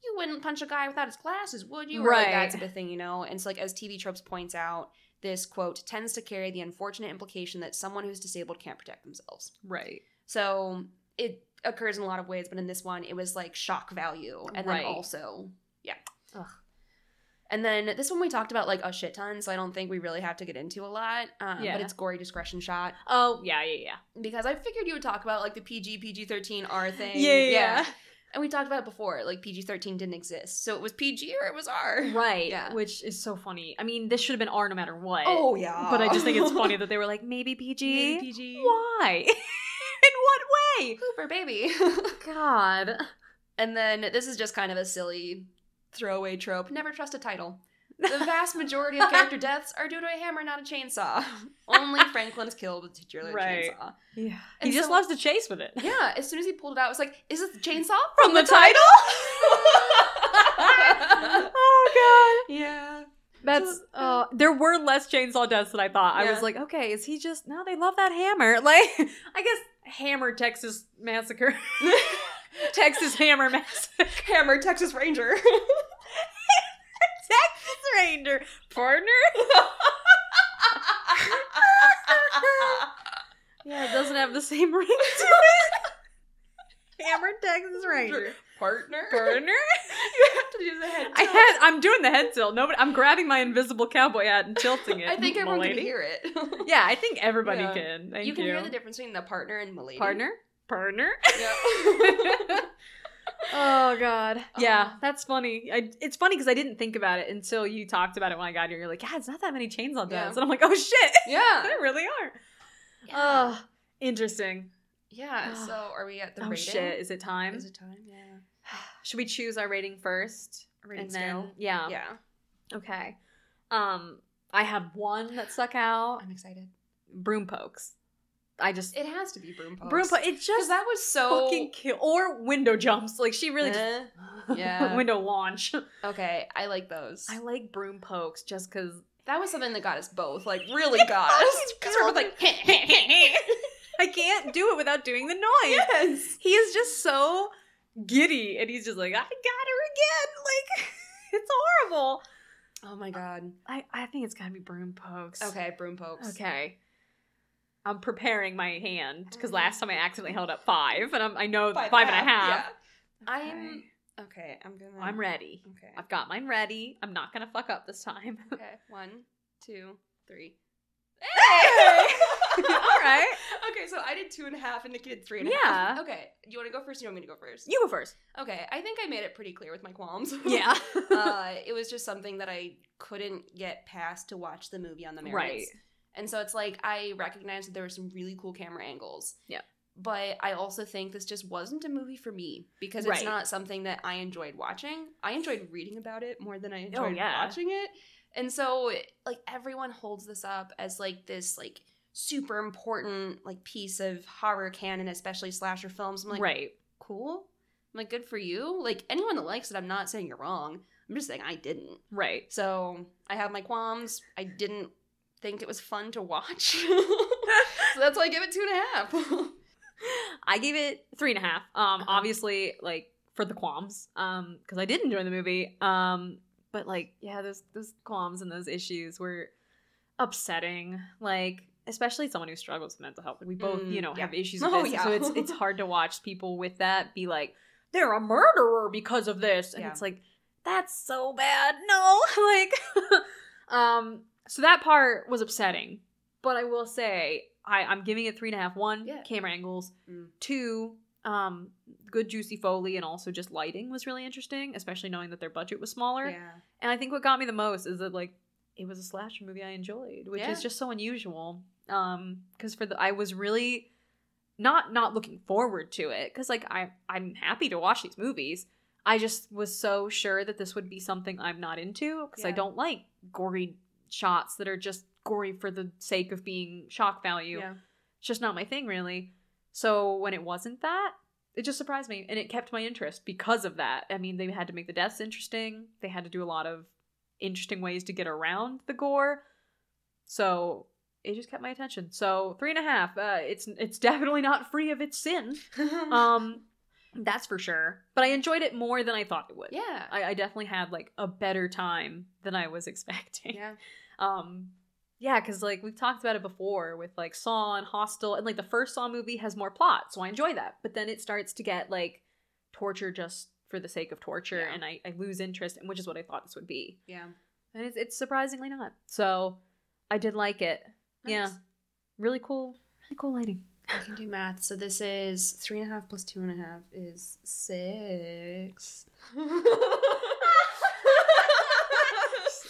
S2: You wouldn't punch a guy without his glasses, would you? Or like that
S1: Right.
S2: type of thing, you know? And so like as TV tropes points out, this quote tends to carry the unfortunate implication that someone who's disabled can't protect themselves.
S1: right.
S2: So it occurs in a lot of ways, but in this one it was like shock value. And
S1: Right.
S2: then also yeah.
S1: Ugh.
S2: And then this one we talked about like a shit ton, so I don't think we really have to get into a lot. Um,
S1: Yeah.
S2: But it's gory discretion shot
S1: Oh, yeah, yeah, yeah.
S2: because I figured you would talk about like the PG PG thirteen R thing.
S1: Yeah, yeah, yeah.
S2: And we talked about it before. Like PG thirteen didn't exist, so it was PG or it was R.
S1: Right.
S2: Yeah.
S1: Which is so funny. I mean, this should have been R no matter what.
S2: Oh yeah.
S1: But I just think it's funny (laughs) that they were like, maybe PG?
S2: Maybe PG.
S1: Why? (laughs) In what way?
S2: Hooper baby. (laughs)
S1: God.
S2: and then this is just kind of a silly throwaway trope. Never trust a title. The vast majority of character (laughs) deaths are due to a hammer, not a chainsaw. (laughs) Only (laughs) Franklin is killed with a titular
S1: Right.
S2: chainsaw.
S1: Yeah.
S2: And
S1: he just
S2: so-
S1: loves to chase with it.
S2: Yeah, as soon as he pulled it out, I was like, "Is this the chainsaw
S1: From the title? oh god.
S2: yeah.
S1: That's uh there were less chainsaw deaths than I thought. I was like, okay, is he just no, they love that hammer. Like I guess Hammer Texas Massacre. Texas Hammer Massacre.
S2: Hammer, Texas Ranger.
S1: Texas Ranger partner. Yeah, it doesn't have the same ring to (laughs) it. Hammered Texas Ranger.
S2: Partner.
S1: Burner.
S2: you have to do the head.
S1: I had. I'm doing the head tilt. Nobody. I'm grabbing my invisible cowboy hat and tilting it.
S2: I think everyone can hear it. (laughs)
S1: Yeah, I think everybody
S2: Yeah.
S1: can. Thank
S2: you
S1: you.
S2: can hear the difference between the partner and milady.
S1: partner. Partner.
S2: Yeah. (laughs)
S1: Oh God. Yeah,
S2: Oh.
S1: that's funny. I, it's funny because I didn't think about it until you talked about it when I got here. You're like, yeah, it's not that many chainsaw
S2: Yeah.
S1: deaths, and I'm like, oh shit, (laughs)
S2: yeah.
S1: they really are.
S2: Yeah.
S1: Oh, interesting.
S2: yeah. So are we at the
S1: oh
S2: rating?
S1: shit, is it time?
S2: Is it time? Yeah. (sighs)
S1: Should we choose our rating first?
S2: Rating
S1: and then,
S2: scale.
S1: yeah.
S2: Yeah.
S1: Okay. Um, I have one that stuck out.
S2: I'm excited.
S1: Broom pokes. I just
S2: It has to be broom pokes.
S1: broom po- It
S2: Because
S1: just
S2: that was so.
S1: fucking kill or window jumps. Like she really
S2: Eh.
S1: just (laughs)
S2: Yeah.
S1: window launch.
S2: Okay, I like those.
S1: I like broom pokes just because
S2: that was something that got us both. Like (laughs) really got us. Because we were both like. (laughs)
S1: I can't do it without doing the noise.
S2: yes.
S1: He is just so giddy, and he's just like, I got her again. Like it's horrible.
S2: Oh my god.
S1: I I think it's gotta be broom pokes.
S2: Okay, broom pokes.
S1: Okay. I'm preparing my hand because last time I accidentally held up five, and I'm, I know five and a half.
S2: Yeah.
S1: Okay.
S2: I'm okay. I'm gonna.
S1: I'm ready.
S2: Okay.
S1: I've got mine ready. I'm not gonna fuck up this time. (laughs)
S2: Okay. One, two, three. Hey! (laughs)
S1: All right. (laughs)
S2: Okay, so I did two and a half and Nikki did three and a
S1: Yeah.
S2: half. Okay. Do you want to go first? Or you want me to go first?
S1: You go first.
S2: Okay. I think I made it pretty clear with my qualms.
S1: Yeah.
S2: uh, it was just something that I couldn't get past to watch the movie on the merits.
S1: right.
S2: And so it's like I recognized that there were some really cool camera angles.
S1: Yeah.
S2: But I also think this just wasn't a movie for me because it's
S1: Right.
S2: not something that I enjoyed watching. I enjoyed reading about it more than I oh, enjoyed
S1: Oh, yeah.
S2: watching it. And so like everyone holds this up as like this like super important like piece of horror canon, especially slasher films. I'm like,
S1: right.
S2: cool. I'm like, good for you. Like anyone that likes it, I'm not saying you're wrong. I'm just saying I didn't.
S1: Right.
S2: So I have my qualms. I didn't think it was fun to watch. (laughs) so that's why I give it two and a half. (laughs)
S1: I gave it three and a half. Um, obviously, like for the qualms, um, because I did enjoy the movie. Um, but like, yeah, those those qualms and those issues were upsetting. Like, especially someone who struggles with mental health. Like, we both,
S2: Mm,
S1: you know,
S2: yeah.
S1: have issues (laughs) with
S2: Oh,
S1: this,
S2: yeah.
S1: so it's it's hard to watch people with that be like, they're a murderer because of this, and
S2: Yeah.
S1: it's like, that's so bad. No, like, um, so that part was upsetting. But I will say, I, I'm giving it three and a half. One,
S2: Yeah.
S1: camera angles.
S2: Mm.
S1: Two, um, good juicy foley and also just lighting was really interesting, especially knowing that their budget was smaller.
S2: yeah.
S1: And I think what got me the most is that like it was a slasher movie I enjoyed, which
S2: Yeah.
S1: is just so unusual. Um, because for the I was really not not looking forward to it because like I I'm happy to watch these movies. I just was so sure that this would be something I'm not into because I
S2: Yeah.
S1: don't like gory shots that are just gory for the sake of being shock value.
S2: Yeah.
S1: It's just not my thing, really. So when it wasn't that, it just surprised me and it kept my interest because of that. I mean, they had to make the deaths interesting, they had to do a lot of interesting ways to get around the gore. So it just kept my attention. So three and a half. Uh, it's it's definitely not free of its sin. (laughs) Um, that's for sure. But I enjoyed it more than I thought it would.
S2: yeah.
S1: I, I definitely had like a better time than I was (laughs) expecting.
S2: yeah.
S1: Um, yeah, because like we've talked about it before with like Saw and Hostel, and like the first Saw movie has more plot, so I enjoy that. But then it starts to get like torture just for the sake of torture,
S2: Yeah.
S1: and I, I lose interest, and which is what I thought this would be,
S2: Yeah.
S1: and it's, it's surprisingly not. So I did like it. Yeah, really cool, really cool lighting.
S2: I can do math. So this is three and a half plus two and a half is six.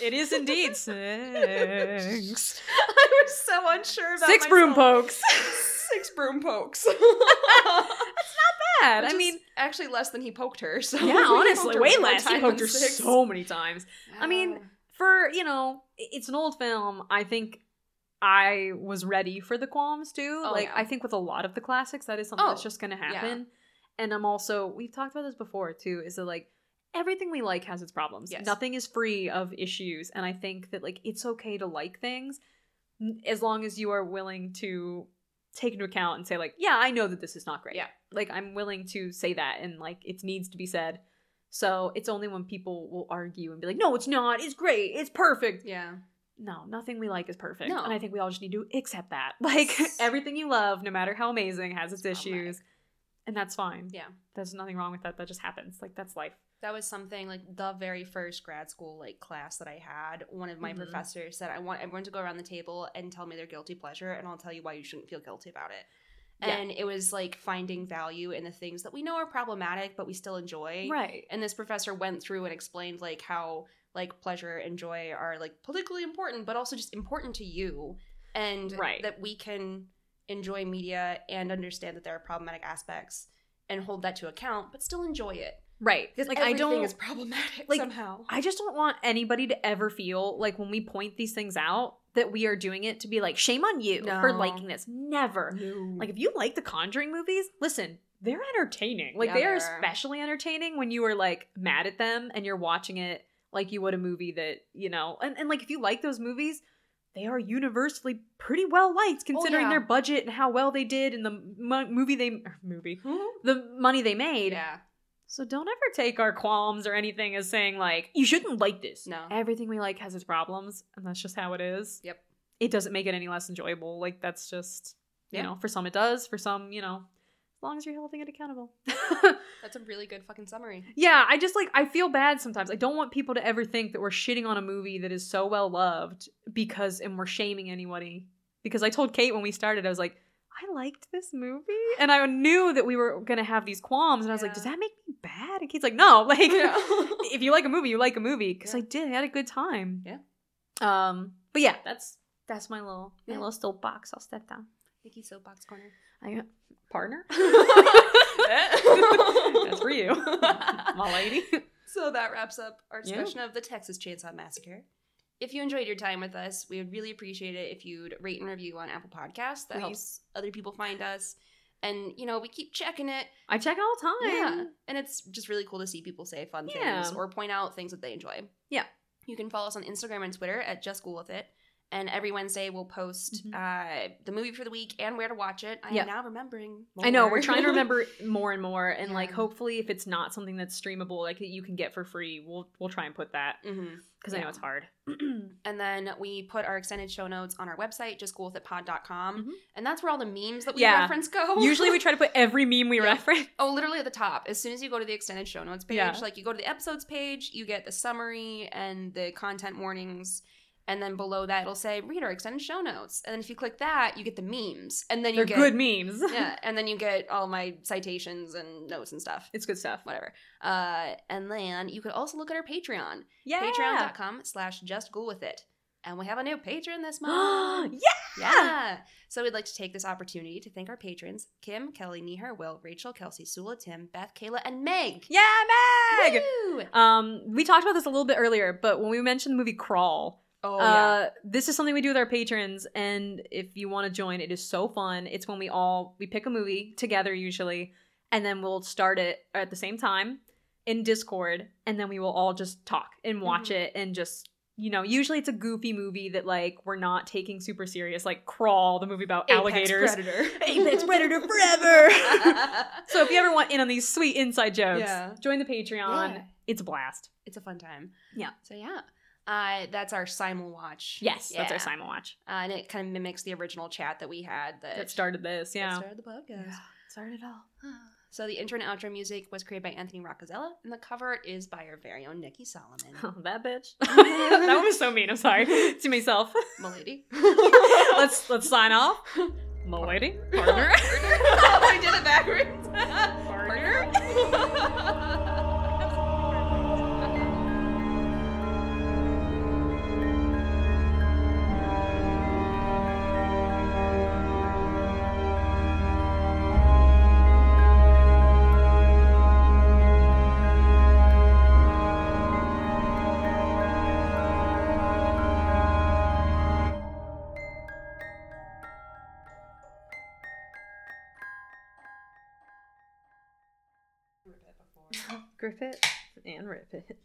S1: It is indeed six. (laughs)
S2: I was so unsure about
S1: Six broom pokes. (laughs)
S2: Six broom pokes. (laughs)
S1: That's not bad.
S2: Which
S1: I mean,
S2: actually less than he poked her. So
S1: yeah, honestly, way less. He poked her
S2: six.
S1: so many times. I mean, for you know it's an old film i think i was ready for the qualms too
S2: Oh,
S1: like
S2: yeah.
S1: i think with a lot of the classics that is something that's
S2: Oh,
S1: just gonna
S2: yeah.
S1: happen and i'm also we've talked about this before too is that like everything we like has its problems
S2: Yes.
S1: nothing is free of issues and i think that like it's okay to like things as long as you are willing to take into account and say like yeah i know that this is not great
S2: Yeah.
S1: like i'm willing to say that and like it needs to be said so it's only when people will argue and be like, no, it's not. It's great. It's perfect.
S2: yeah.
S1: No, nothing we like is perfect.
S2: No.
S1: And I think we all just need to accept that. (laughs) Like everything you love, no matter how amazing, has its
S2: It's
S1: issues. and that's fine.
S2: Yeah.
S1: There's nothing wrong with that. That just happens. Like that's life.
S2: That was something like the very first grad school like class that I had. One of my
S1: Mhm.
S2: professors said, "I want everyone to go around the table and tell me their guilty pleasure, and I'll tell you why you shouldn't feel guilty about it."
S1: Yeah.
S2: And it was like finding value in the things that we know are problematic, but we still enjoy.
S1: Right.
S2: And this professor went through and explained like how like pleasure and joy are like politically important, but also just important to you, and
S1: Right.
S2: that we can enjoy media and understand that there are problematic aspects and hold that to account, but still enjoy it.
S1: Right.
S2: Because
S1: Like I don't
S2: is problematic
S1: like,
S2: somehow.
S1: I just don't want anybody to ever feel like when we point these things out that we are doing it to be like shame on you for liking this. Never. Like if you like the Conjuring movies, listen, they're entertaining. Like
S2: Yeah,
S1: they are. especially entertaining when you are like mad at them and you're watching it like you would a movie that, you know, and, and like if you like those movies, they are universally pretty well liked oh, considering
S2: yeah.
S1: their budget and how well they did and the mo- movie they (laughs) movie the money they made.
S2: yeah.
S1: So don't ever take our qualms or anything as saying like you shouldn't like this.
S2: No.
S1: Everything we like has its problems, and that's just how it is.
S2: Yep.
S1: It doesn't make it any less enjoyable. Like that's just you
S2: Yeah.
S1: know, for some it does, for some, you know, as long as you're holding it accountable. (laughs)
S2: That's a really good fucking summary.
S1: yeah, I just like I feel bad sometimes. I don't want people to ever think that we're shitting on a movie that is so well loved because and we're shaming anybody. Because I told Kate when we started, I was like, I liked this movie. And I knew that we were gonna have these qualms, and I was like, does that make me bad? And Kate's like, no, (laughs) like
S2: Yeah. (laughs)
S1: if you like a movie, you like a movie. Because
S2: Yeah.
S1: I did, I had a good time.
S2: Yeah.
S1: Um, but yeah, that's that's my little my little soapbox. I'll step down.
S2: Nikki Soapbox Corner.
S1: I partner. (laughs)
S2: That's
S1: for you, (laughs) my lady.
S2: So that wraps up our
S1: Yeah.
S2: discussion of the Texas Chainsaw Massacre. If you enjoyed your time with us, we would really appreciate it if you'd rate and review on Apple Podcasts. That
S1: Please.
S2: helps other people find us. And, you know, we keep checking it.
S1: I check all the time.
S2: Yeah. And it's just really cool to see people say fun
S1: Yeah.
S2: things or point out things that they enjoy.
S1: Yeah.
S2: You can follow us on Instagram and Twitter at Just Cool With It. And every Wednesday we'll post
S1: Mhm.
S2: uh, the movie for the week and where to watch it. I
S1: Yeah.
S2: am now remembering.
S1: I know we're trying to remember (laughs) more and more, and like hopefully, if it's not something that's streamable, like that you can get for free, we'll we'll try and put that because I know it's hard. (clears throat)
S2: And then we put our extended show notes on our website, justcoolwithitpod.com.
S1: Mhm.
S2: And that's where all the memes that we
S1: Yeah.
S2: reference go.
S1: Usually, we try to put (laughs) every meme we
S2: Yeah.
S1: reference.
S2: Oh, literally at the top. As soon as you go to the extended show notes page,
S1: Yeah.
S2: like you go to the episodes page, you get the summary and the content warnings. And then below that, it'll say, read our extended show notes. And then if you click that, you get the memes. And then you
S1: They're
S2: get.
S1: good memes.
S2: yeah. (laughs) And then you get all my citations and notes and stuff.
S1: it's good stuff.
S2: Whatever. Uh, and then you could also look at our Patreon.
S1: Yeah.
S2: Patreon.com slash just cool with it. And we have a new patron this (gasps) month.
S1: yeah.
S2: Yeah. So we'd like to take this opportunity to thank our patrons Kim, Kelly, Neher, Will, Rachel, Kelsey, Sula, Tim, Beth, Kayla, and Meg.
S1: Yeah, Meg.
S2: Woo!
S1: Um, we talked about this a little bit earlier, but when we mentioned the movie Crawl,
S2: Oh,
S1: uh, this is something we do with our patrons, and if you want to join, it is so fun. It's when we all we pick a movie together usually, and then we'll start it at the same time in Discord, and then we will all just talk and watch
S2: Mhm.
S1: it and just. You know, usually it's a goofy movie that like we're not taking super serious, like Crawl, the movie about
S2: Apex
S1: alligators.
S2: Predator. (laughs)
S1: Apex Predator forever. (laughs) so if you ever want in on these sweet inside jokes,
S2: Yeah.
S1: join the Patreon.
S2: Yeah.
S1: It's a blast.
S2: it's a fun time.
S1: Yeah.
S2: So yeah. Uh, that's our simul watch.
S1: Yes, that's our
S2: Yeah.
S1: simul watch.
S2: Uh, and it kind of mimics the original chat that we had that,
S1: That started this, yeah.
S2: started the podcast.
S1: started it all. (sighs)
S2: So the intro and outro music was created by Anthony Roccazella, and the cover is by our very own Nikki Solomon.
S1: Oh, (laughs) that bitch. (laughs) that one was so mean. I'm sorry (laughs) to myself.
S2: Milady.
S1: let's let's sign off. My lady, partner.
S2: I did it backwards.
S1: Partner. Griffith Rip it.